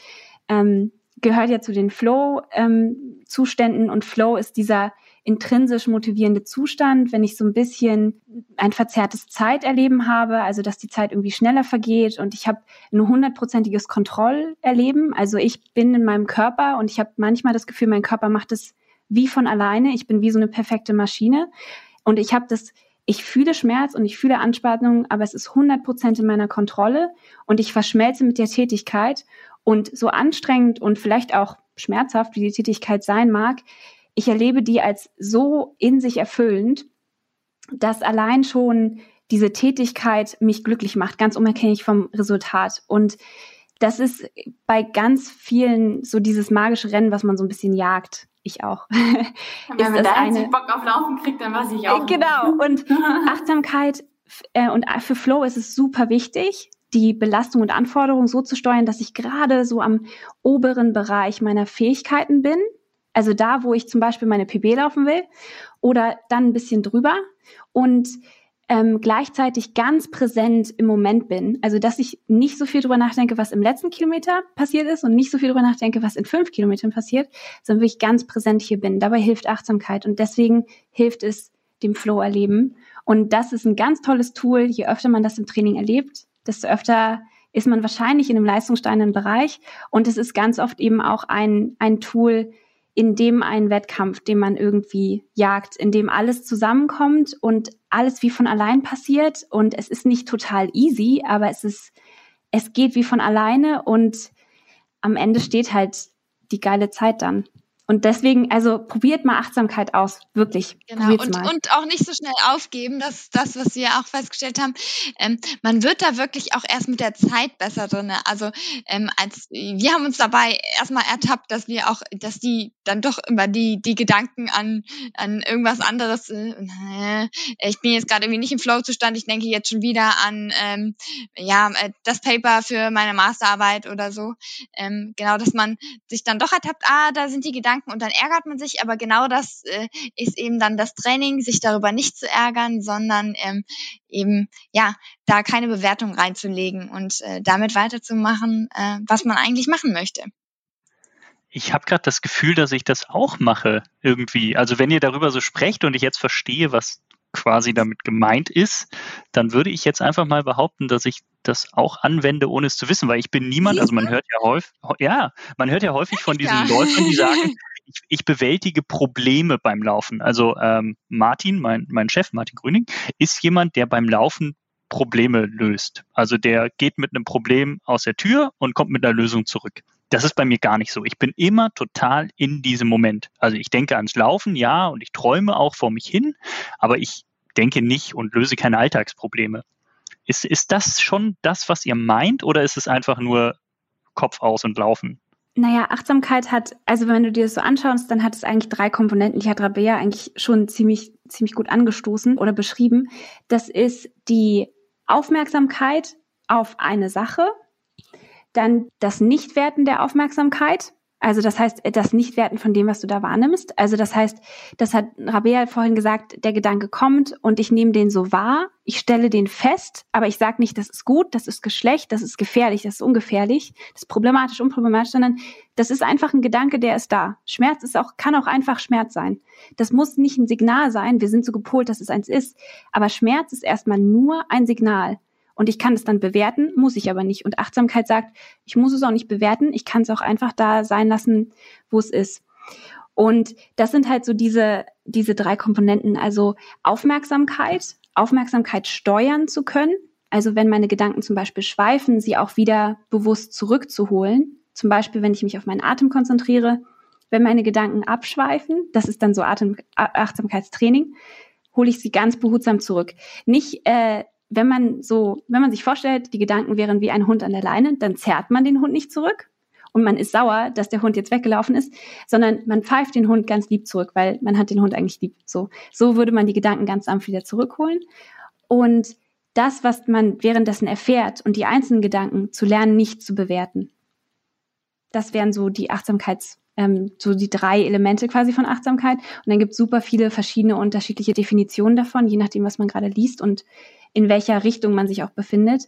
ähm, gehört ja zu den Flow-Zuständen ähm, und Flow ist dieser intrinsisch motivierende Zustand, wenn ich so ein bisschen ein verzerrtes Zeiterleben habe, also dass die Zeit irgendwie schneller vergeht und ich habe ein hundertprozentiges Kontrollerleben. Also ich bin in meinem Körper und ich habe manchmal das Gefühl, mein Körper macht es wie von alleine. Ich bin wie so eine perfekte Maschine. Und ich habe das, ich fühle Schmerz und ich fühle Anspannung, aber es ist 100 Prozent in meiner Kontrolle und ich verschmelze mit der Tätigkeit. Und so anstrengend und vielleicht auch schmerzhaft, wie die Tätigkeit sein mag, ich erlebe die als so in sich erfüllend, dass allein schon diese Tätigkeit mich glücklich macht, ganz unabhängig vom Resultat. Und das ist bei ganz vielen so dieses magische Rennen, was man so ein bisschen jagt ich auch. Wenn der eine Bock auf Laufen kriegt, dann weiß ich auch. Genau. Und Achtsamkeit äh, und für Flow ist es super wichtig, die Belastung und Anforderungen so zu steuern, dass ich gerade so am oberen Bereich meiner Fähigkeiten bin. Also da, wo ich zum Beispiel meine PB laufen will oder dann ein bisschen drüber und ähm, gleichzeitig ganz präsent im Moment bin. Also dass ich nicht so viel drüber nachdenke, was im letzten Kilometer passiert ist und nicht so viel drüber nachdenke, was in fünf Kilometern passiert, sondern wirklich ganz präsent hier bin. Dabei hilft Achtsamkeit und deswegen hilft es dem Flow erleben. Und das ist ein ganz tolles Tool. Je öfter man das im Training erlebt, desto öfter ist man wahrscheinlich in einem leistungssteigenden Bereich. Und es ist ganz oft eben auch ein, ein Tool, in dem ein Wettkampf, den man irgendwie jagt, in dem alles zusammenkommt und alles wie von allein passiert. Und es ist nicht total easy, aber es ist, es geht wie von alleine und am Ende steht halt die geile Zeit dann. Und deswegen, also probiert mal Achtsamkeit aus, wirklich. Genau, und, mal. und auch nicht so schnell aufgeben, das ist das, was wir auch festgestellt haben. Ähm, man wird da wirklich auch erst mit der Zeit besser drin. Also ähm, als wir haben uns dabei erstmal ertappt, dass wir auch, dass die dann doch immer die, die Gedanken an, an irgendwas anderes, äh, ich bin jetzt gerade irgendwie nicht im Flow-Zustand, ich denke jetzt schon wieder an ähm, ja, äh, das Paper für meine Masterarbeit oder so. Ähm, genau, dass man sich dann doch ertappt, ah, da sind die Gedanken Gedanken und dann ärgert man sich, aber genau das äh, ist eben dann das Training, sich darüber nicht zu ärgern, sondern ähm, eben ja da keine Bewertung reinzulegen und äh, damit weiterzumachen, äh, was man eigentlich machen möchte. Ich habe gerade das Gefühl, dass ich das auch mache irgendwie. Also wenn ihr darüber so sprecht und ich jetzt verstehe, was quasi damit gemeint ist, dann würde ich jetzt einfach mal behaupten, dass ich das auch anwende, ohne es zu wissen, weil ich bin niemand, also man hört ja häufig, ja, man hört ja häufig von diesen ja. Läufern, die sagen, ich, ich bewältige Probleme beim Laufen. Also ähm, Martin, mein, mein Chef, Martin Grüning, ist jemand, der beim Laufen Probleme löst. Also der geht mit einem Problem aus der Tür und kommt mit einer Lösung zurück. Das ist bei mir gar nicht so. Ich bin immer total in diesem Moment. Also ich denke ans Laufen, ja, und ich träume auch vor mich hin, aber ich denke nicht und löse keine Alltagsprobleme. Ist, ist das schon das, was ihr meint, oder ist es einfach nur Kopf aus und laufen? Naja, Achtsamkeit hat, also wenn du dir das so anschaust, dann hat es eigentlich drei Komponenten. Die hat Rabea eigentlich schon ziemlich, ziemlich gut angestoßen oder beschrieben. Das ist die Aufmerksamkeit auf eine Sache, dann das Nichtwerten der Aufmerksamkeit, also das heißt, das Nichtwerten von dem, was du da wahrnimmst. Also das heißt, das hat Rabea vorhin gesagt, der Gedanke kommt und ich nehme den so wahr, ich stelle den fest, aber ich sage nicht, das ist gut, das ist Geschlecht, das ist gefährlich, das ist ungefährlich, das ist problematisch, unproblematisch, sondern das ist einfach ein Gedanke, der ist da. Schmerz ist auch, kann auch einfach Schmerz sein. Das muss nicht ein Signal sein, wir sind so gepolt, dass es eins ist, aber Schmerz ist erstmal nur ein Signal. Und ich kann es dann bewerten, muss ich aber nicht. Und Achtsamkeit sagt, ich muss es auch nicht bewerten, ich kann es auch einfach da sein lassen, wo es ist. Und das sind halt so diese, diese drei Komponenten. Also Aufmerksamkeit, Aufmerksamkeit steuern zu können. Also wenn meine Gedanken zum Beispiel schweifen, sie auch wieder bewusst zurückzuholen. Zum Beispiel, wenn ich mich auf meinen Atem konzentriere. Wenn meine Gedanken abschweifen, das ist dann so Atem, Achtsamkeitstraining, hole ich sie ganz behutsam zurück. Nicht äh, wenn man so, wenn man sich vorstellt, die Gedanken wären wie ein Hund an der Leine, dann zerrt man den Hund nicht zurück und man ist sauer, dass der Hund jetzt weggelaufen ist, sondern man pfeift den Hund ganz lieb zurück, weil man hat den Hund eigentlich lieb. So, so würde man die Gedanken ganz sanft wieder zurückholen und das, was man währenddessen erfährt und die einzelnen Gedanken zu lernen, nicht zu bewerten. Das wären so die Achtsamkeits ähm, so die drei Elemente quasi von Achtsamkeit. Und dann gibt es super viele verschiedene unterschiedliche Definitionen davon, je nachdem, was man gerade liest und in welcher Richtung man sich auch befindet.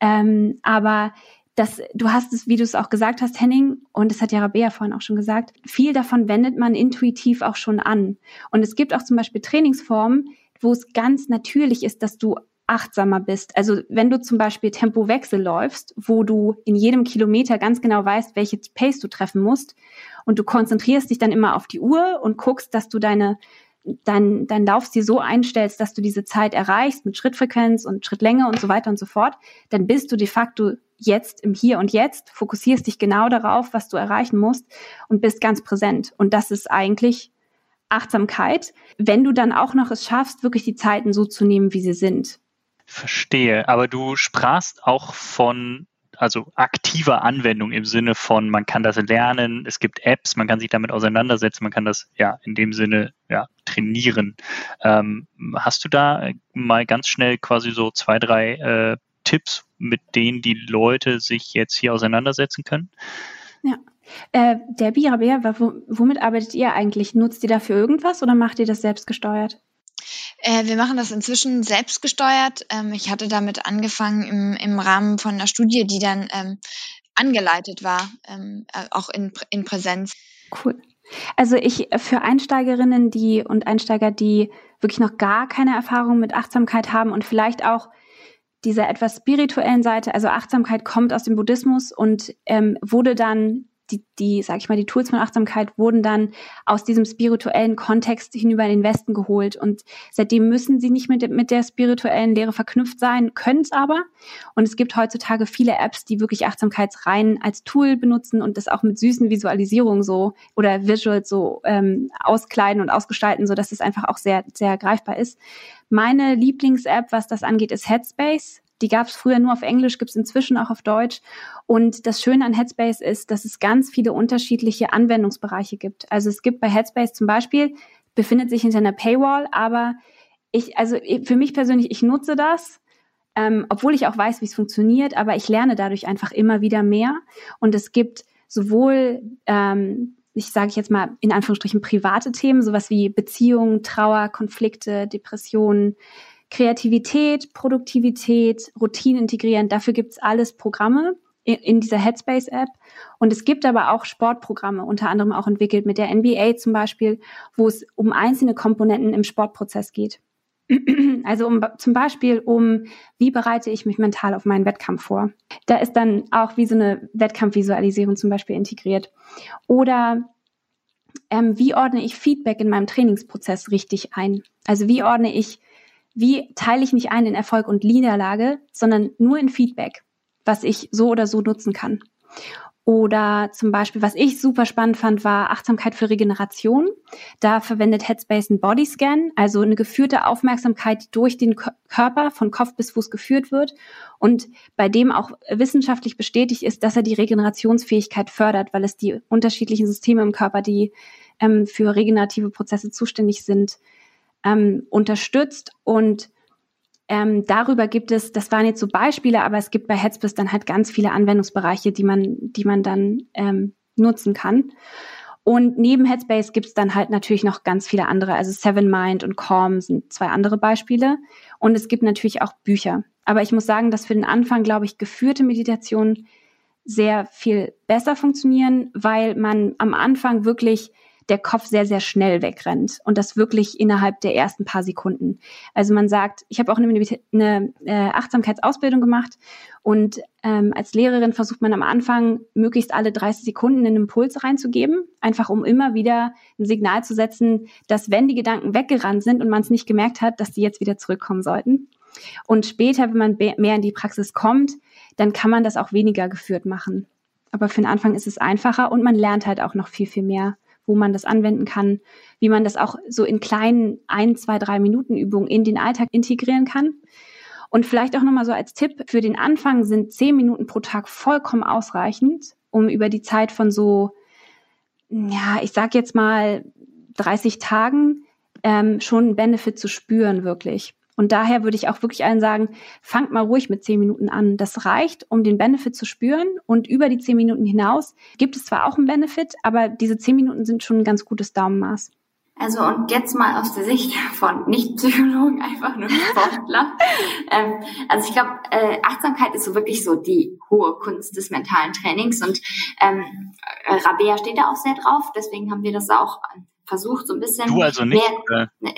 Ähm, aber das, du hast es, wie du es auch gesagt hast, Henning, und das hat ja Rabea vorhin auch schon gesagt, viel davon wendet man intuitiv auch schon an. Und es gibt auch zum Beispiel Trainingsformen, wo es ganz natürlich ist, dass du achtsamer bist. Also wenn du zum Beispiel Tempowechsel läufst, wo du in jedem Kilometer ganz genau weißt, welche Pace du treffen musst und du konzentrierst dich dann immer auf die Uhr und guckst, dass du deine dein, dein Laufstil so einstellst, dass du diese Zeit erreichst mit Schrittfrequenz und Schrittlänge und so weiter und so fort, dann bist du de facto jetzt im Hier und Jetzt, fokussierst dich genau darauf, was du erreichen musst und bist ganz präsent. Und das ist eigentlich Achtsamkeit, wenn du dann auch noch es schaffst, wirklich die Zeiten so zu nehmen, wie sie sind. Verstehe, aber du sprachst auch von also aktiver Anwendung im Sinne von, man kann das lernen, es gibt Apps, man kann sich damit auseinandersetzen, man kann das ja in dem Sinne ja trainieren. Ähm, hast du da mal ganz schnell quasi so zwei, drei äh, Tipps, mit denen die Leute sich jetzt hier auseinandersetzen können? Ja. Äh, der Birabär, womit arbeitet ihr eigentlich? Nutzt ihr dafür irgendwas oder macht ihr das selbst gesteuert? Äh, wir machen das inzwischen selbst gesteuert. Ähm, ich hatte damit angefangen im, im Rahmen von einer Studie, die dann ähm, angeleitet war, ähm, äh, auch in, in Präsenz. Cool. Also ich für Einsteigerinnen, die und Einsteiger, die wirklich noch gar keine Erfahrung mit Achtsamkeit haben und vielleicht auch dieser etwas spirituellen Seite, also Achtsamkeit kommt aus dem Buddhismus und ähm, wurde dann die, die, sag ich mal, die Tools von Achtsamkeit wurden dann aus diesem spirituellen Kontext hinüber in den Westen geholt. Und seitdem müssen sie nicht mit, mit der spirituellen Lehre verknüpft sein, können es aber. Und es gibt heutzutage viele Apps, die wirklich Achtsamkeitsreihen als Tool benutzen und das auch mit süßen Visualisierungen so oder Visuals so ähm, auskleiden und ausgestalten, so dass es einfach auch sehr, sehr greifbar ist. Meine Lieblings-App, was das angeht, ist Headspace. Die gab es früher nur auf Englisch, gibt es inzwischen auch auf Deutsch. Und das Schöne an Headspace ist, dass es ganz viele unterschiedliche Anwendungsbereiche gibt. Also es gibt bei Headspace zum Beispiel, befindet sich hinter einer Paywall, aber ich, also für mich persönlich, ich nutze das, ähm, obwohl ich auch weiß, wie es funktioniert, aber ich lerne dadurch einfach immer wieder mehr. Und es gibt sowohl ähm, ich sage jetzt mal in Anführungsstrichen private Themen, sowas wie Beziehungen, Trauer, Konflikte, Depressionen, Kreativität, Produktivität, Routine integrieren. Dafür gibt's alles Programme in, in dieser Headspace-App. Und es gibt aber auch Sportprogramme, unter anderem auch entwickelt mit der NBA zum Beispiel, wo es um einzelne Komponenten im Sportprozess geht. Also um, zum Beispiel um, wie bereite ich mich mental auf meinen Wettkampf vor. Da ist dann auch wie so eine Wettkampfvisualisierung zum Beispiel integriert. Oder ähm, wie ordne ich Feedback in meinem Trainingsprozess richtig ein? Also wie ordne ich wie teile ich nicht ein in Erfolg und Niederlage, sondern nur in Feedback, was ich so oder so nutzen kann. Oder zum Beispiel, was ich super spannend fand, war Achtsamkeit für Regeneration. Da verwendet Headspace einen Bodyscan, also eine geführte Aufmerksamkeit, die durch den Körper von Kopf bis Fuß geführt wird und bei dem auch wissenschaftlich bestätigt ist, dass er die Regenerationsfähigkeit fördert, weil es die unterschiedlichen Systeme im Körper, die ähm, für regenerative Prozesse zuständig sind, ähm, unterstützt und ähm, darüber gibt es, das waren jetzt so Beispiele, aber es gibt bei Headspace dann halt ganz viele Anwendungsbereiche, die man, die man dann ähm, nutzen kann. Und neben Headspace gibt es dann halt natürlich noch ganz viele andere. Also Seven Mind und Calm sind zwei andere Beispiele. Und es gibt natürlich auch Bücher. Aber ich muss sagen, dass für den Anfang, glaube ich, geführte Meditationen sehr viel besser funktionieren, weil man am Anfang wirklich der Kopf sehr, sehr schnell wegrennt und das wirklich innerhalb der ersten paar Sekunden. Also man sagt, ich habe auch eine, eine äh, Achtsamkeitsausbildung gemacht und ähm, als Lehrerin versucht man am Anfang möglichst alle 30 Sekunden einen Impuls reinzugeben, einfach um immer wieder ein Signal zu setzen, dass wenn die Gedanken weggerannt sind und man es nicht gemerkt hat, dass die jetzt wieder zurückkommen sollten. Und später, wenn man mehr in die Praxis kommt, dann kann man das auch weniger geführt machen. Aber für den Anfang ist es einfacher und man lernt halt auch noch viel, viel mehr wo man das anwenden kann, wie man das auch so in kleinen ein, zwei, drei Minuten Übungen in den Alltag integrieren kann. Und vielleicht auch nochmal so als Tipp, für den Anfang sind zehn Minuten pro Tag vollkommen ausreichend, um über die Zeit von so, ja, ich sag jetzt mal 30 Tagen ähm, schon einen Benefit zu spüren, wirklich. Und daher würde ich auch wirklich allen sagen, fangt mal ruhig mit zehn Minuten an. Das reicht, um den Benefit zu spüren. Und über die zehn Minuten hinaus gibt es zwar auch einen Benefit, aber diese zehn Minuten sind schon ein ganz gutes Daumenmaß. Also und jetzt mal aus der Sicht von Nicht-Psychologen, einfach nur Sportler. ähm, also ich glaube, äh, Achtsamkeit ist so wirklich so die hohe Kunst des mentalen Trainings und ähm, Rabea steht da auch sehr drauf, deswegen haben wir das auch versucht so ein bisschen. Du also nicht? Mehr, ne,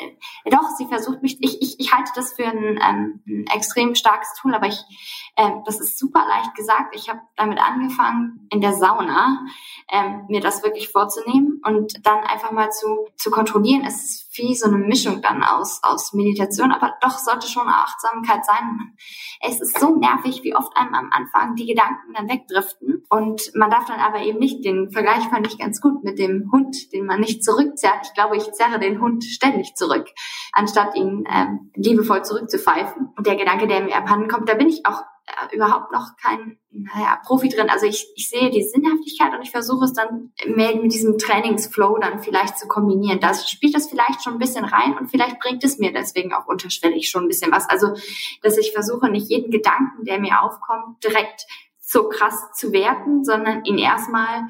doch, sie versucht mich, ich, ich, ich halte das für ein, ähm, ein extrem starkes Tool, aber ich, äh, das ist super leicht gesagt. Ich habe damit angefangen, in der Sauna ähm, mir das wirklich vorzunehmen und dann einfach mal zu, zu kontrollieren. Ist wie so eine Mischung dann aus, aus Meditation, aber doch sollte schon Achtsamkeit sein. Es ist so nervig, wie oft einem am Anfang die Gedanken dann wegdriften und man darf dann aber eben nicht, den Vergleich fand ich ganz gut mit dem Hund, den man nicht zurückzerrt. Ich glaube, ich zerre den Hund ständig zurück, anstatt ihn ähm, liebevoll zurückzupfeifen. Und der Gedanke, der mir abhanden kommt, da bin ich auch überhaupt noch kein naja, Profi drin. Also ich, ich sehe die Sinnhaftigkeit und ich versuche es dann mit diesem Trainingsflow dann vielleicht zu kombinieren. Da spielt das vielleicht schon ein bisschen rein und vielleicht bringt es mir deswegen auch unterschwellig schon ein bisschen was. Also, dass ich versuche, nicht jeden Gedanken, der mir aufkommt, direkt so krass zu werten, sondern ihn erstmal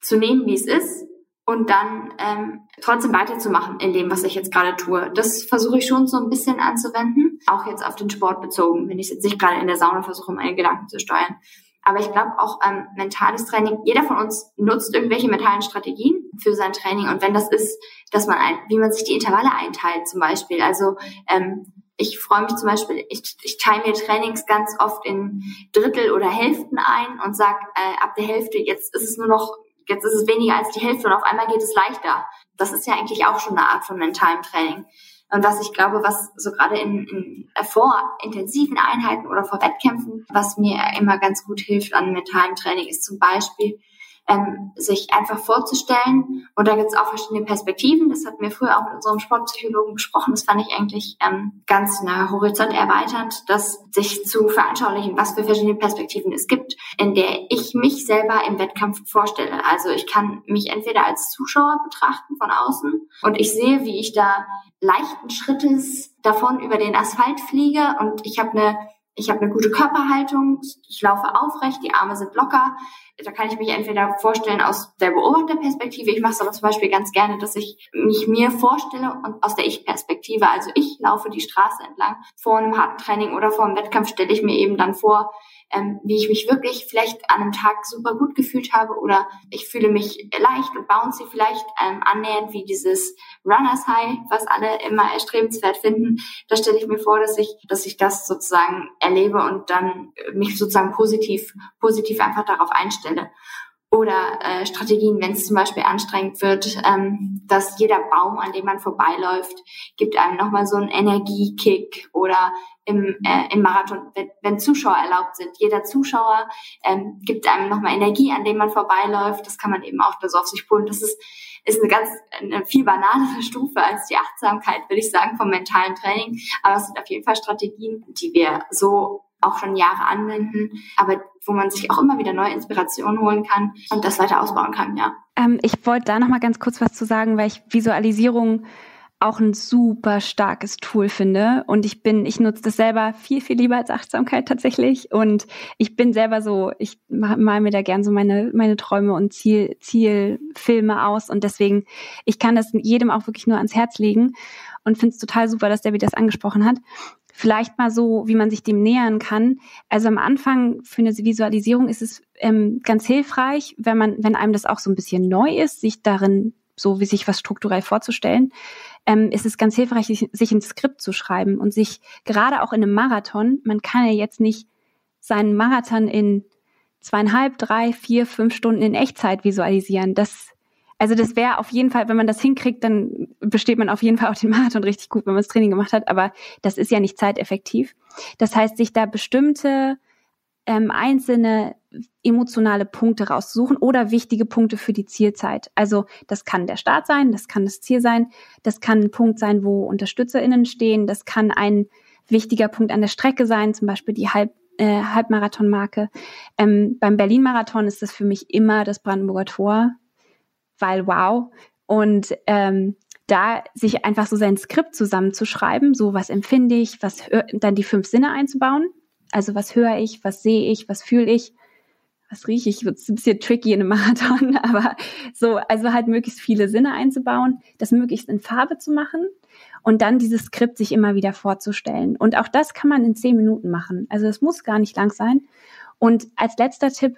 zu nehmen, wie es ist und dann ähm, trotzdem weiterzumachen in dem, was ich jetzt gerade tue. Das versuche ich schon so ein bisschen anzuwenden, auch jetzt auf den Sport bezogen, wenn ich jetzt nicht gerade in der Sauna versuche, meine Gedanken zu steuern. Aber ich glaube auch ähm, mentales Training, jeder von uns nutzt irgendwelche mentalen Strategien für sein Training. Und wenn das ist, dass man ein, wie man sich die Intervalle einteilt zum Beispiel. Also ähm, ich freue mich zum Beispiel, ich, ich teile mir Trainings ganz oft in Drittel oder Hälften ein und sag äh, ab der Hälfte, jetzt ist es nur noch jetzt ist es weniger als die Hälfte und auf einmal geht es leichter. Das ist ja eigentlich auch schon eine Art von mentalem Training. Und was ich glaube, was so gerade in, in äh, vor intensiven Einheiten oder vor Wettkämpfen, was mir immer ganz gut hilft an mentalem Training, ist zum Beispiel ähm, sich einfach vorzustellen. Und da gibt es auch verschiedene Perspektiven. Das hatten wir früher auch mit unserem Sportpsychologen besprochen. Das fand ich eigentlich ähm, ganz na, horizont erweiternd, dass sich zu veranschaulichen, was für verschiedene Perspektiven es gibt, in der ich mich selber im Wettkampf vorstelle. Also ich kann mich entweder als Zuschauer betrachten von außen und ich sehe, wie ich da leichten Schrittes davon über den Asphalt fliege und ich habe eine ich habe eine gute Körperhaltung, ich laufe aufrecht, die Arme sind locker. Da kann ich mich entweder vorstellen aus der Beobachterperspektive. Ich mache es aber zum Beispiel ganz gerne, dass ich mich mir vorstelle und aus der Ich-Perspektive. Also ich laufe die Straße entlang vor einem harten Training oder vor einem Wettkampf stelle ich mir eben dann vor, ähm, wie ich mich wirklich vielleicht an einem Tag super gut gefühlt habe oder ich fühle mich leicht und bouncy vielleicht ähm, annähernd wie dieses Runners High, was alle immer erstrebenswert finden. Da stelle ich mir vor, dass ich, dass ich das sozusagen erlebe und dann mich sozusagen positiv, positiv einfach darauf einstelle oder äh, Strategien, wenn es zum Beispiel anstrengend wird, ähm, dass jeder Baum, an dem man vorbeiläuft, gibt einem nochmal so einen Energiekick oder im, äh, im Marathon, wenn, wenn Zuschauer erlaubt sind. Jeder Zuschauer ähm, gibt einem nochmal Energie, an dem man vorbeiläuft. Das kann man eben auch da so auf sich pullen. Das ist, ist eine ganz eine viel banalere Stufe als die Achtsamkeit, würde ich sagen, vom mentalen Training. Aber es sind auf jeden Fall Strategien, die wir so auch schon Jahre anwenden, aber wo man sich auch immer wieder neue Inspirationen holen kann und das weiter ausbauen kann, ja. Ähm, ich wollte da noch mal ganz kurz was zu sagen, weil ich Visualisierung auch ein super starkes Tool finde. Und ich bin, ich nutze das selber viel, viel lieber als Achtsamkeit tatsächlich. Und ich bin selber so, ich mal mir da gern so meine, meine Träume und Ziel, Zielfilme aus. Und deswegen, ich kann das jedem auch wirklich nur ans Herz legen und finde es total super, dass der wie das angesprochen hat. Vielleicht mal so, wie man sich dem nähern kann. Also am Anfang für eine Visualisierung ist es ähm, ganz hilfreich, wenn man, wenn einem das auch so ein bisschen neu ist, sich darin so wie sich was strukturell vorzustellen, ähm, ist es ganz hilfreich, sich, ein Skript zu schreiben und sich gerade auch in einem Marathon, man kann ja jetzt nicht seinen Marathon in zweieinhalb, drei, vier, fünf Stunden in Echtzeit visualisieren. Das also das wäre auf jeden Fall, wenn man das hinkriegt, dann besteht man auf jeden Fall auch den Marathon richtig gut, wenn man das Training gemacht hat. Aber das ist ja nicht zeiteffektiv. Das heißt, sich da bestimmte ähm, einzelne emotionale Punkte rauszusuchen oder wichtige Punkte für die Zielzeit. Also das kann der Start sein, das kann das Ziel sein, das kann ein Punkt sein, wo UnterstützerInnen stehen, das kann ein wichtiger Punkt an der Strecke sein, zum Beispiel die Halb, äh, Halbmarathonmarke. Ähm, beim Berlin-Marathon ist das für mich immer das Brandenburger Tor weil wow. Und ähm, da sich einfach so sein Skript zusammenzuschreiben, so was empfinde ich, was dann die fünf Sinne einzubauen. Also was höre ich, was sehe ich, was fühle ich, was rieche ich, wird ein bisschen tricky in einem Marathon, aber so, also halt möglichst viele Sinne einzubauen, das möglichst in Farbe zu machen und dann dieses Skript sich immer wieder vorzustellen. Und auch das kann man in zehn Minuten machen. Also es muss gar nicht lang sein. Und als letzter Tipp,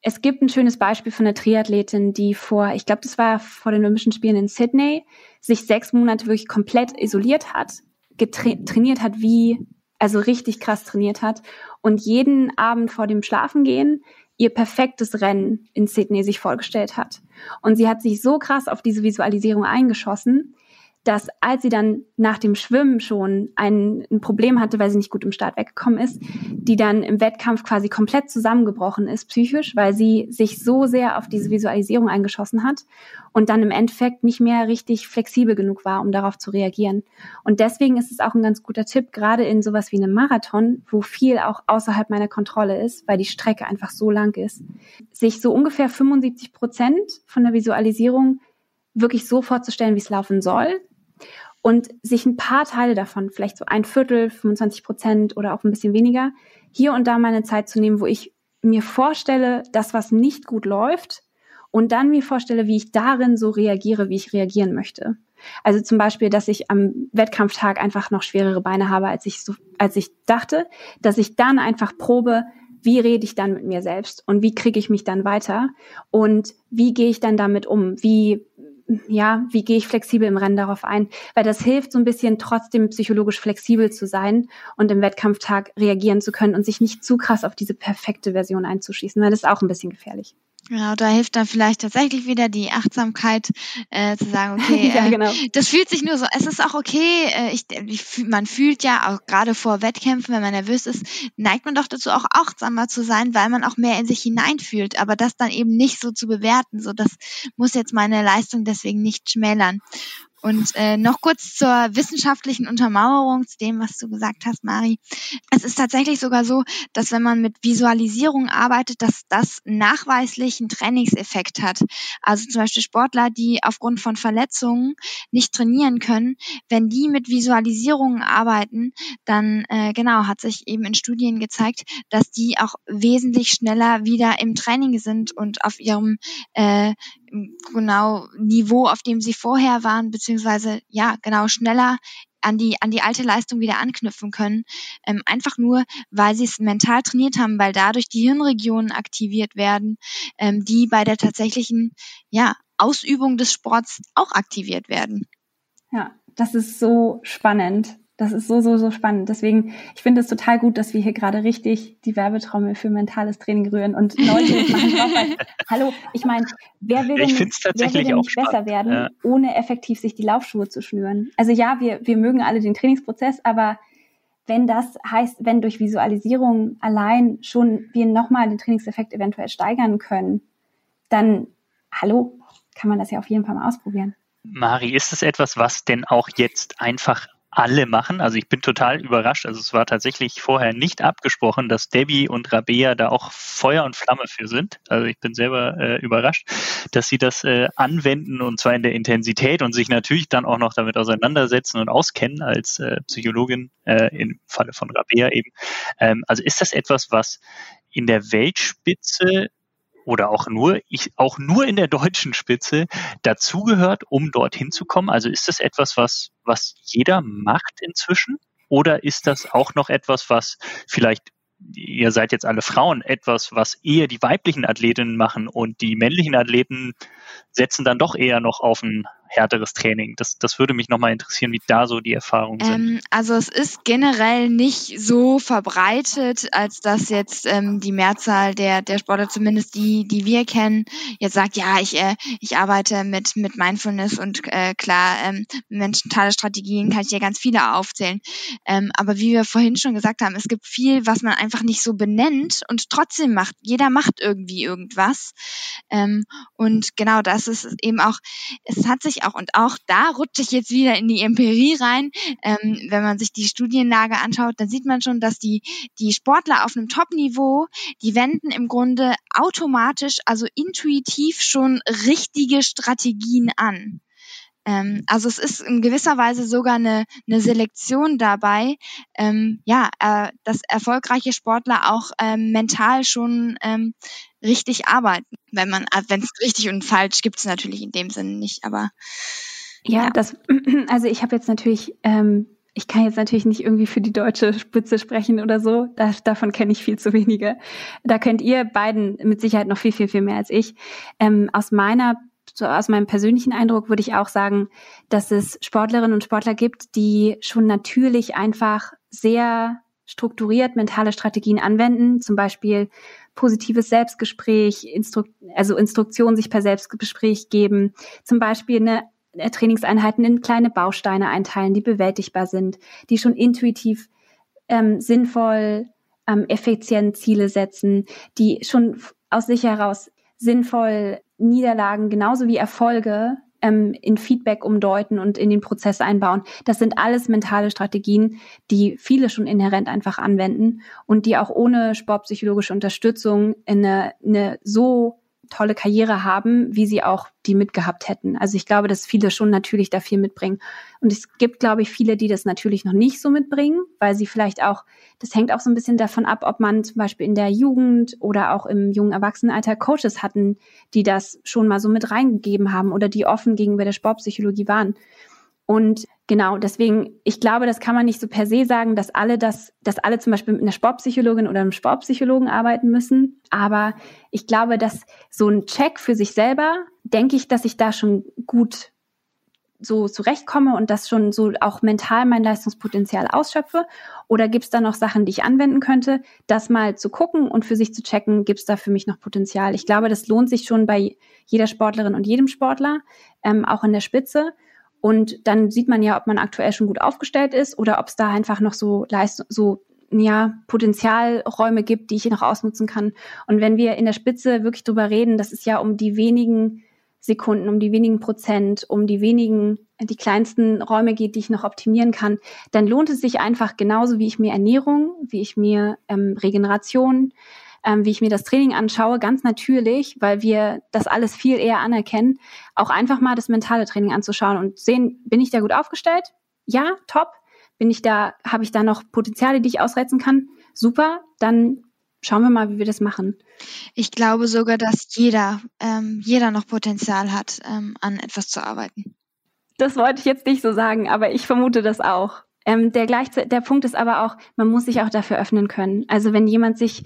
es gibt ein schönes Beispiel von einer Triathletin, die vor, ich glaube, das war vor den Olympischen Spielen in Sydney, sich sechs Monate wirklich komplett isoliert hat, trainiert hat wie, also richtig krass trainiert hat und jeden Abend vor dem Schlafengehen ihr perfektes Rennen in Sydney sich vorgestellt hat. Und sie hat sich so krass auf diese Visualisierung eingeschossen, dass als sie dann nach dem Schwimmen schon ein, ein Problem hatte, weil sie nicht gut im Start weggekommen ist, die dann im Wettkampf quasi komplett zusammengebrochen ist psychisch, weil sie sich so sehr auf diese Visualisierung eingeschossen hat und dann im Endeffekt nicht mehr richtig flexibel genug war, um darauf zu reagieren. Und deswegen ist es auch ein ganz guter Tipp, gerade in sowas wie einem Marathon, wo viel auch außerhalb meiner Kontrolle ist, weil die Strecke einfach so lang ist, sich so ungefähr 75 Prozent von der Visualisierung wirklich so vorzustellen, wie es laufen soll und sich ein paar Teile davon, vielleicht so ein Viertel, 25 Prozent oder auch ein bisschen weniger, hier und da meine Zeit zu nehmen, wo ich mir vorstelle, das, was nicht gut läuft, und dann mir vorstelle, wie ich darin so reagiere, wie ich reagieren möchte. Also zum Beispiel, dass ich am Wettkampftag einfach noch schwerere Beine habe, als ich so, als ich dachte, dass ich dann einfach probe, wie rede ich dann mit mir selbst und wie kriege ich mich dann weiter und wie gehe ich dann damit um? Wie ja, wie gehe ich flexibel im Rennen darauf ein? Weil das hilft so ein bisschen trotzdem psychologisch flexibel zu sein und im Wettkampftag reagieren zu können und sich nicht zu krass auf diese perfekte Version einzuschießen, weil das ist auch ein bisschen gefährlich. Genau, da hilft dann vielleicht tatsächlich wieder die Achtsamkeit äh, zu sagen, okay, ja, äh, genau. das fühlt sich nur so, es ist auch okay, äh, ich, ich, man fühlt ja auch gerade vor Wettkämpfen, wenn man nervös ist, neigt man doch dazu auch achtsamer zu sein, weil man auch mehr in sich hineinfühlt, aber das dann eben nicht so zu bewerten, so das muss jetzt meine Leistung deswegen nicht schmälern. Und äh, noch kurz zur wissenschaftlichen Untermauerung, zu dem, was du gesagt hast, Mari. Es ist tatsächlich sogar so, dass wenn man mit Visualisierung arbeitet, dass das nachweislich einen Trainingseffekt hat. Also zum Beispiel Sportler, die aufgrund von Verletzungen nicht trainieren können, wenn die mit Visualisierungen arbeiten, dann äh, genau hat sich eben in Studien gezeigt, dass die auch wesentlich schneller wieder im Training sind und auf ihrem äh, genau Niveau, auf dem sie vorher waren, beziehungsweise ja genau schneller an die an die alte Leistung wieder anknüpfen können, ähm, einfach nur, weil sie es mental trainiert haben, weil dadurch die Hirnregionen aktiviert werden, ähm, die bei der tatsächlichen ja Ausübung des Sports auch aktiviert werden. Ja, das ist so spannend. Das ist so, so, so spannend. Deswegen, ich finde es total gut, dass wir hier gerade richtig die Werbetrommel für mentales Training rühren und Leute machen drauf. Weil, hallo, ich meine, wer will denn, wer will denn nicht besser werden, ja. ohne effektiv sich die Laufschuhe zu schnüren? Also ja, wir, wir mögen alle den Trainingsprozess, aber wenn das heißt, wenn durch Visualisierung allein schon wir nochmal den Trainingseffekt eventuell steigern können, dann, hallo, kann man das ja auf jeden Fall mal ausprobieren. Mari, ist es etwas, was denn auch jetzt einfach alle machen. Also ich bin total überrascht. Also es war tatsächlich vorher nicht abgesprochen, dass Debbie und Rabea da auch Feuer und Flamme für sind. Also ich bin selber äh, überrascht, dass sie das äh, anwenden und zwar in der Intensität und sich natürlich dann auch noch damit auseinandersetzen und auskennen als äh, Psychologin äh, im Falle von Rabea eben. Ähm, also ist das etwas, was in der Weltspitze oder auch nur, ich, auch nur in der deutschen Spitze dazugehört, um dorthin zu kommen? Also ist das etwas, was, was jeder macht inzwischen? Oder ist das auch noch etwas, was vielleicht ihr seid jetzt alle Frauen, etwas, was eher die weiblichen Athletinnen machen und die männlichen Athleten setzen dann doch eher noch auf ein härteres Training. Das, das würde mich nochmal interessieren, wie da so die Erfahrungen sind. Ähm, also es ist generell nicht so verbreitet, als dass jetzt ähm, die Mehrzahl der, der Sportler, zumindest die, die wir kennen, jetzt sagt, ja, ich, äh, ich arbeite mit, mit Mindfulness und äh, klar, ähm, mentale Strategien kann ich ja ganz viele aufzählen. Ähm, aber wie wir vorhin schon gesagt haben, es gibt viel, was man einfach nicht so benennt und trotzdem macht. Jeder macht irgendwie irgendwas. Ähm, und genau das ist eben auch, es hat sich auch, und auch da rutsche ich jetzt wieder in die Empirie rein, ähm, wenn man sich die Studienlage anschaut, dann sieht man schon, dass die, die Sportler auf einem Top-Niveau, die wenden im Grunde automatisch, also intuitiv schon richtige Strategien an. Ähm, also es ist in gewisser Weise sogar eine, eine Selektion dabei, ähm, ja, äh, dass erfolgreiche Sportler auch ähm, mental schon ähm, richtig arbeiten. Wenn man, äh, wenn es richtig und falsch gibt es natürlich in dem Sinne nicht, aber ja, ja. das, also ich habe jetzt natürlich ähm, ich kann jetzt natürlich nicht irgendwie für die deutsche Spitze sprechen oder so. Da, davon kenne ich viel zu wenige. Da könnt ihr beiden mit Sicherheit noch viel, viel, viel mehr als ich. Ähm, aus meiner so aus meinem persönlichen Eindruck würde ich auch sagen, dass es Sportlerinnen und Sportler gibt, die schon natürlich einfach sehr strukturiert mentale Strategien anwenden, zum Beispiel positives Selbstgespräch, Instru also Instruktionen sich per Selbstgespräch geben, zum Beispiel eine äh, Trainingseinheiten in kleine Bausteine einteilen, die bewältigbar sind, die schon intuitiv ähm, sinnvoll, ähm, effizient Ziele setzen, die schon aus sich heraus sinnvoll Niederlagen genauso wie Erfolge ähm, in Feedback umdeuten und in den Prozess einbauen. Das sind alles mentale Strategien, die viele schon inhärent einfach anwenden und die auch ohne sportpsychologische Unterstützung in eine, eine so tolle Karriere haben, wie sie auch die mitgehabt hätten. Also ich glaube, dass viele schon natürlich da viel mitbringen. Und es gibt, glaube ich, viele, die das natürlich noch nicht so mitbringen, weil sie vielleicht auch, das hängt auch so ein bisschen davon ab, ob man zum Beispiel in der Jugend oder auch im jungen Erwachsenenalter Coaches hatten, die das schon mal so mit reingegeben haben oder die offen gegenüber der Sportpsychologie waren. Und genau, deswegen, ich glaube, das kann man nicht so per se sagen, dass alle das, dass alle zum Beispiel mit einer Sportpsychologin oder einem Sportpsychologen arbeiten müssen. Aber ich glaube, dass so ein Check für sich selber, denke ich, dass ich da schon gut so zurechtkomme und das schon so auch mental mein Leistungspotenzial ausschöpfe? Oder gibt es da noch Sachen, die ich anwenden könnte? Das mal zu gucken und für sich zu checken, gibt es da für mich noch Potenzial? Ich glaube, das lohnt sich schon bei jeder Sportlerin und jedem Sportler, ähm, auch in der Spitze. Und dann sieht man ja, ob man aktuell schon gut aufgestellt ist oder ob es da einfach noch so Leistung, so ja, Potenzialräume gibt, die ich noch ausnutzen kann. Und wenn wir in der Spitze wirklich drüber reden, das ist ja um die wenigen Sekunden, um die wenigen Prozent, um die wenigen, die kleinsten Räume geht, die ich noch optimieren kann, dann lohnt es sich einfach genauso, wie ich mir Ernährung, wie ich mir ähm, Regeneration, ähm, wie ich mir das Training anschaue, ganz natürlich, weil wir das alles viel eher anerkennen, auch einfach mal das mentale Training anzuschauen und sehen, bin ich da gut aufgestellt? Ja, top. Bin ich da, habe ich da noch Potenziale, die ich ausreizen kann? Super, dann schauen wir mal, wie wir das machen. Ich glaube sogar, dass jeder, ähm, jeder noch Potenzial hat, ähm, an etwas zu arbeiten. Das wollte ich jetzt nicht so sagen, aber ich vermute das auch. Ähm, der, gleich, der Punkt ist aber auch, man muss sich auch dafür öffnen können. Also wenn jemand sich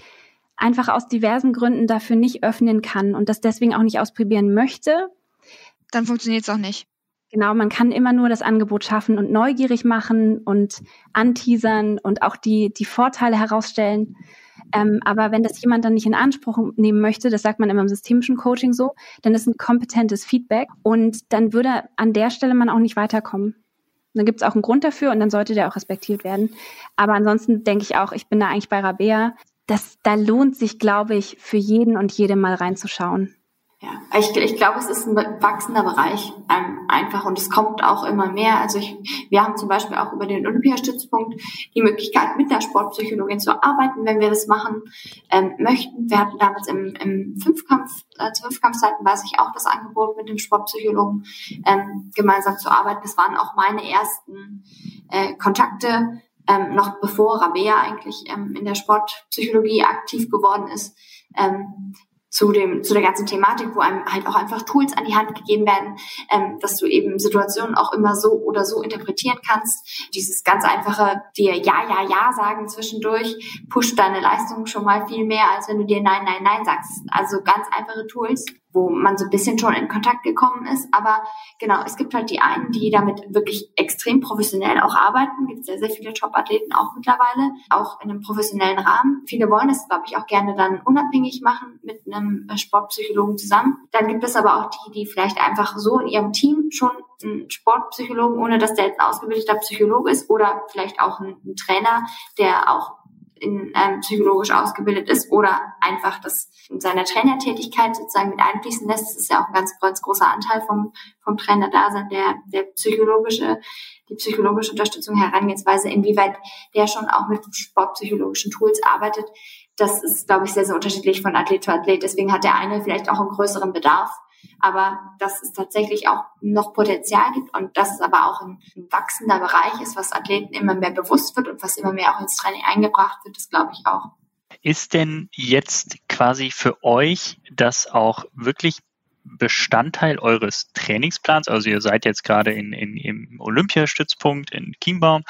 einfach aus diversen Gründen dafür nicht öffnen kann und das deswegen auch nicht ausprobieren möchte, dann funktioniert es auch nicht. Genau, man kann immer nur das Angebot schaffen und neugierig machen und anteasern und auch die, die Vorteile herausstellen. Ähm, aber wenn das jemand dann nicht in Anspruch nehmen möchte, das sagt man immer im systemischen Coaching so, dann ist ein kompetentes Feedback und dann würde an der Stelle man auch nicht weiterkommen. Dann gibt es auch einen Grund dafür und dann sollte der auch respektiert werden. Aber ansonsten denke ich auch, ich bin da eigentlich bei Rabea das, da lohnt sich, glaube ich, für jeden und jede mal reinzuschauen. Ja, ich, ich glaube, es ist ein wachsender Bereich ähm, einfach und es kommt auch immer mehr. Also ich, wir haben zum Beispiel auch über den Olympiastützpunkt die Möglichkeit, mit der Sportpsychologin zu arbeiten, wenn wir das machen ähm, möchten. Wir hatten damals im, im Fünfkampf, äh, zu Fünfkampfzeiten weiß ich auch das Angebot, mit dem Sportpsychologen ähm, gemeinsam zu arbeiten. Das waren auch meine ersten äh, Kontakte ähm, noch bevor Rabea eigentlich ähm, in der Sportpsychologie aktiv geworden ist, ähm, zu dem zu der ganzen Thematik, wo einem halt auch einfach Tools an die Hand gegeben werden, ähm, dass du eben Situationen auch immer so oder so interpretieren kannst. Dieses ganz einfache dir ja ja ja sagen zwischendurch pusht deine Leistung schon mal viel mehr, als wenn du dir nein nein nein sagst. Also ganz einfache Tools, wo man so ein bisschen schon in Kontakt gekommen ist. Aber genau, es gibt halt die einen, die damit wirklich extrem professionell auch arbeiten. Es gibt sehr, sehr viele Top-Athleten auch mittlerweile, auch in einem professionellen Rahmen. Viele wollen das, glaube ich, auch gerne dann unabhängig machen mit einem Sportpsychologen zusammen. Dann gibt es aber auch die, die vielleicht einfach so in ihrem Team schon einen Sportpsychologen, ohne dass der jetzt ein ausgebildeter Psychologe ist oder vielleicht auch ein, ein Trainer, der auch in, ähm, psychologisch ausgebildet ist oder einfach das in seiner Trainertätigkeit sozusagen mit einfließen lässt. Das ist ja auch ein ganz, ganz großer Anteil vom, vom Trainer da sein, der, der psychologische, die psychologische Unterstützung Herangehensweise, inwieweit der schon auch mit sportpsychologischen Tools arbeitet. Das ist, glaube ich, sehr, sehr unterschiedlich von Athlet zu Athlet. Deswegen hat der eine vielleicht auch einen größeren Bedarf aber dass es tatsächlich auch noch Potenzial gibt und dass es aber auch ein, ein wachsender Bereich ist, was Athleten immer mehr bewusst wird und was immer mehr auch ins Training eingebracht wird, das glaube ich auch. Ist denn jetzt quasi für euch das auch wirklich Bestandteil eures Trainingsplans? Also ihr seid jetzt gerade in, in, im Olympiastützpunkt in Chiembaum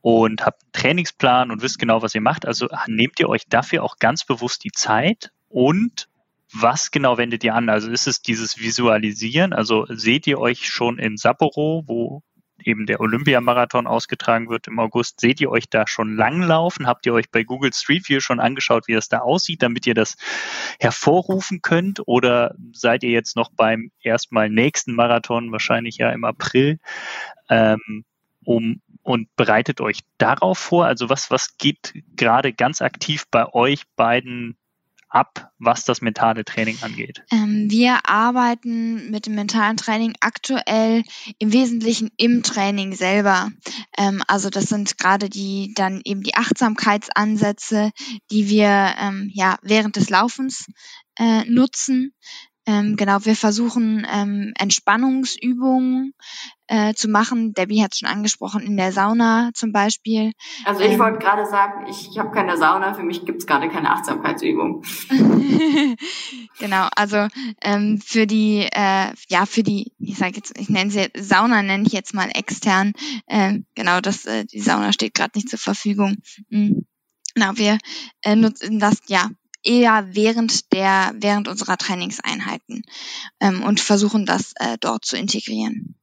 und habt einen Trainingsplan und wisst genau, was ihr macht. Also nehmt ihr euch dafür auch ganz bewusst die Zeit und was genau wendet ihr an? Also ist es dieses Visualisieren? Also seht ihr euch schon in Sapporo, wo eben der Olympiamarathon ausgetragen wird im August. Seht ihr euch da schon langlaufen? Habt ihr euch bei Google Street View schon angeschaut, wie das da aussieht, damit ihr das hervorrufen könnt? Oder seid ihr jetzt noch beim erstmal nächsten Marathon, wahrscheinlich ja im April, ähm, um und bereitet euch darauf vor? Also was, was geht gerade ganz aktiv bei euch beiden ab, was das mentale Training angeht? Ähm, wir arbeiten mit dem mentalen Training aktuell im Wesentlichen im Training selber. Ähm, also das sind gerade die dann eben die Achtsamkeitsansätze, die wir ähm, ja während des Laufens äh, nutzen. Ähm, genau, wir versuchen ähm, Entspannungsübungen äh, zu machen. Debbie hat schon angesprochen, in der Sauna zum Beispiel. Also ich ähm, wollte gerade sagen, ich, ich habe keine Sauna, für mich gibt's gerade keine Achtsamkeitsübung. genau, also ähm, für die, äh, ja, für die, ich sage jetzt, ich nenne sie Sauna, nenne ich jetzt mal extern. Äh, genau, das, äh, die Sauna steht gerade nicht zur Verfügung. Mhm. Genau, wir äh, nutzen das ja eher während der, während unserer Trainingseinheiten ähm, und versuchen das äh, dort zu integrieren.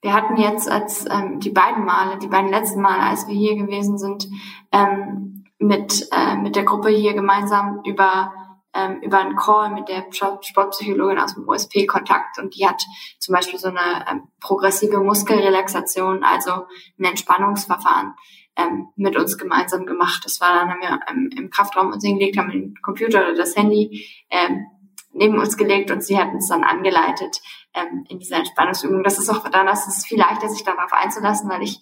Wir hatten jetzt als ähm, die beiden Male, die beiden letzten Male, als wir hier gewesen sind, ähm, mit, äh, mit der Gruppe hier gemeinsam über ähm, über einen Call mit der Sportpsychologin aus dem USP Kontakt und die hat zum Beispiel so eine ähm, progressive Muskelrelaxation, also ein Entspannungsverfahren ähm, mit uns gemeinsam gemacht. Das war dann, haben wir ähm, im Kraftraum uns hingelegt, haben den Computer oder das Handy ähm, neben uns gelegt und sie hat uns dann angeleitet ähm, in dieser Entspannungsübung. Das ist auch dann, das ist viel leichter, sich darauf einzulassen, weil ich,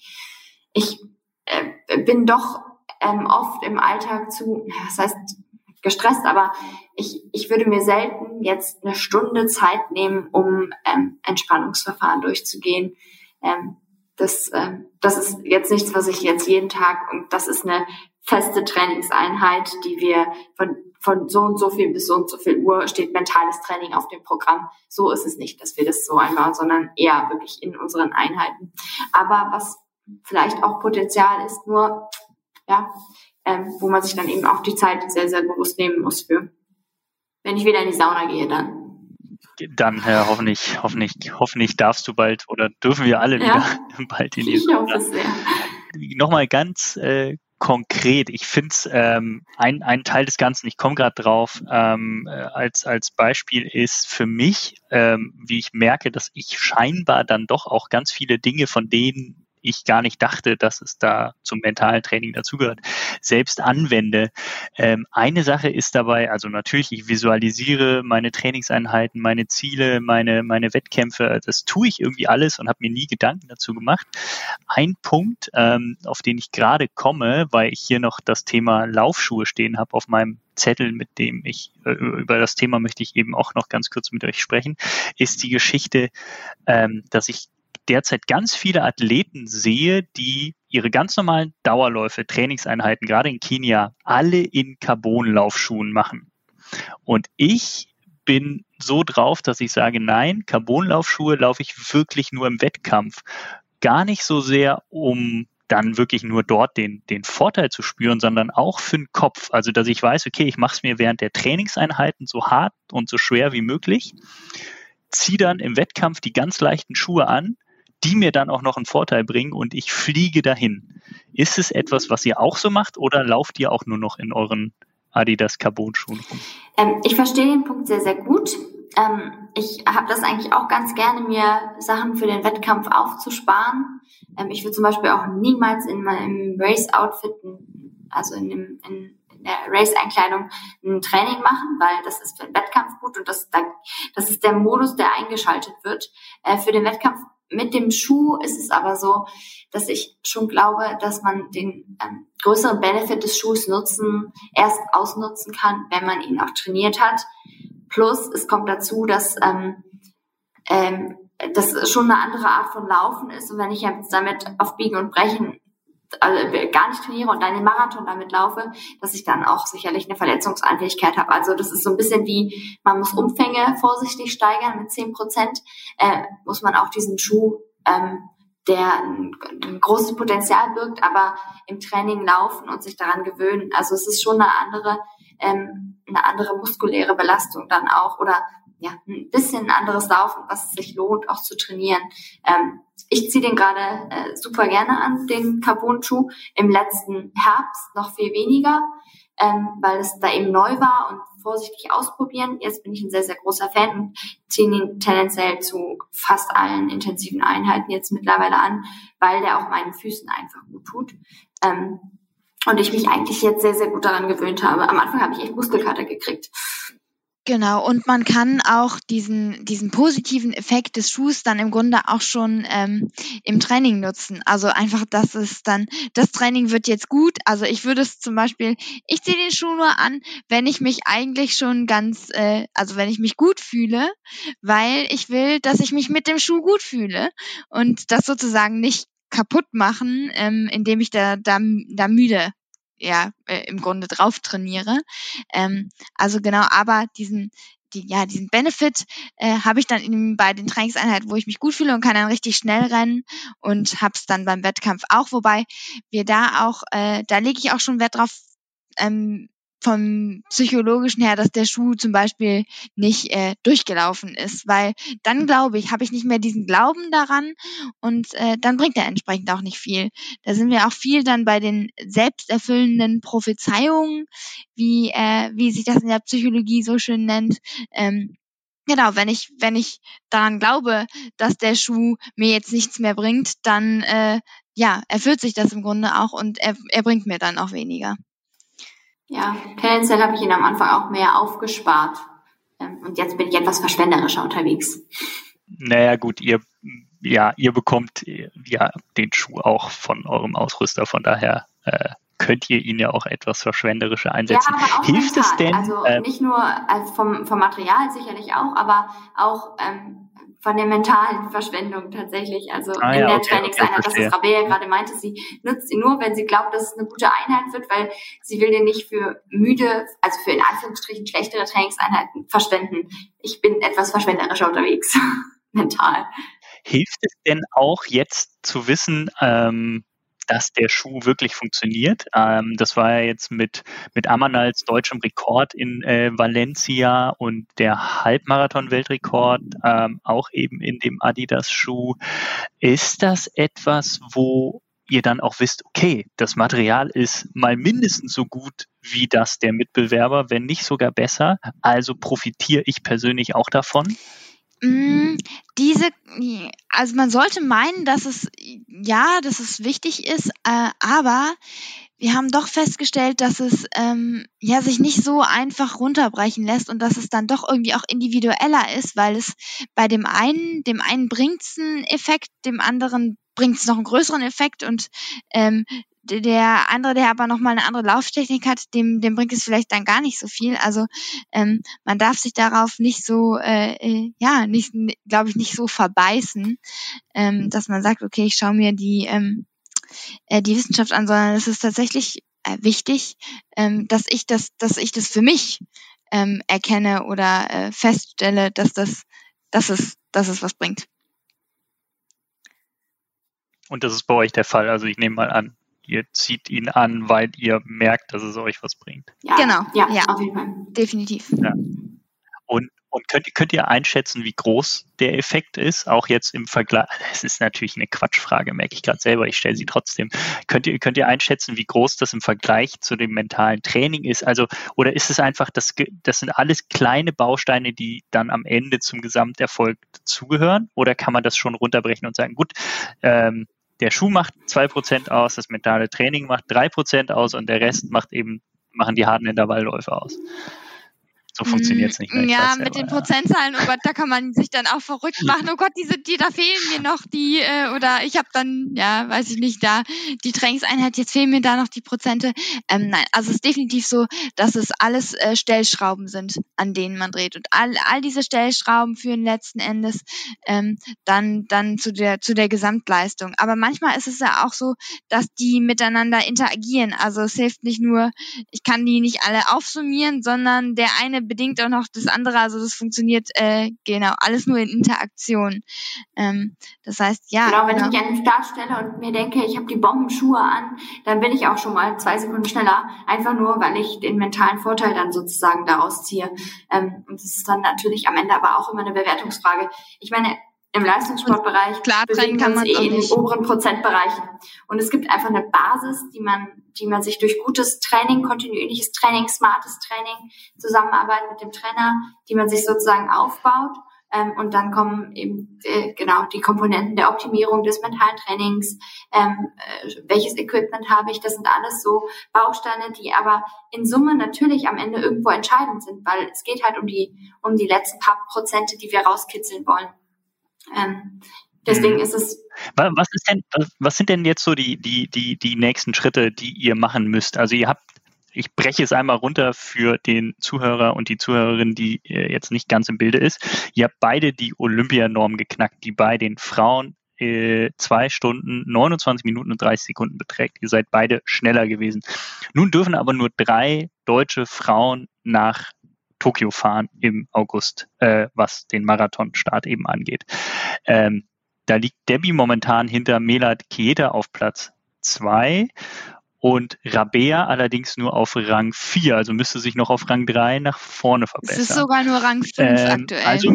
ich äh, bin doch ähm, oft im Alltag zu, das heißt gestresst, aber ich, ich würde mir selten jetzt eine Stunde Zeit nehmen, um ähm, Entspannungsverfahren durchzugehen. Ähm, das, ähm, das ist jetzt nichts, was ich jetzt jeden Tag und das ist eine feste Trainingseinheit, die wir von, von so und so viel bis so und so viel Uhr steht mentales Training auf dem Programm. So ist es nicht, dass wir das so einbauen, sondern eher wirklich in unseren Einheiten. Aber was vielleicht auch Potenzial ist, nur, ja, ähm, wo man sich dann eben auch die Zeit sehr, sehr bewusst nehmen muss für. Wenn ich wieder in die Sauna gehe, dann dann äh, hoffentlich, hoffentlich, hoffentlich darfst du bald oder dürfen wir alle ja, wieder bald in die Ich hoffe sehr. Nochmal ganz äh, konkret, ich finde es ähm, ein, ein Teil des Ganzen, ich komme gerade drauf, ähm, äh, als, als Beispiel ist für mich, ähm, wie ich merke, dass ich scheinbar dann doch auch ganz viele Dinge von denen ich gar nicht dachte, dass es da zum mentalen Training dazugehört, selbst anwende. Ähm, eine Sache ist dabei, also natürlich, ich visualisiere meine Trainingseinheiten, meine Ziele, meine, meine Wettkämpfe, das tue ich irgendwie alles und habe mir nie Gedanken dazu gemacht. Ein Punkt, ähm, auf den ich gerade komme, weil ich hier noch das Thema Laufschuhe stehen habe auf meinem Zettel, mit dem ich äh, über das Thema möchte ich eben auch noch ganz kurz mit euch sprechen, ist die Geschichte, ähm, dass ich derzeit ganz viele Athleten sehe, die ihre ganz normalen Dauerläufe, Trainingseinheiten, gerade in Kenia, alle in Carbonlaufschuhen machen. Und ich bin so drauf, dass ich sage, nein, Carbonlaufschuhe laufe ich wirklich nur im Wettkampf. Gar nicht so sehr, um dann wirklich nur dort den, den Vorteil zu spüren, sondern auch für den Kopf. Also, dass ich weiß, okay, ich mache es mir während der Trainingseinheiten so hart und so schwer wie möglich, ziehe dann im Wettkampf die ganz leichten Schuhe an, die mir dann auch noch einen Vorteil bringen und ich fliege dahin. Ist es etwas, was ihr auch so macht oder lauft ihr auch nur noch in euren Adidas Carbon Schuhen rum? Ähm, ich verstehe den Punkt sehr, sehr gut. Ähm, ich habe das eigentlich auch ganz gerne, mir Sachen für den Wettkampf aufzusparen. Ähm, ich würde zum Beispiel auch niemals in meinem Race-Outfit, also in, dem, in, in der Race-Einkleidung, ein Training machen, weil das ist für den Wettkampf gut und das, das ist der Modus, der eingeschaltet wird. Äh, für den Wettkampf mit dem Schuh ist es aber so, dass ich schon glaube, dass man den ähm, größeren Benefit des Schuhs nutzen, erst ausnutzen kann, wenn man ihn auch trainiert hat. Plus, es kommt dazu, dass ähm, ähm, das schon eine andere Art von Laufen ist. Und wenn ich jetzt damit auf Biegen und Brechen also gar nicht trainiere und dann den Marathon damit laufe, dass ich dann auch sicherlich eine Verletzungsanfälligkeit habe. Also das ist so ein bisschen wie, man muss Umfänge vorsichtig steigern mit zehn Prozent, äh, muss man auch diesen Schuh, ähm, der ein, ein großes Potenzial birgt, aber im Training laufen und sich daran gewöhnen. Also es ist schon eine andere, ähm, eine andere muskuläre Belastung dann auch oder ja, ein bisschen anderes Laufen, was sich lohnt, auch zu trainieren. Ähm, ich ziehe den gerade äh, super gerne an, den Carbon-Schuh. Im letzten Herbst noch viel weniger, ähm, weil es da eben neu war und vorsichtig ausprobieren. Jetzt bin ich ein sehr, sehr großer Fan und ziehe ihn tendenziell zu fast allen intensiven Einheiten jetzt mittlerweile an, weil der auch meinen Füßen einfach gut tut. Ähm, und ich mich eigentlich jetzt sehr, sehr gut daran gewöhnt habe. Am Anfang habe ich echt Muskelkater gekriegt. Genau, und man kann auch diesen, diesen positiven Effekt des Schuhs dann im Grunde auch schon ähm, im Training nutzen. Also einfach, dass es dann, das Training wird jetzt gut. Also ich würde es zum Beispiel, ich ziehe den Schuh nur an, wenn ich mich eigentlich schon ganz, äh, also wenn ich mich gut fühle, weil ich will, dass ich mich mit dem Schuh gut fühle und das sozusagen nicht kaputt machen, ähm, indem ich da, da, da müde ja äh, im Grunde drauf trainiere. Ähm, also genau, aber diesen die, ja, diesen Benefit äh, habe ich dann in, bei den Trainingseinheiten, wo ich mich gut fühle und kann dann richtig schnell rennen und hab's dann beim Wettkampf auch, wobei wir da auch, äh, da lege ich auch schon Wert drauf, ähm, vom psychologischen her, dass der Schuh zum Beispiel nicht äh, durchgelaufen ist, weil dann glaube ich, habe ich nicht mehr diesen Glauben daran und äh, dann bringt er entsprechend auch nicht viel. Da sind wir auch viel dann bei den selbsterfüllenden Prophezeiungen, wie äh, wie sich das in der Psychologie so schön nennt. Ähm, Genau, wenn ich, wenn ich daran glaube, dass der Schuh mir jetzt nichts mehr bringt, dann äh, ja, erfüllt sich das im Grunde auch und er, er bringt mir dann auch weniger. Ja, tendenziell habe ich ihn am Anfang auch mehr aufgespart. Ähm, und jetzt bin ich etwas verschwenderischer unterwegs. Naja, gut, ihr, ja, ihr bekommt ja den Schuh auch von eurem Ausrüster, von daher äh, könnt ihr ihn ja auch etwas verschwenderischer einsetzen. Ja, Hilft mental. es denn? Also äh, nicht nur vom, vom Material sicherlich auch, aber auch ähm, von der mentalen Verschwendung tatsächlich. Also ah, in ja, der okay, Trainingseinheit, okay, das ist Rabea gerade meinte, sie nutzt sie nur, wenn sie glaubt, dass es eine gute Einheit wird, weil sie will den nicht für müde, also für in Anführungsstrichen schlechtere Trainingseinheiten verschwenden. Ich bin etwas verschwenderischer unterwegs, mental. Hilft es denn auch jetzt zu wissen, ähm, dass der Schuh wirklich funktioniert. Ähm, das war ja jetzt mit, mit Amanals deutschem Rekord in äh, Valencia und der Halbmarathon-Weltrekord ähm, auch eben in dem Adidas-Schuh. Ist das etwas, wo ihr dann auch wisst, okay, das Material ist mal mindestens so gut wie das der Mitbewerber, wenn nicht sogar besser. Also profitiere ich persönlich auch davon? Mm, diese, also man sollte meinen, dass es, ja, dass es wichtig ist, äh, aber wir haben doch festgestellt, dass es ähm, ja sich nicht so einfach runterbrechen lässt und dass es dann doch irgendwie auch individueller ist, weil es bei dem einen, dem einen bringt es einen Effekt, dem anderen bringt es noch einen größeren Effekt und ähm, der andere, der aber nochmal eine andere Lauftechnik hat, dem, dem bringt es vielleicht dann gar nicht so viel. Also ähm, man darf sich darauf nicht so, äh, äh ja, nicht, glaube ich, nicht so verbeißen, ähm, dass man sagt, okay, ich schaue mir die, ähm, äh, die Wissenschaft an, sondern es ist tatsächlich äh, wichtig, ähm, dass ich das, dass ich das für mich ähm, erkenne oder äh, feststelle, dass das, dass es, dass es was bringt. Und das ist bei euch der Fall. Also ich nehme mal an, ihr zieht ihn an, weil ihr merkt, dass es euch was bringt. Ja, genau, ja, ja auf jeden Fall. definitiv. Ja. Und, und könnt, könnt ihr einschätzen, wie groß der Effekt ist? Auch jetzt im Vergleich, es ist natürlich eine Quatschfrage, merke ich gerade selber, ich stelle sie trotzdem. Könnt ihr, könnt ihr einschätzen, wie groß das im Vergleich zu dem mentalen Training ist? Also, oder ist es einfach, das, das sind alles kleine Bausteine, die dann am Ende zum Gesamterfolg zugehören? Oder kann man das schon runterbrechen und sagen, gut, ähm, der Schuh macht zwei Prozent aus, das mentale Training macht drei Prozent aus und der Rest macht eben, machen die harten Intervallläufe aus. So funktioniert es nicht mehr. Ja, mit den Prozentzahlen, oh Gott, da kann man sich dann auch verrückt machen. Oh Gott, diese, die, da fehlen mir noch die, äh, oder ich habe dann, ja, weiß ich nicht, da die Trainingseinheit, jetzt fehlen mir da noch die Prozente. Ähm, nein, also es ist definitiv so, dass es alles äh, Stellschrauben sind, an denen man dreht. Und all, all diese Stellschrauben führen letzten Endes ähm, dann, dann zu der, zu der Gesamtleistung. Aber manchmal ist es ja auch so, dass die miteinander interagieren. Also es hilft nicht nur, ich kann die nicht alle aufsummieren, sondern der eine bedingt auch noch das andere. Also das funktioniert äh, genau alles nur in Interaktion. Ähm, das heißt, ja. Genau, wenn genau. ich mich an den Start stelle und mir denke, ich habe die Bombenschuhe an, dann bin ich auch schon mal zwei Sekunden schneller, einfach nur, weil ich den mentalen Vorteil dann sozusagen daraus ziehe. Ähm, und das ist dann natürlich am Ende aber auch immer eine Bewertungsfrage. Ich meine, im Leistungssportbereich Klar, bewegen kann man eh in den oberen Prozentbereichen. Und es gibt einfach eine Basis, die man, die man sich durch gutes Training, kontinuierliches Training, smartes Training, Zusammenarbeit mit dem Trainer, die man sich sozusagen aufbaut. Ähm, und dann kommen eben äh, genau die Komponenten der Optimierung des mentalen Trainings, ähm, äh, welches Equipment habe ich, das sind alles so Bausteine, die aber in Summe natürlich am Ende irgendwo entscheidend sind, weil es geht halt um die, um die letzten paar Prozente, die wir rauskitzeln wollen. Ähm, deswegen mhm. ist es. Was ist denn, was sind denn jetzt so die, die, die, die nächsten Schritte, die ihr machen müsst? Also ihr habt ich breche es einmal runter für den Zuhörer und die Zuhörerin, die äh, jetzt nicht ganz im Bilde ist. Ihr habt beide die Olympianorm geknackt, die bei den Frauen äh, zwei Stunden, 29 Minuten und 30 Sekunden beträgt. Ihr seid beide schneller gewesen. Nun dürfen aber nur drei deutsche Frauen nach Tokio fahren im August, äh, was den Marathonstart eben angeht. Ähm, da liegt Debbie momentan hinter Melat Kieta auf Platz zwei und Rabea allerdings nur auf Rang 4, also müsste sich noch auf Rang 3 nach vorne verbessern. Es ist sogar nur Rang 5 ähm, aktuell. Also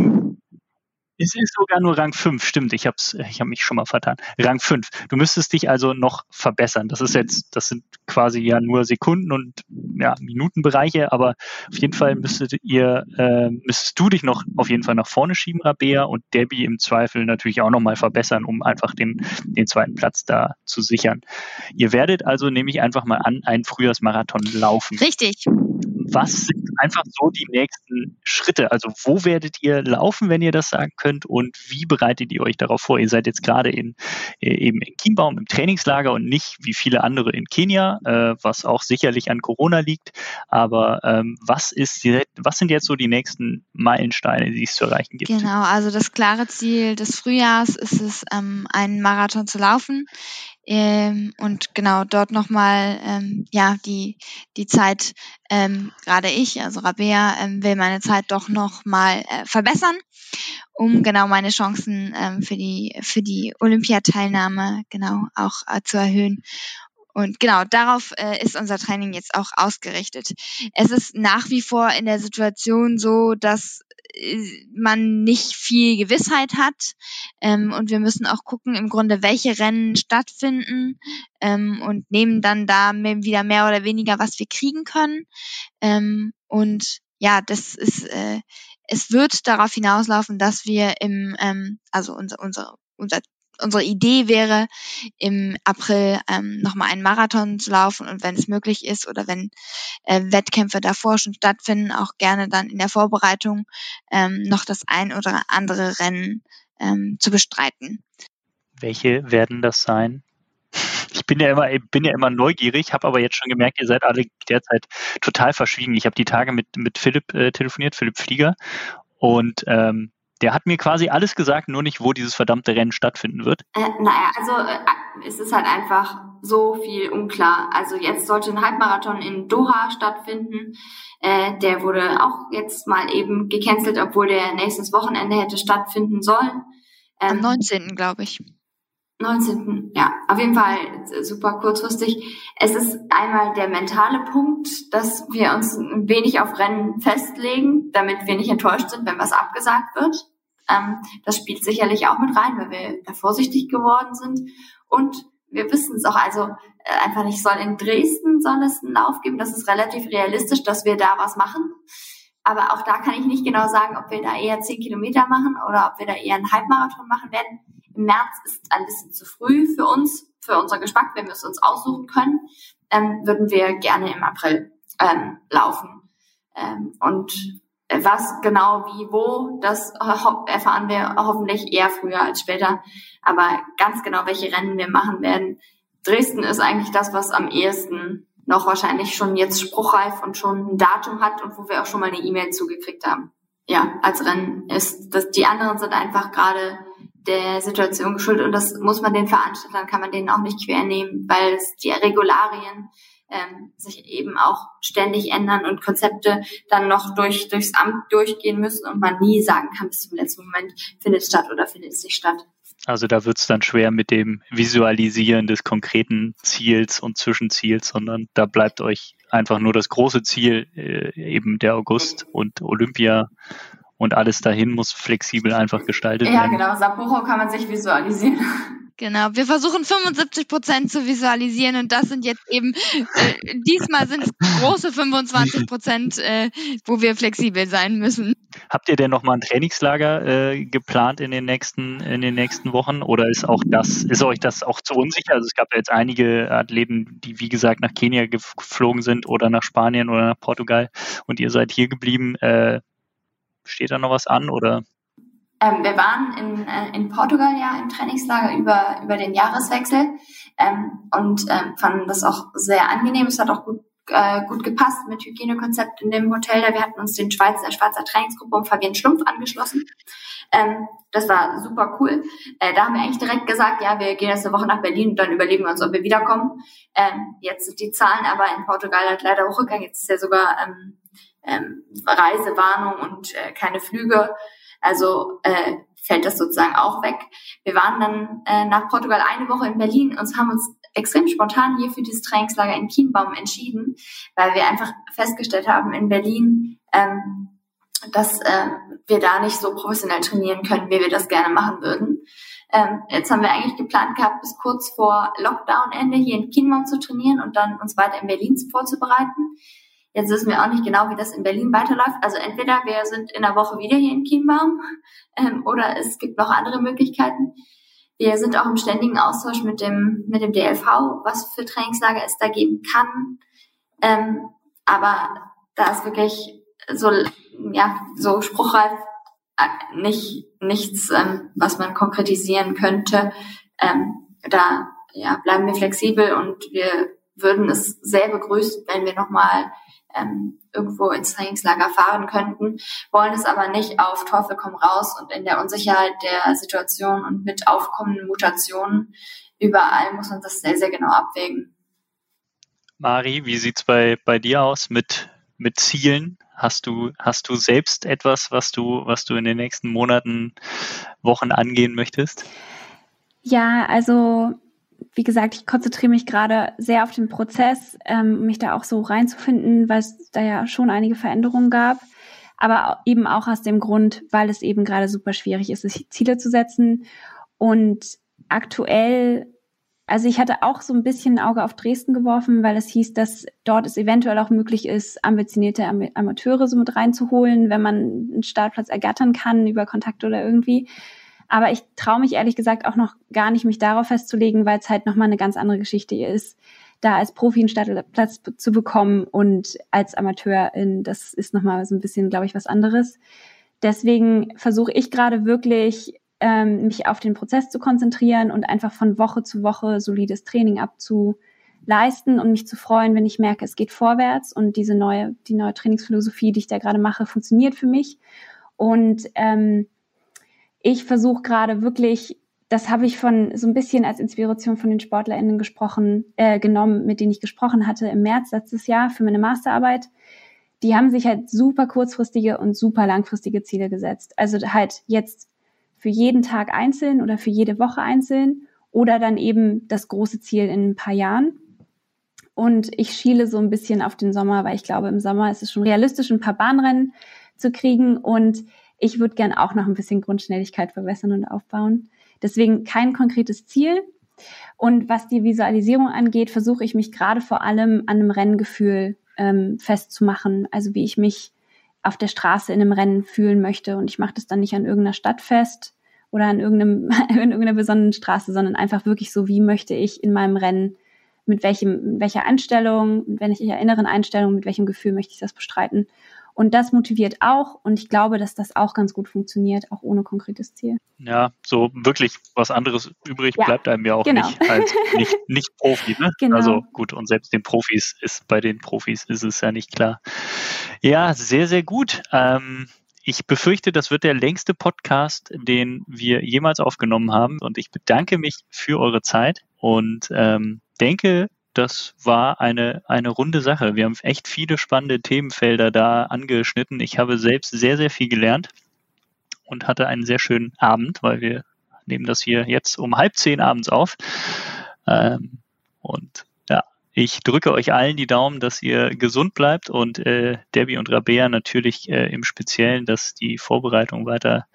es ist sogar nur Rang 5, stimmt. Ich habe ich hab mich schon mal vertan. Rang 5. Du müsstest dich also noch verbessern. Das ist jetzt, das sind quasi ja nur Sekunden und ja, Minutenbereiche, aber auf jeden Fall müsstet ihr, äh, müsstest du dich noch auf jeden Fall nach vorne schieben, Rabea, und Debbie im Zweifel natürlich auch nochmal verbessern, um einfach den, den zweiten Platz da zu sichern. Ihr werdet also, nehme ich einfach mal an, einen Frühjahrsmarathon laufen. Richtig was sind einfach so die nächsten Schritte? Also wo werdet ihr laufen, wenn ihr das sagen könnt und wie bereitet ihr euch darauf vor? Ihr seid jetzt gerade in, äh, eben in Chiembaum im Trainingslager und nicht wie viele andere in Kenia, äh, was auch sicherlich an Corona liegt. Aber ähm, was ist, was sind jetzt so die nächsten Meilensteine, die es zu erreichen gibt? Genau, also das klare Ziel des Frühjahrs ist es, ähm, einen Marathon zu laufen. Ähm, und genau dort nochmal ähm, ja die die Zeit ähm, gerade ich also Rabea ähm, will meine Zeit doch noch mal äh, verbessern um genau meine Chancen ähm, für die für die Olympiateilnahme genau auch äh, zu erhöhen und genau darauf äh, ist unser Training jetzt auch ausgerichtet. Es ist nach wie vor in der Situation so, dass äh, man nicht viel Gewissheit hat. Ähm, und wir müssen auch gucken, im Grunde, welche Rennen stattfinden ähm, und nehmen dann da wieder mehr oder weniger, was wir kriegen können. Ähm, und ja, das ist, äh, es wird darauf hinauslaufen, dass wir im, ähm, also unser, unser, unser unsere Idee wäre, im April ähm, nochmal einen Marathon zu laufen und wenn es möglich ist oder wenn äh, Wettkämpfe davor schon stattfinden, auch gerne dann in der Vorbereitung ähm, noch das ein oder andere Rennen ähm, zu bestreiten. Welche werden das sein? Ich bin ja immer, bin ja immer neugierig, habe aber jetzt schon gemerkt, ihr seid alle derzeit total verschwiegen. Ich habe die Tage mit, mit Philipp äh, telefoniert, Philipp Flieger, und ähm, der hat mir quasi alles gesagt, nur nicht, wo dieses verdammte Rennen stattfinden wird. Äh, naja, also äh, es ist halt einfach so viel unklar. Also jetzt sollte ein Halbmarathon in Doha stattfinden. Äh, der wurde auch jetzt mal eben gecancelt, obwohl der nächstes Wochenende hätte stattfinden sollen. Ähm, Am 19. glaube ich. 19. Ja, auf jeden Fall super kurzfristig. Es ist einmal der mentale Punkt, dass wir uns ein wenig auf Rennen festlegen, damit wir nicht enttäuscht sind, wenn was abgesagt wird. Ähm, das spielt sicherlich auch mit rein, weil wir da vorsichtig geworden sind. Und wir wissen es auch, also äh, einfach nicht, soll in Dresden soll es einen Lauf geben. Das ist relativ realistisch, dass wir da was machen. Aber auch da kann ich nicht genau sagen, ob wir da eher zehn Kilometer machen oder ob wir da eher einen Halbmarathon machen werden im März ist ein bisschen zu früh für uns, für unser Geschmack, wenn wir es uns aussuchen können, ähm, würden wir gerne im April ähm, laufen. Ähm, und was genau, wie, wo, das erfahren wir hoffentlich eher früher als später. Aber ganz genau, welche Rennen wir machen werden. Dresden ist eigentlich das, was am ehesten noch wahrscheinlich schon jetzt spruchreif und schon ein Datum hat und wo wir auch schon mal eine E-Mail zugekriegt haben. Ja, als Rennen ist das, die anderen sind einfach gerade der Situation geschuldet und das muss man den Veranstaltern, kann man denen auch nicht quer nehmen, weil die Regularien ähm, sich eben auch ständig ändern und Konzepte dann noch durch, durchs Amt durchgehen müssen und man nie sagen kann, bis zum letzten Moment findet es statt oder findet es nicht statt. Also da wird es dann schwer mit dem Visualisieren des konkreten Ziels und Zwischenziels, sondern da bleibt euch einfach nur das große Ziel, äh, eben der August und Olympia und alles dahin muss flexibel einfach gestaltet ja, werden. Ja, genau. Sapporo kann man sich visualisieren. Genau, wir versuchen 75 Prozent zu visualisieren und das sind jetzt eben, äh, diesmal sind es große 25 Prozent, äh, wo wir flexibel sein müssen. Habt ihr denn nochmal ein Trainingslager äh, geplant in den nächsten, in den nächsten Wochen oder ist auch das, ist euch das auch zu unsicher? Also es gab ja jetzt einige Athleten, die wie gesagt nach Kenia geflogen sind oder nach Spanien oder nach Portugal und ihr seid hier geblieben. Steht da noch was an oder? Ähm, wir waren in, äh, in Portugal ja im Trainingslager über, über den Jahreswechsel ähm, und ähm, fanden das auch sehr angenehm. Es hat auch gut, äh, gut gepasst mit Hygienekonzept in dem Hotel. Da wir hatten uns den Schweizer, Schweizer Trainingsgruppe um Fabian Schlumpf angeschlossen. Ähm, das war super cool. Äh, da haben wir eigentlich direkt gesagt, ja, wir gehen jetzt eine Woche nach Berlin und dann überlegen wir uns, ob wir wiederkommen. Ähm, jetzt sind die Zahlen aber in Portugal halt leider hochgegangen. Jetzt ist ja sogar ähm, ähm, Reisewarnung und äh, keine Flüge. Also äh, fällt das sozusagen auch weg. Wir waren dann äh, nach Portugal eine Woche in Berlin und haben uns extrem spontan hier für dieses Trainingslager in Kienbaum entschieden, weil wir einfach festgestellt haben in Berlin, ähm, dass äh, wir da nicht so professionell trainieren können, wie wir das gerne machen würden. Ähm, jetzt haben wir eigentlich geplant gehabt, bis kurz vor Lockdown-Ende hier in Kienbaum zu trainieren und dann uns weiter in Berlin vorzubereiten. Jetzt wissen wir auch nicht genau, wie das in Berlin weiterläuft. Also entweder wir sind in der Woche wieder hier in Chiembaum ähm, oder es gibt noch andere Möglichkeiten. Wir sind auch im ständigen Austausch mit dem, mit dem DLV, was für Trainingslager es da geben kann. Ähm, aber da ist wirklich so, ja, so spruchreif äh, nicht, nichts, ähm, was man konkretisieren könnte. Ähm, da ja, bleiben wir flexibel und wir würden es sehr begrüßen, wenn wir nochmal ähm, irgendwo ins Trainingslager fahren könnten, wollen es aber nicht auf Teufel komm raus und in der Unsicherheit der Situation und mit aufkommenden Mutationen überall muss man das sehr, sehr genau abwägen. Mari, wie sieht's bei, bei dir aus mit, mit Zielen? Hast du, hast du selbst etwas, was du, was du in den nächsten Monaten, Wochen angehen möchtest? Ja, also wie gesagt, ich konzentriere mich gerade sehr auf den Prozess, ähm, mich da auch so reinzufinden, weil es da ja schon einige Veränderungen gab. Aber eben auch aus dem Grund, weil es eben gerade super schwierig ist, sich Ziele zu setzen. Und aktuell, also ich hatte auch so ein bisschen ein Auge auf Dresden geworfen, weil es hieß, dass dort es eventuell auch möglich ist, ambitionierte Amateure so mit reinzuholen, wenn man einen Startplatz ergattern kann über Kontakte oder irgendwie. Aber ich traue mich ehrlich gesagt auch noch gar nicht, mich darauf festzulegen, weil es halt nochmal eine ganz andere Geschichte ist, da als Profi einen Startplatz zu bekommen und als Amateurin, das ist nochmal so ein bisschen, glaube ich, was anderes. Deswegen versuche ich gerade wirklich, ähm, mich auf den Prozess zu konzentrieren und einfach von Woche zu Woche solides Training abzuleisten und mich zu freuen, wenn ich merke, es geht vorwärts und diese neue, die neue Trainingsphilosophie, die ich da gerade mache, funktioniert für mich. Und ähm, ich versuche gerade wirklich, das habe ich von so ein bisschen als Inspiration von den SportlerInnen gesprochen, äh, genommen, mit denen ich gesprochen hatte im März letztes Jahr für meine Masterarbeit. Die haben sich halt super kurzfristige und super langfristige Ziele gesetzt. Also halt jetzt für jeden Tag einzeln oder für jede Woche einzeln oder dann eben das große Ziel in ein paar Jahren. Und ich schiele so ein bisschen auf den Sommer, weil ich glaube, im Sommer ist es schon realistisch, ein paar Bahnrennen zu kriegen. Und ich würde gern auch noch ein bisschen Grundschnelligkeit verbessern und aufbauen. Deswegen kein konkretes Ziel. Und was die Visualisierung angeht, versuche ich mich gerade vor allem an einem Renngefühl ähm, festzumachen. Also wie ich mich auf der Straße in einem Rennen fühlen möchte. Und ich mache das dann nicht an irgendeiner Stadt fest oder an irgendeinem, in irgendeiner besonderen Straße, sondern einfach wirklich so, wie möchte ich in meinem Rennen, mit welchem, welcher Einstellung, mit welcher inneren Einstellung, mit welchem Gefühl möchte ich das bestreiten. Und das motiviert auch. Und ich glaube, dass das auch ganz gut funktioniert, auch ohne konkretes Ziel. Ja, so wirklich was anderes übrig ja, bleibt einem ja auch genau. nicht als nicht, nicht Profi. Ne? Genau. Also gut, und selbst den Profis ist, bei den Profis ist es ja nicht klar. Ja, sehr, sehr gut. Ähm, ich befürchte, das wird der längste Podcast, den wir jemals aufgenommen haben. Und ich bedanke mich für eure Zeit und ähm, denke, das war eine, eine runde Sache. Wir haben echt viele spannende Themenfelder da angeschnitten. Ich habe selbst sehr, sehr viel gelernt und hatte einen sehr schönen Abend, weil wir nehmen das hier jetzt um halb zehn abends auf. Ähm, und ja, ich drücke euch allen die Daumen, dass ihr gesund bleibt und äh, Debbie und Rabea natürlich äh, im Speziellen, dass die Vorbereitung weiter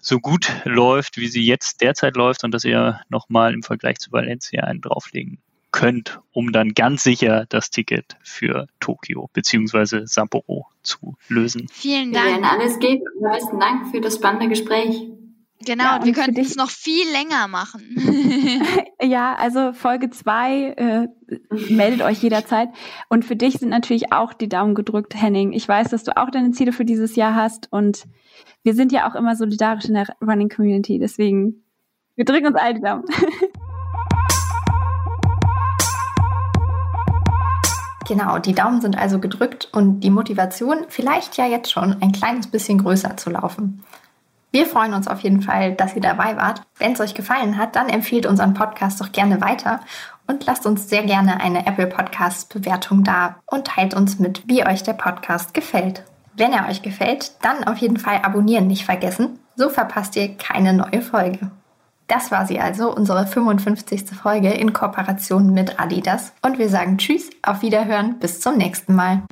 so gut läuft, wie sie jetzt derzeit läuft und dass ihr nochmal im Vergleich zu Valencia einen drauflegen könnt, um dann ganz sicher das Ticket für Tokio bzw. Sapporo zu lösen. Vielen Dank. Wir werden alles geben. Besten Dank für das spannende Gespräch. Genau, ja, wir könnten es noch viel länger machen. ja, also Folge zwei äh, meldet euch jederzeit. Und für dich sind natürlich auch die Daumen gedrückt, Henning. Ich weiß, dass du auch deine Ziele für dieses Jahr hast und wir sind ja auch immer solidarisch in der Running Community. Deswegen, wir drücken uns alle die Daumen. Genau, die Daumen sind also gedrückt und die Motivation vielleicht ja jetzt schon ein kleines bisschen größer zu laufen. Wir freuen uns auf jeden Fall, dass ihr dabei wart. Wenn es euch gefallen hat, dann empfiehlt unseren Podcast doch gerne weiter und lasst uns sehr gerne eine Apple Podcast Bewertung da und teilt uns mit, wie euch der Podcast gefällt. Wenn er euch gefällt, dann auf jeden Fall abonnieren nicht vergessen. So verpasst ihr keine neue Folge. Das war sie also, unsere 55. Folge in Kooperation mit Adidas. Und wir sagen Tschüss, auf Wiederhören, bis zum nächsten Mal.